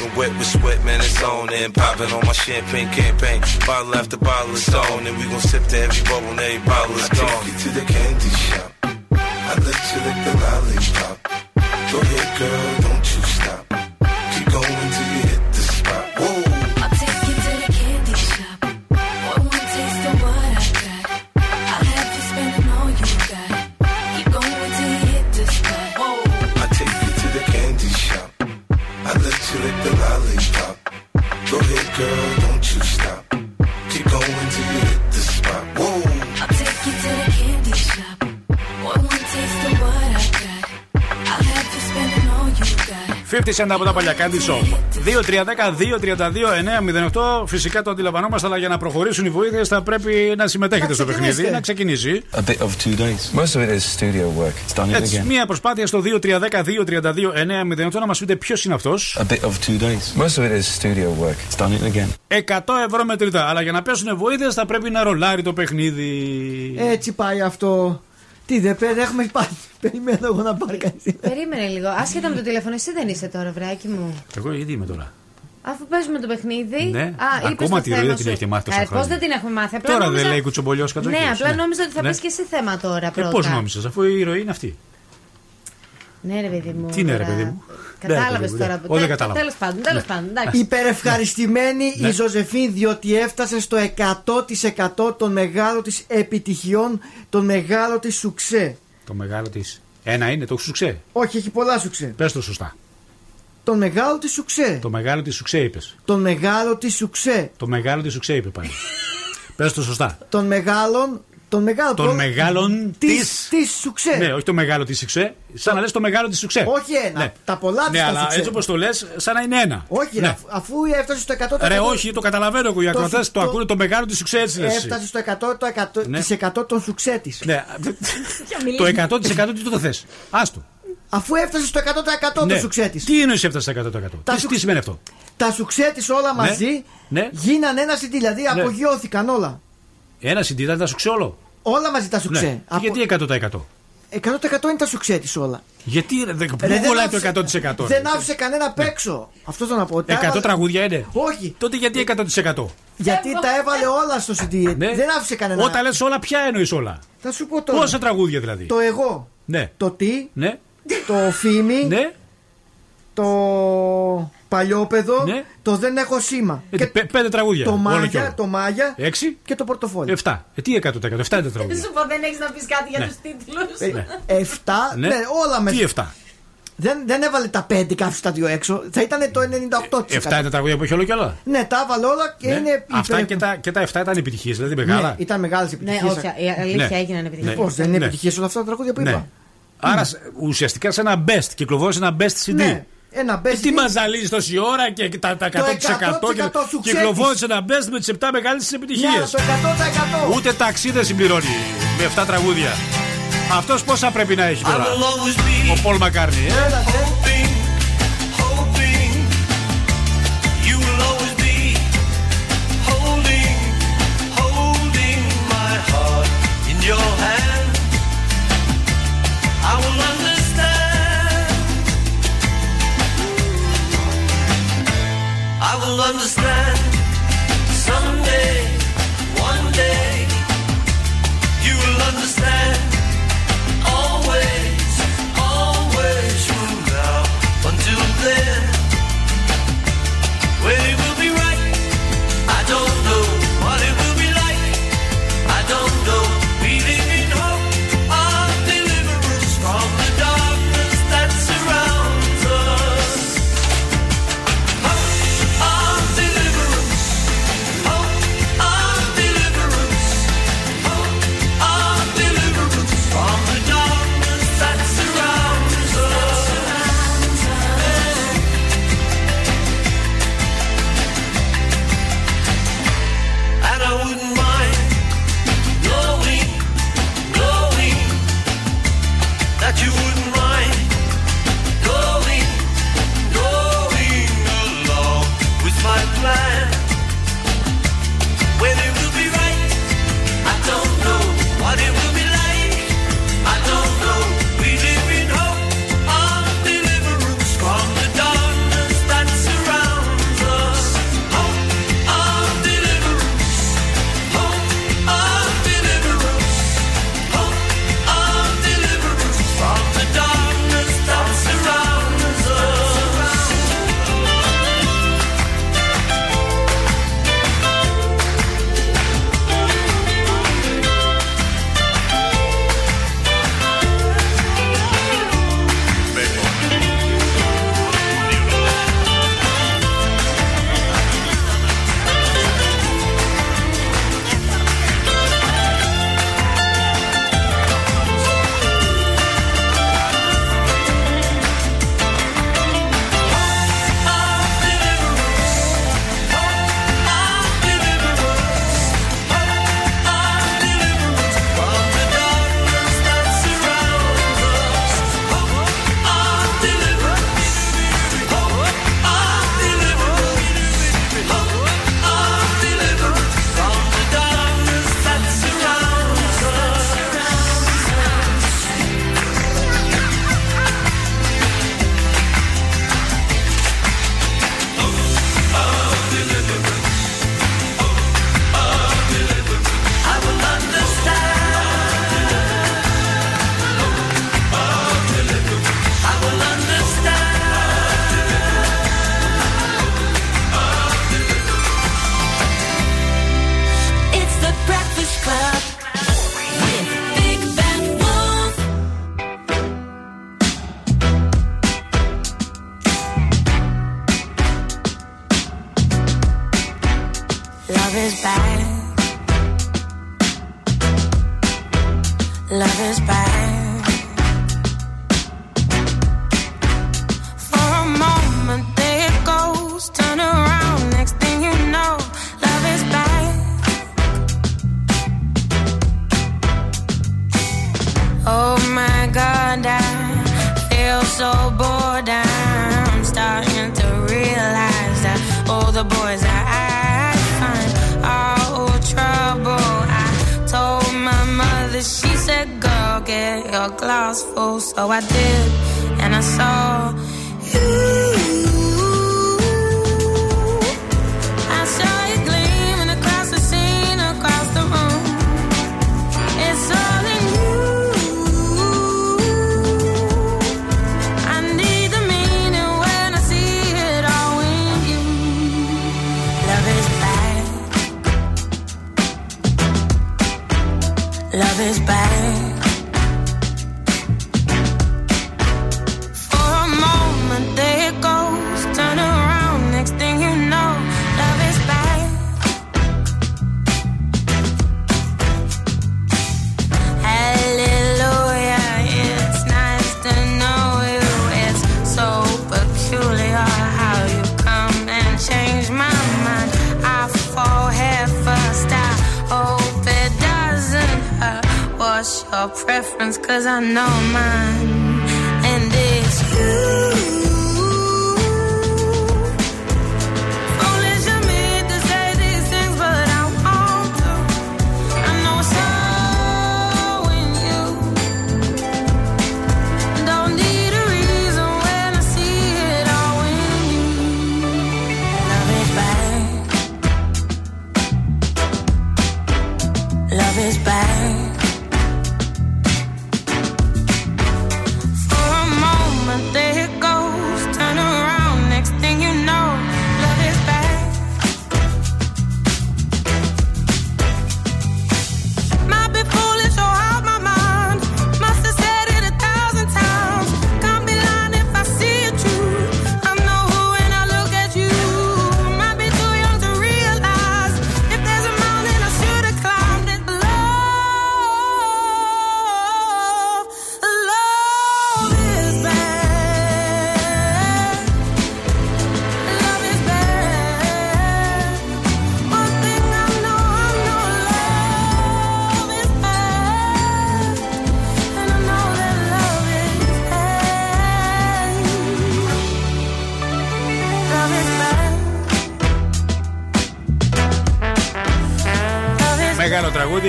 Wet with sweat, man, it's on and popping on my champagne campaign. Bottle after bottle is on, and we gon' sip to every bubble and every bottle is gone. I take you to the candy shop. I let you lick the lollipop. Go ahead, girl, show. 50 cent από τα παλιά Candy Shop. 2-3-10-2-32-9-08. Φυσικά το αντιλαμβανόμαστε, αλλά για να προχωρήσουν οι βοήθειες θα πρέπει να συμμετέχετε στο παιχνίδι, να ξεκινήσει. A bit of two days. Most of it is studio work. It's done it Έτσι, again. μία προσπάθεια στο 2-3-10-2-32-9-08 να μας πείτε ποιος είναι αυτός. A bit of two days. Most of it is studio work. It's done it again. 100 ευρώ μετρητά. Αλλά για να πέσουν βοήθειες θα πρέπει να ρολάρει το παιχνίδι. Έτσι πάει αυτό. Τι δεν πέρα, έχουμε πάει. Περιμένω εγώ να πάρει κανείς. Περίμενε λίγο. Άσχετα με το τηλέφωνο, εσύ δεν είσαι τώρα, βράκι μου. Εγώ γιατί είμαι τώρα. Αφού παίζουμε το παιχνίδι. Ναι. Α, είπες Ακόμα το τη θέμα ροή δεν σου. την έχετε μάθει τόσα Ε, Πώς χρόνια. δεν την έχουμε μάθει. Απλά Τώρα νόμιζα... δεν λέει κουτσομπολιός κατοχή. Ναι, απλά νόμιζα ότι θα ναι. πεις και εσύ θέμα τώρα Ε, πρώτα. Πώ νόμιζες, αφού η ροή είναι αυτή. Ναι, ρε παιδί μου. Τι είναι, ρε τώρα. παιδί μου. Κατάλαβες Ναι, ρε παιδί μου, τώρα. ναι. Όχι, δεν κατάλαβα. Τέλος πάντων, τέλος πάντων. εντάξει. Υπερευχαριστημένη Ναι. η Ζωζεφίν διότι έφτασε στο 100% των μεγάλων της επιτυχιών, των μεγάλων της σουξέ. Το μεγάλο της. Ένα είναι, το σουξέ. Όχι, έχει πολλά σουξέ. Πες το σωστά. Τον μεγάλο της σουξέ. Το μεγάλο της σουξέ είπες. Τον μεγάλο της σουξέ. Το μεγάλο της σουξέ είπε πάλι. Πες το σωστά. Των μεγάλων. Των μεγάλων. Των μεγάλων τη. της, της σουξέ. Ναι, όχι το μεγάλο της σουξέ. Σαν να λες το μεγάλο της σουξέ. Όχι ένα. Ναι. Τα πολλά της Ναι, τα αλλά σουξέ. έτσι όπως το λες, σαν να είναι ένα. Όχι, Ναι. αφ- αφού έφτασε στο 100%. Ρε, όχι, το καταλαβαίνω εγώ. Οι Το ακροτέ σου- το το- ακούνε το μεγάλο της σουξέ έτσι λες εσύ. Έφτασε στο 100%, Ναι. της 100 των σουξέ της. Ναι. Το 100% τι το θες. Άστο. Αφού έφτασε στο 100% Ναι. το σουξέ της. Τι εννοείς έφτασε 100%. Τα Τι, σου- τι σημαίνει αυτό; Τα σουξέ της όλα Ναι. μαζί Ναι. γίνανε ένα CD, δηλαδή Ναι. απογειώθηκαν όλα. Ένα CD ήταν τα σουξέ όλο. Όλα μαζί τα σουξέ. Ναι. Από- Γιατί 100%. 100% είναι τα σουξέ της όλα. Γιατί ρε, δεν- πού Ρε, δεν κολλάει το άφησε- 100%. Δεν άφησε κανένα απ' έξω. Αυτό θέλω να πω. Τα 100 έβαλε- τραγούδια είναι; Όχι. Τότε γιατί 100%. Γιατί τα έβαλε όλα στο CD. Δεν άφησε κανένα. Όταν λες όλα, ποια εννοείς όλα; Θα σου πω τώρα. Πόσα τραγούδια δηλαδή; Το εγώ. Ναι. Το τι. Ναι. Το φίμι. Ναι. Το παλιόπεδο. Ναι. Το δεν έχω σήμα. Ε, πέ- πέντε τραγούδια. Το Όλο και μάγια, όλο. το μάγια Έξι. και το πορτοφόλι. 7. Ε, τι 100%. 7 είναι τα τραγούδια. Σου πω, δεν έχεις να πεις κάτι για Ναι. τους τίτλους. Ε, Εφτά. Ναι. Ναι, όλα μέσα. Τι 7. Δεν, δεν έβαλε τα 5 και άφησε τα δύο έξω. Θα ήταν το 98%. 7 είναι τα τραγούδια που έχει όλο και όλα. Ναι, τα έβαλε όλα και Ναι. είναι. Αυτά υπερ- και τα, και τα 7 ήταν επιτυχίες, δηλαδή μεγάλα. Ναι, ήταν μεγάλες Ναι, επιτυχίες. όχι, η αλήθεια Ναι. έγιναν επιτυχίες. Πώ δεν είναι Ναι. επιτυχίες όλα αυτά τα τραγούδια που Ναι. είπα. Άρα σ- ουσιαστικά σε ένα best, κυκλοφόρησε ένα best CD. Ναι. Ένα best Ε, Τι CD. μας ζαλίζει τόση ώρα και τα, τα 100% και 100% σου κυκλοφόρησε ένα best με τις 7 μεγάλες επιτυχίε. Ναι, το 100%. Ούτε ταξίδες συμπληρώνει με 7 τραγούδια. Αυτός πόσα πρέπει να έχει τώρα; Ο Πολ Μακάρνι. ε; I will understand someday, one day. You will understand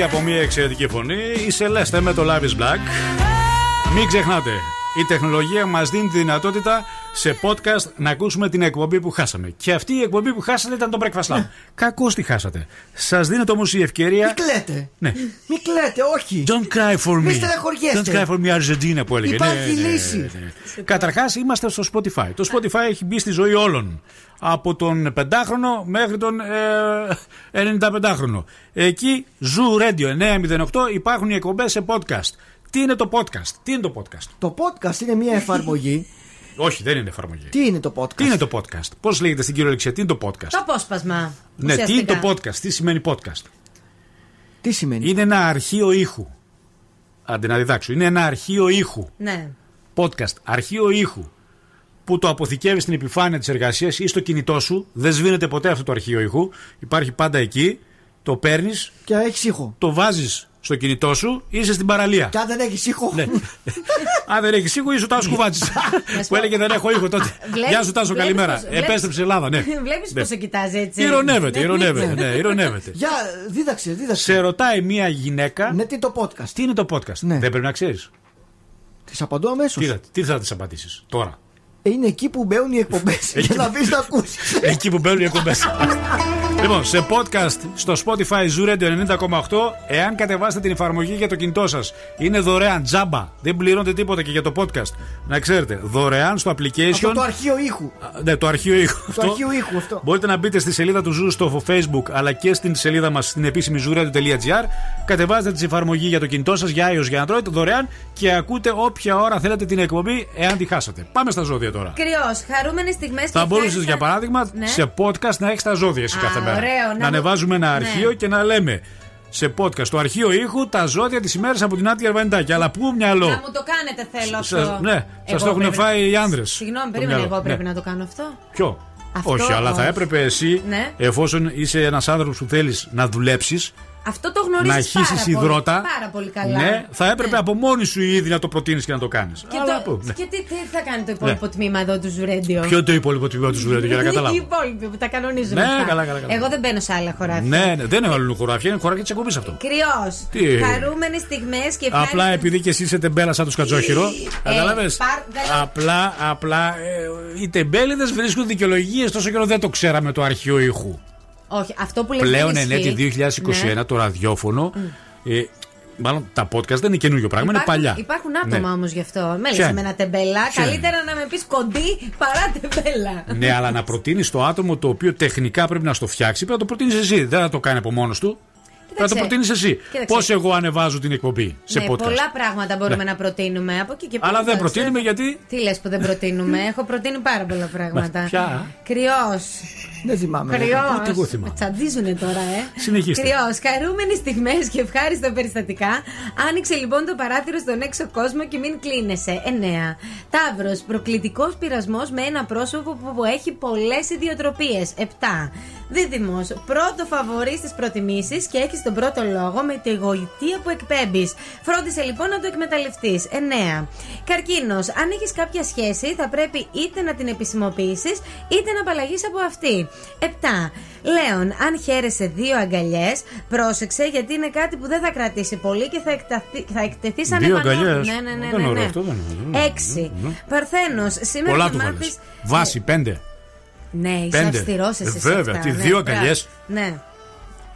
Μεγάλο τραγούδι από μια εξαιρετική φωνή. Η Σελέστε με το Love is Black. Μην ξεχνάτε, η τεχνολογία μας δίνει τη δυνατότητα σε podcast να ακούσουμε την εκπομπή που χάσαμε. Και αυτή η εκπομπή που χάσατε ήταν το Breakfast Lab. Κακώς τη χάσατε. Σας δίνεται όμως η ευκαιρία. Μην κλαίτε. Ναι. Μην κλαίτε, όχι. Don't cry for me. Μη στεναχωριέστε. Don't cry for me, Argentina που έλεγε. Υπάρχει Ναι, ναι, λύση. ναι, ναι. Καταρχάς είμαστε στο Spotify. Το Spotify έχει μπει στη ζωή όλων. Από τον 5χρονο μέχρι τον ε, 95χρονο. Εκεί, Zoo Radio 908 υπάρχουν οι εκπομπές σε podcast. Τι είναι το podcast, τι είναι το podcast; Το podcast είναι μια εφαρμογή. Όχι, δεν είναι εφαρμογή. Τι είναι το podcast; Τι είναι το podcast, πώς λέγεται στην κυριολεξία, τι είναι το podcast; Το απόσπασμα. Ναι, τι είναι ουσιαστικά. το podcast, τι σημαίνει podcast; Τι σημαίνει; Είναι ένα αρχείο ήχου. Άντε να διδάξω. Είναι ένα αρχείο ήχου. Ναι. Podcast, αρχείο ήχου. Που το αποθηκεύει στην επιφάνεια της εργασίας ή στο κινητό σου. Δεν σβήνεται ποτέ αυτό το αρχείο ήχου. Υπάρχει πάντα εκεί. Το παίρνεις. Και έχεις ήχο. Το βάζεις στο κινητό σου, είσαι στην παραλία. Και αν δεν έχεις ήχο. Ναι. αν δεν έχεις ήχο, είσαι ο Τάσο Κουβάτση. που έλεγε δεν έχω ήχο τότε. Βλέπεις- Γεια σου Τάσο, βλέπεις καλημέρα. πως- βλέπεις- Επέστρεψε Ελλάδα, ναι. Βλέπεις Ναι. πώ σε κοιτάζει έτσι. Ηρωνεύεται, Ναι, ηρωνεύεται. ναι. Ναι, ηρωνεύεται. Για, δίδαξε, δίδαξε. Σε ρωτάει μια γυναίκα. Ναι, τι είναι το podcast; Τι είναι το podcast; Δεν πρέπει να ξέρεις. Τη απαντώ αμέσως. Τι, θα- τι θα τη απαντήσεις τώρα; Είναι εκεί που μπαίνουν οι εκπομπές. Για να μπει να ακούσεις. Εκεί που μπαίνουν οι εκπομπές. λοιπόν, σε podcast στο Spotify Zoo Radio 90,8, εάν κατεβάσετε την εφαρμογή για το κινητό σας, είναι δωρεάν, τζάμπα. Δεν πληρώνετε τίποτα και για το podcast. Να ξέρετε, δωρεάν στο application. Αυτό το αρχείο ήχου. Ναι, το αρχείο ήχου. Το αυτό. αρχείο ήχου αυτό. Μπορείτε να μπείτε στη σελίδα του Zoo στο Facebook αλλά και στην σελίδα μας στην επίσημη zooradio.gr. Κατεβάζετε τη εφαρμογή για το κινητό σας για iOS για Android δωρεάν και ακούτε όποια ώρα θέλετε την εκπομπή εάν τη χάσατε. Πάμε στα ζώδια τώρα. Κρυός, χαρούμενες στιγμές. Θα μπορούσες για παράδειγμα Ναι. σε podcast να έχεις τα ζώδια εσύ Α, κάθε μέρα. Ωραίο, να να μου- ανεβάζουμε ένα Ναι. αρχείο και να λέμε σε podcast το αρχείο ήχου τα ζώδια της ημέρας από την Άτια Αρβανιτάκη. Αλλά πού μυαλό; Να μου το κάνετε, θέλω αυτό. Σας- ναι, σας Εγώ το έχουν πρέπει- φάει οι άνδρες. Συγγνώμη, Το περίμενε, μυαλό. εγώ πρέπει Ναι. να το κάνω αυτό; Ποιο; Αυτό Όχι, αλλά θα όχι. έπρεπε εσύ, Ναι. εφόσον είσαι ένας άνθρωπος που θέλεις να δουλέψεις, Αυτό το γνωρίζεις να πάρα χύσει πολύ. υδρότα. Πάρα πολύ καλά. Ναι, θα έπρεπε Ναι. από μόνη σου ήδη να το προτείνεις και να το κάνεις. Και, το, και τι, τι θα κάνει το υπόλοιπο τμήμα εδώ του Ζουρέντιο; Ναι. Ποιο είναι το υπόλοιπο τμήμα του Ζουρέντου για να Οι καταλάβω. υπόλοιποι που τα κανονίζουν. Ναι, αυτά. καλά, καλά, καλά. Εγώ δεν μπαίνω σε άλλα χωράφια. Ναι, ναι, δεν είναι άλλο χωράφια, είναι χωράφια της εκπομπής αυτό. Κρυός. Τι; Χαρούμενες στιγμές και Απλά ευχάριστες- επειδή και εσύ είσαι τεμπέλα σαν το σκατζόχυρο. Κατάλαβες; Ε, πάρ- δεν- Απλά, απλά ε, οι τεμπέληδες βρίσκουν δικαιολογίες τόσο καιρό δεν το ξέραμε το αρχείο ήχου. Όχι, αυτό που λες Πλέον δεν εν έτη ισχύει. 2021 Ναι. το ραδιόφωνο. Ε, μάλλον τα podcast δεν είναι καινούριο πράγμα, είναι Υπάρχουν- παλιά. Υπάρχουν άτομα Ναι. όμως γι' αυτό. Με Ποια λες είναι; με ένα τεμπέλα. Ποια είναι; Καλύτερα να με πεις κοντή παρά τεμπέλα. Ναι, αλλά να προτείνεις το άτομο το οποίο τεχνικά πρέπει να στο φτιάξει, πρέπει να το προτείνεις εσύ. Δεν θα το κάνει από μόνος του. Πρέπει να το προτείνεις εσύ. Κοίταξε. Πώς εγώ ανεβάζω την εκπομπή σε ναι, podcast. πολλά πράγματα μπορούμε Ναι. να προτείνουμε. Από εκεί και πέρα. Αλλά δεν θα προτείνουμε ξέρω. γιατί. Τι λες που δεν προτείνουμε; Έχω προτείνει πάρα πολλά πράγματα. Ποια; Κρυός. Δεν θυμάμαι. Κρυός. Ούτε εγώ θυμάμαι. Τσαντίζουνε τώρα, ε. Συνεχίστε. Κρυός. Χαρούμενες στιγμές και ευχάριστα περιστατικά. Άνοιξε λοιπόν το παράθυρο στον έξω κόσμο και μην κλείνεσαι. 9. Ταύρος. Προκλητικός πειρασμός με ένα πρόσωπο που που έχει πολλές ιδιοτροπίες. 7. Δίδυμος, πρώτο φαβορή στις προτιμήσεις και έχεις τον πρώτο λόγο με τη γοητεία που εκπέμπεις. Φρόντισε λοιπόν να το εκμεταλλευτείς. 9. Καρκίνος, αν έχεις κάποια σχέση, θα πρέπει είτε να την επισημοποιήσεις είτε να απαλλαγείς από αυτή. 7. Λέων, αν χαίρεσαι δύο αγκαλιές, πρόσεξε γιατί είναι κάτι που δεν θα κρατήσει πολύ και θα, εκταθεί, θα εκτεθεί σαν Δύο επανόρθωση. αγκαλιές. Ναι, ναι, ναι. Δεν ναι, είναι ωραίο ναι. αυτό, δεν είναι. 6. Παρθένος, σήμερα Πολλά θα του μάθεις. βάλες. Βάση, πέντε. Ναι, είσαι Πέντε. αυστηρός Ε, εσύ. σε βέβαια, αυτά, τι, ναι. δύο Μπράβο. αγκαλιές. Ναι.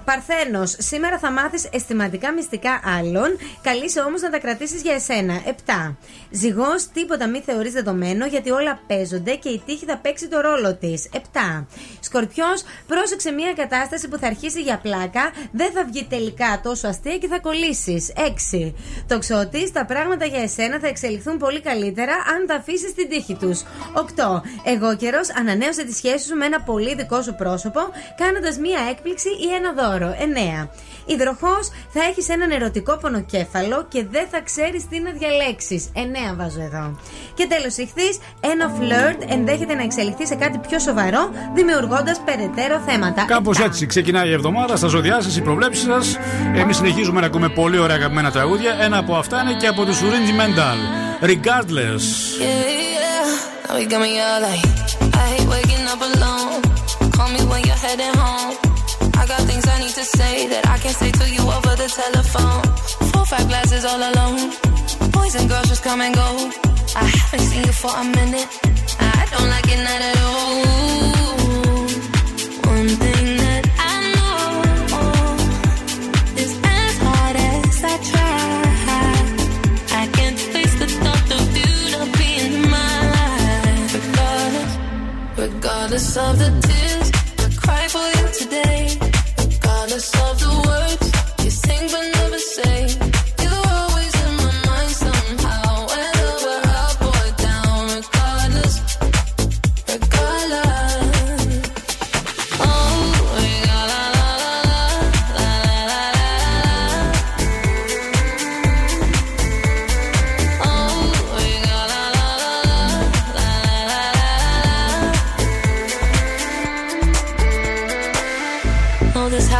Παρθένος, σήμερα θα μάθεις αισθηματικά μυστικά άλλων. Καλείσαι όμως να τα κρατήσεις για εσένα. 7. Ζυγός, τίποτα μη θεωρείς δεδομένο γιατί όλα παίζονται και η τύχη θα παίξει το ρόλο της. 7. Σκορπιός, πρόσεξε μια κατάσταση που θα αρχίσει για πλάκα, δεν θα βγει τελικά τόσο αστεία και θα κολλήσεις. 6. Τοξότης, τα πράγματα για εσένα θα εξελιχθούν πολύ καλύτερα αν τα αφήσεις στην τύχη τους. 8. Εγώ καιρός, ανανέωσε τη σχέση σου με ένα πολύ δικό σου πρόσωπο, κάνοντας μία έκπληξη ή ένα δώρο. 9. Υδροχό, θα έχεις έναν ερωτικό πονοκέφαλο και δεν θα ξέρεις τι να διαλέξεις. 9 βάζω εδώ. Και τέλος, ηχθείς, ένα φλερτ ενδέχεται να εξελιχθεί σε κάτι πιο σοβαρό, δημιουργώντας περαιτέρω θέματα. Κάπως έτσι ξεκινάει η εβδομάδα στα ζωδιά σας, οι προβλέψεις σας. Εμείς συνεχίζουμε να ακούμε πολύ ωραία αγαπημένα τραγούδια. Ένα από αυτά είναι και από τους Ringy Mental. Regardless. Yeah, yeah. Now you got me all like, I hate waking up alone. Call me when you're heading home. Got things I need to say that I can't say to you over the telephone. Four, five glasses all alone. Boys and girls just come and go. I haven't seen you for a minute. I don't like it not at all. One thing that I know is as hard as I try, I can't face regardless of the words you sing but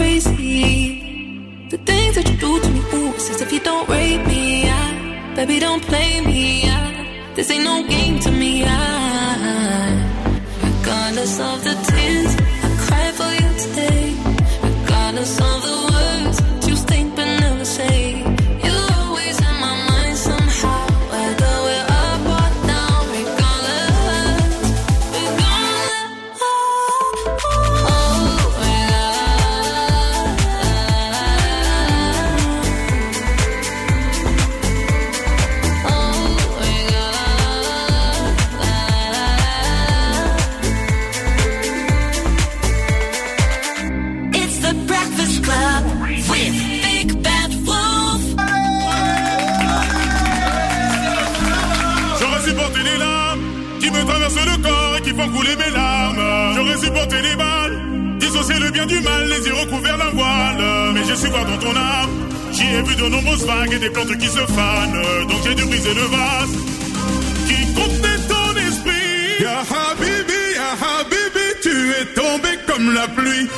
crazy? The things that you do to me, ooh, it's as if you don't rape me. I, baby, don't play me. I, this ain't no game to me. I, regardless of the tears I cry for you today, regardless of the âme, j'y ai vu de nombreuses vagues et des plantes qui se fanent. Donc j'ai dû briser le vase qui contenait ton esprit. Ya Habibi, Ya Habibi, tu es tombé comme la pluie.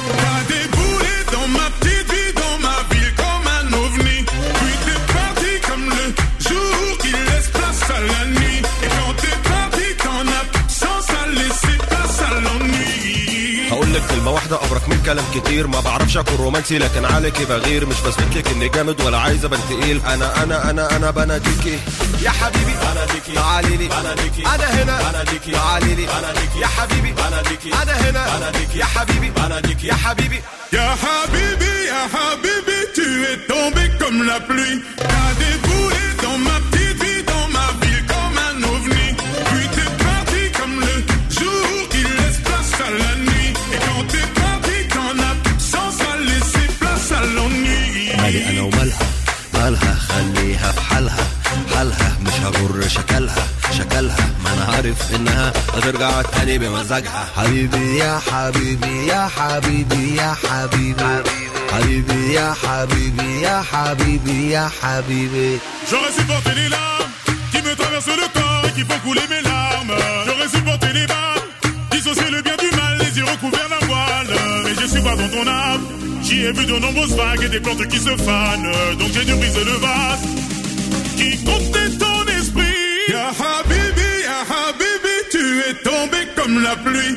Déboulé كلام كتير ما بعرفش أكون رومانسي لكن عليكي بغير مش بثبت لك إني جامد ولا عايز ابان تقيل. أنا أنا أنا أنا بناديكي. يا حبيبي بناديكي. تعالي لي. بناديكي. أنا هنا. بناديكي. تعالي لي. بناديكي. يا حبيبي. بناديكي. أنا هنا. بناديكي. يا حبيبي. بناديكي. يا حبيبي. Ya Habibi, ya Habibi, tu es tombé comme la pluie. T'as شكلها شكلها ما انا عارف انها هترجع تاني بمزاجها حبيبي يا حبيبي يا حبيبي يا حبيبي حبيبي يا حبيبي يا حبيبي يا حبيبي J'aurais supporté les larmes qui me traversent le corps et qui font couler mes larmes. J'aurais supporté les balles, dissocier le bien du mal, les yeux recouverts d'un voile. Mais je suis pas dans ton âme. J'y ai vu de nombreuses vagues et des plantes qui se fanent. Donc j'ai dû briser le vase tombé comme la pluie.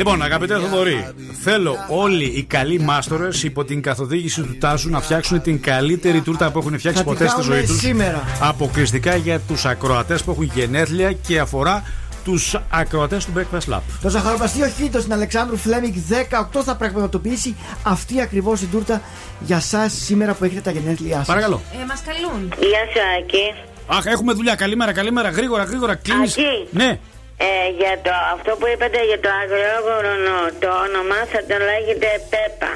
Λοιπόν, αγαπητέ Θοδωρή, θέλω όλοι οι καλοί μάστορες υπό την καθοδήγηση του Τάσου να φτιάξουν την καλύτερη τούρτα που έχουν φτιάξει Θα τη ποτέ στη κάνουμε ζωή τους. σήμερα. Αποκλειστικά για τους ακροατές που έχουν γενέθλια και αφορά τους ακροατές του Breakfast Lab. Το ζαχαροπαστείο Χίτος στην Αλεξάνδρου Φλέμιγκ 18 θα πραγματοποιήσει αυτή ακριβώς την τούρτα για εσά σήμερα που έχετε τα γενέθλιά σας. Παρακαλώ. Ε, μας καλούν. Γεια σου, Άκη. Αχ, έχουμε δουλειά. Καλημέρα, καλημέρα. Γρήγορα, γρήγορα. Κλείνεις. Άκη. Ναι. Ε, για το, αυτό που είπατε για το αγριόγορνο, το όνομα θα το λέγεται Πέπα.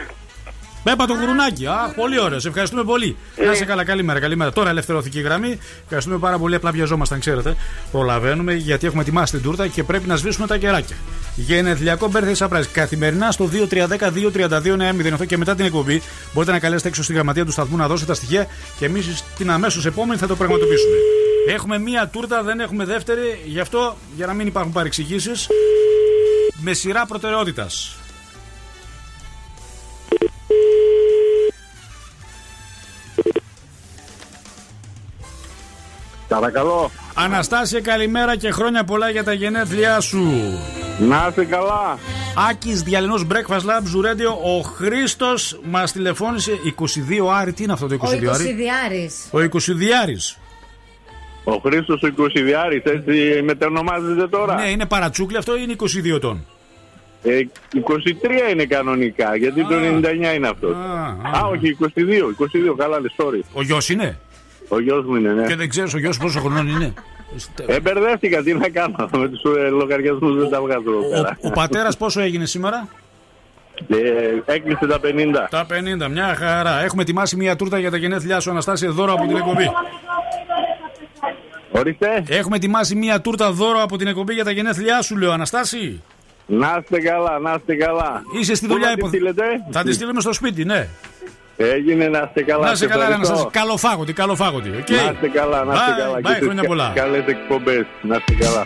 Πέπα το γουρουνάκι. Αχ, πολύ ωραίο. Σε ευχαριστούμε πολύ. Να είσαι καλά, καλημέρα, καλημέρα. Τώρα ελευθερώθηκε η γραμμή. Ευχαριστούμε πάρα πολύ. Απλά βιαζόμασταν, ξέρετε. Προλαβαίνουμε γιατί έχουμε ετοιμάσει την τούρτα και πρέπει να σβήσουμε τα κεράκια. Γενεθλιακό birthday surprise. Καθημερινά στο 2310-232-908 και μετά την εκπομπή μπορείτε να καλέσετε έξω στη γραμματεία του σταθμού να δώσετε τα στοιχεία και εμείς την αμέσως επόμενη θα το πραγματοποιήσουμε. Έχουμε μία τούρτα, δεν έχουμε δεύτερη. Γι' αυτό, για να μην υπάρχουν παρεξηγήσεις, με σειρά προτεραιότητας. Παρακαλώ. Αναστάσια, καλημέρα και χρόνια πολλά για τα γενέθλιά σου. Να είσαι καλά. Άκης Διαλυνός Breakfast Lab Ζουρέντιο. Ο Χρήστος μας τηλεφώνησε 22 Άρη. Τι είναι αυτό το 22 Ο Άρη; Εικοσιδιάρης. Ο 22 Άρης. Ο Χρήστος ο 20 έτσι μετανομάζεται τώρα. Ναι, είναι παρατσούκλι αυτό ή είναι 22 ετών. Ε, 23 είναι κανονικά, γιατί το 99 είναι αυτός. Α, όχι, 22, 22, καλά λες, sorry. Ο γιος είναι; Ο γιος μου είναι, ναι. Και δεν ξέρεις ο γιος πόσο χρονών είναι. Ε, μπερδεύτηκα, τι να κάνω, με τους ε, λογαριασμούς δεν τα βγάζω εδώ πέρα. Ο πατέρας πόσο έγινε σήμερα; Ε, έκλεισε τα 50. Τα 50, μια χαρά. Έχουμε ετοιμάσει μια τούρτα για τα γενέθλιά σου, Αναστάσια, δώρο από την εκπομπή. Ορίστε. Έχουμε ετοιμάσει μια τούρτα δώρο από την εκπομπή για τα γενέθλιά σου, λέω Αναστάση. Να είστε καλά, να είστε καλά. Είσαι στη Πού δουλειά, να τη υπο- στείλετε; Θα τη στείλουμε στο σπίτι, ναι. Έγινε να είστε καλά. Να είσαι σε καλά, ευχαριστώ. Αναστάση. Καλοφάγωτη, καλοφάγωτη. οκ. Να είστε καλά, να είστε Bye, καλά. bye, Και τις χρόνια κα- πολλά. Καλές εκπομπές. Να είστε καλά.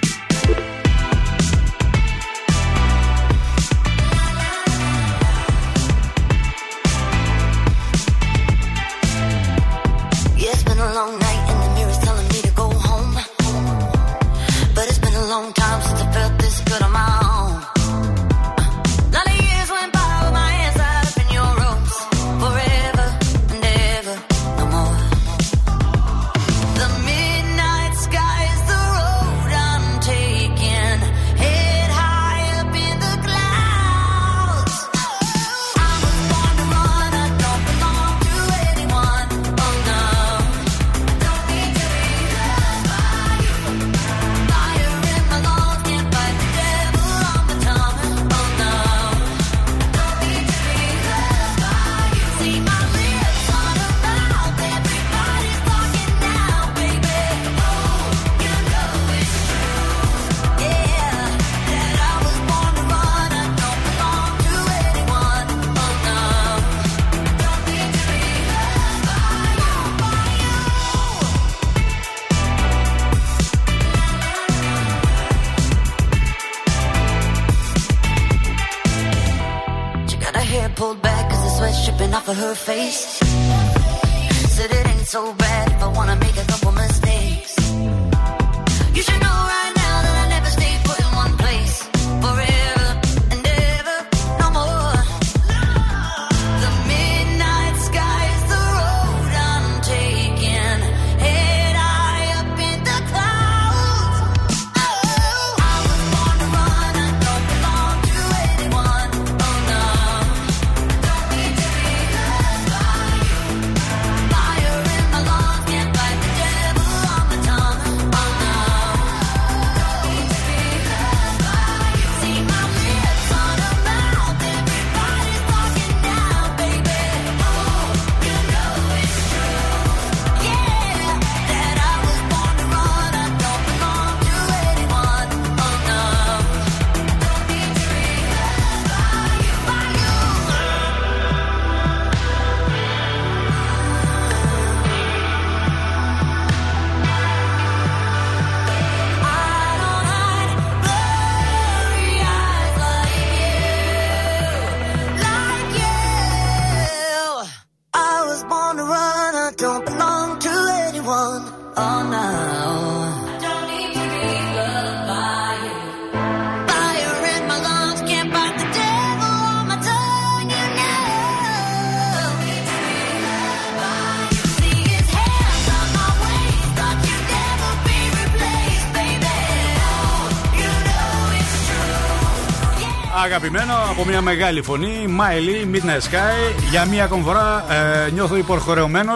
Αγαπημένο από μια μεγάλη φωνή, Miley, Midnight Sky. Για μία ακόμη φορά ε, νιώθω υποχρεωμένο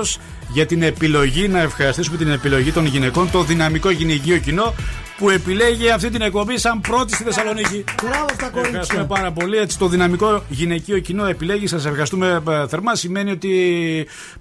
για την επιλογή, να ευχαριστήσουμε την επιλογή των γυναικών, το δυναμικό γυναικείο κοινό που επιλέγει αυτή την εκπομπή σαν πρώτη στη Θεσσαλονίκη. Μπράβο στα Ευχαριστούμε κορίτσια. πάρα πολύ. Έτσι, το δυναμικό γυναικείο κοινό επιλέγει. Σας ευχαριστούμε ε, θερμά. Σημαίνει ότι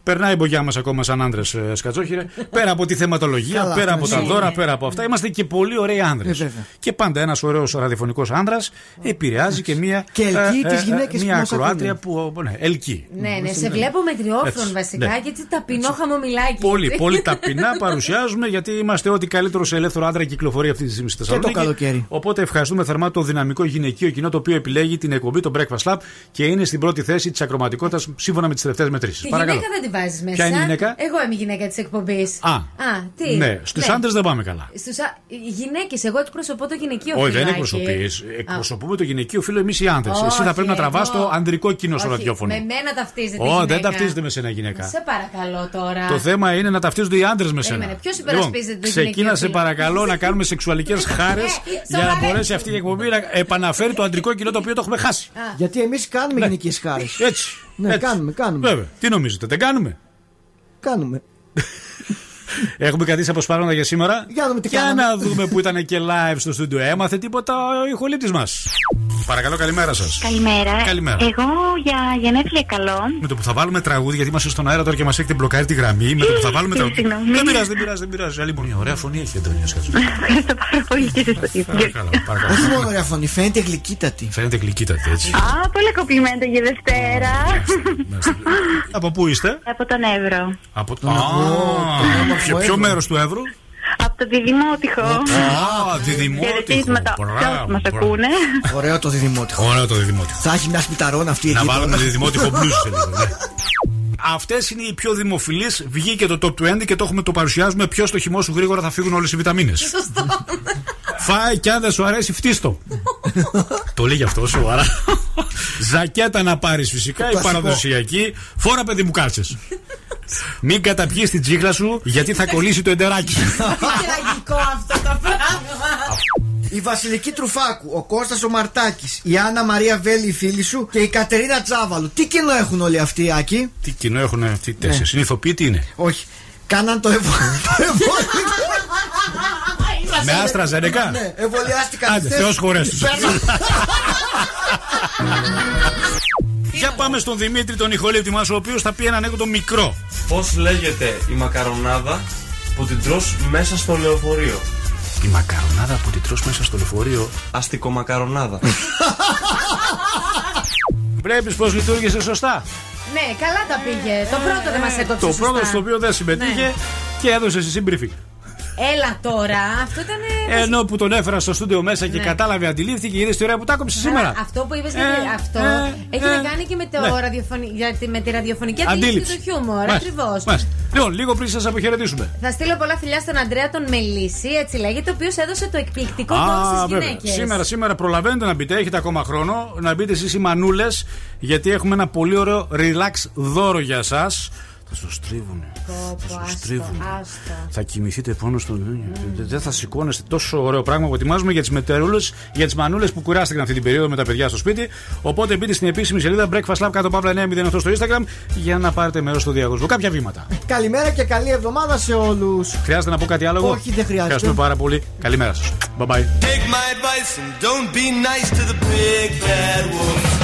περνάει η μπογιά μας ακόμα σαν άντρε, Σκατσόχυρε. πέρα από τη θεματολογία, Καλά, πέρα από ναι. τα Ναι. δώρα, πέρα από αυτά. Είμαστε και πολύ ωραίοι άντρε. Ε, βέβαια. και πάντα ένας ωραίος ραδιοφωνικός άντρα επηρεάζει και μία. Και ελκύει ε, τις ε, γυναίκες Μία που μας ακροάτρια ακούνε. που. Ναι, ελκύει. Ναι, ναι, σε βλέπω μετριόφρον Έτσι, βασικά ναι. και έτσι ταπεινό χαμομηλάκι. Πολύ, έτσι. πολύ ταπεινά παρουσιάζουμε γιατί είμαστε ό,τι καλύτερο σε ελεύθερο άντρα κυκλοφορεί αυτή τη στιγμή στη Θεσσαλονίκη. καλοκαίρι. Οπότε ευχαριστούμε θερμά το δυναμικό γυναικείο κοινό το οποίο επιλέγει την εκπομπή, το Breakfast Lab και είναι στην πρώτη θέση της ακροματικότητας σύμφωνα με τις τελευταίες μετρήσεις. Τη γυναίκα δεν τη βάζεις μέσα. Ποια είναι η γυναίκα; Εγώ είμαι η γυναίκα της εκπομπής. Α, τι; ναι, στους άντρες δεν πάμε καλά. Στους α... γυναίκες, εγώ εκπροσωπώ το γυναικείο Όχι, δεν φυλάκι. εκπροσωπείς. Εκπροσωπούμε το γυναικείο φίλο εμείς οι άντρες. Όχι, Εσύ θα πρέπει να τραβάς εγώ- το ανδρικό κοινό στο Όχι, ραδιόφωνο. Με μένα ταυτίζεται. η Ω, δεν γυναίκα. ταυτίζεται με σένα γυναίκα. Σε παρακαλώ τώρα. Το θέμα είναι να ταυτίζονται οι άντρες με σένα. Περίμενε, ποιος υπερασπίζεται το ξεκίνα γυναικείο σε φύλλο; παρακαλώ να κάνουμε σεξουαλικές χάρες για να σοβαρέ. μπορέσει αυτή η εκπομπή να επαναφέρει το αντρικό κοινό το οποίο το έχουμε χάσει. Γιατί εμείς κάνουμε Ναι. γυναικείε χάρες. Έτσι. Ναι, έτσι. κάνουμε, κάνουμε. Βέβαια. Τι νομίζετε, δεν κάνουμε; Κάνουμε. Έχουμε κρατήσει αποσπάσματα για σήμερα. Για να δούμε τι Για κάναμε. να δούμε που ήταν και live στο στούντιο. Έμαθε τίποτα ο ηχολήπτης μας. Παρακαλώ, καλημέρα σας. Καλημέρα. Καλημέρα. Εγώ για γενέθλια καλό. Με το που θα βάλουμε τραγούδι, γιατί είμαστε στον αέρα τώρα και μας έχετε μπλοκάρει τη γραμμή. Με το που θα βάλουμε τραγούδι. Συγγνώμη. Δεν πειράζει, δεν πειράζει, δεν πειράζει. Άλλη μια ωραία φωνή έχει η Αντωνία Σκάτσο. Ευχαριστώ πάρα πολύ και εσείς το ίδιο. Παρακαλώ, παρακαλώ. Όχι μόνο ωραία φωνή, φαίνεται γλυκύτατη. Φαίνεται γλυκύτατη, έτσι. Α, πολύ κομπλιμέντο για Δευτέρα. Από πού είστε; Από τον Εύρο. Από το. Α, Ποιο, ποιο μέρος του Εύρου; Από το Διδημότυχο. Α, διδημότυχο. Χαιρετίσματα σε όσους μας ακούνε. Ωραίο το διδημότυχο. Ωραίο το διδημότυχο. Θα έχει μια σπιταρόνα αυτή Να εκεί. βάλουμε τώρα. διδημότυχο blues σε λίγο. ναι. Αυτές είναι οι πιο δημοφιλείς. Βγήκε το top 20 και το έχουμε το παρουσιάζουμε. Ποιο στο χυμό σου γρήγορα θα φύγουν όλες οι βιταμίνες. Σωστό. Φάει και αν δεν σου αρέσει, φτύστο. το λέει γι' αυτό, σοβαρά. Ζακέτα να πάρεις φυσικά, η κλασικό. παραδοσιακή. Φόρα παιδί μου κάτσε. Μην καταπιείς την τσίχλα σου, γιατί θα κολλήσει το εντεράκι σου. Τι τραγικό αυτό το πράγμα. Η Βασιλική Τρουφάκου, ο Κώστας ο Μαρτάκης, η Άννα Μαρία Βέλη, η φίλη σου και η Κατερίνα Τσάβαλου. Τι κοινό έχουν όλοι αυτοί, Άκη; Τι κοινό έχουν αυτοί οι τέσσερις; Είναι ηθοποιοί, τι είναι. Όχι. Κάναν το εμβόλιο. Με άστρα ζενεκά. Ναι, εμβολιάστηκαν. Άντε, χθες. Θεός χωρές τους. Παίρνω. Για πάμε στον Δημήτρη τον ηχολήπτη μας ο οποίος θα πει ένα ανέκδοτο μικρό. Πώς λέγεται η μακαρονάδα που την τρως μέσα στο λεωφορείο; Η μακαρονάδα που την τρως μέσα στο λεωφορείο; Αστικομακαρονάδα. Βλέπεις πως λειτουργήσε σωστά; Ναι, καλά τα πήγε. Το πρώτο δεν μας έκοψε. Το σωστά. πρώτο στο οποίο δεν συμμετείχε Ναι. και έδωσε εσύ briefing. Έλα τώρα, αυτό ήταν. Ενώ που τον έφερα στο στούντιο μέσα και Ναι. κατάλαβε, αντιλήφθηκε, είδε τη ωραία που τα έκοψε σήμερα. Καλά, Αυτό που είπες Ε, αυτό ε, έχει ε, να κάνει και με, το ναι. ραδιοφωνι... για τη- με τη ραδιοφωνική αντίληψη Αντίληψη. του χιούμορ. Μάλιστα, Ακριβώς. μάλιστα. Λοιπόν, λίγο πριν σας αποχαιρετήσουμε. Θα στείλω πολλά φιλιά στον Αντρέα τον Μελίση, έτσι λέγεται, ο οποίος έδωσε το εκπληκτικό πόδι στις βέβαια. γυναίκες. Σήμερα, σήμερα προλαβαίνετε να μπείτε, έχετε ακόμα χρόνο να μπείτε εσείς οι μανούλες, γιατί έχουμε ένα πολύ ωραίο relax δώρο για εσά. Θα σου στρίβουνε. Θα σου στρίβουνε. Θα κοιμηθείτε πάνω στο. Δεν θα σηκώνεστε τόσο ωραίο πράγμα που ετοιμάζουμε για τις μετερούλες, για τις μανούλες που κουράστηκαν αυτή την περίοδο με τα παιδιά στο σπίτι. Οπότε μπείτε στην επίσημη σελίδα Breakfast Lab κάτω παύλα 908 στο Instagram για να πάρετε μέρος στο διαγωνισμό. Κάποια βήματα. Καλημέρα και καλή εβδομάδα σε όλους. Χρειάζεται να πω κάτι άλλο. εγώ; Όχι, δεν χρειάζεται. Ευχαριστούμε πάρα πολύ. Καλημέρα σας. Bye bye. Take my advice and don't be nice to the big bad wolf.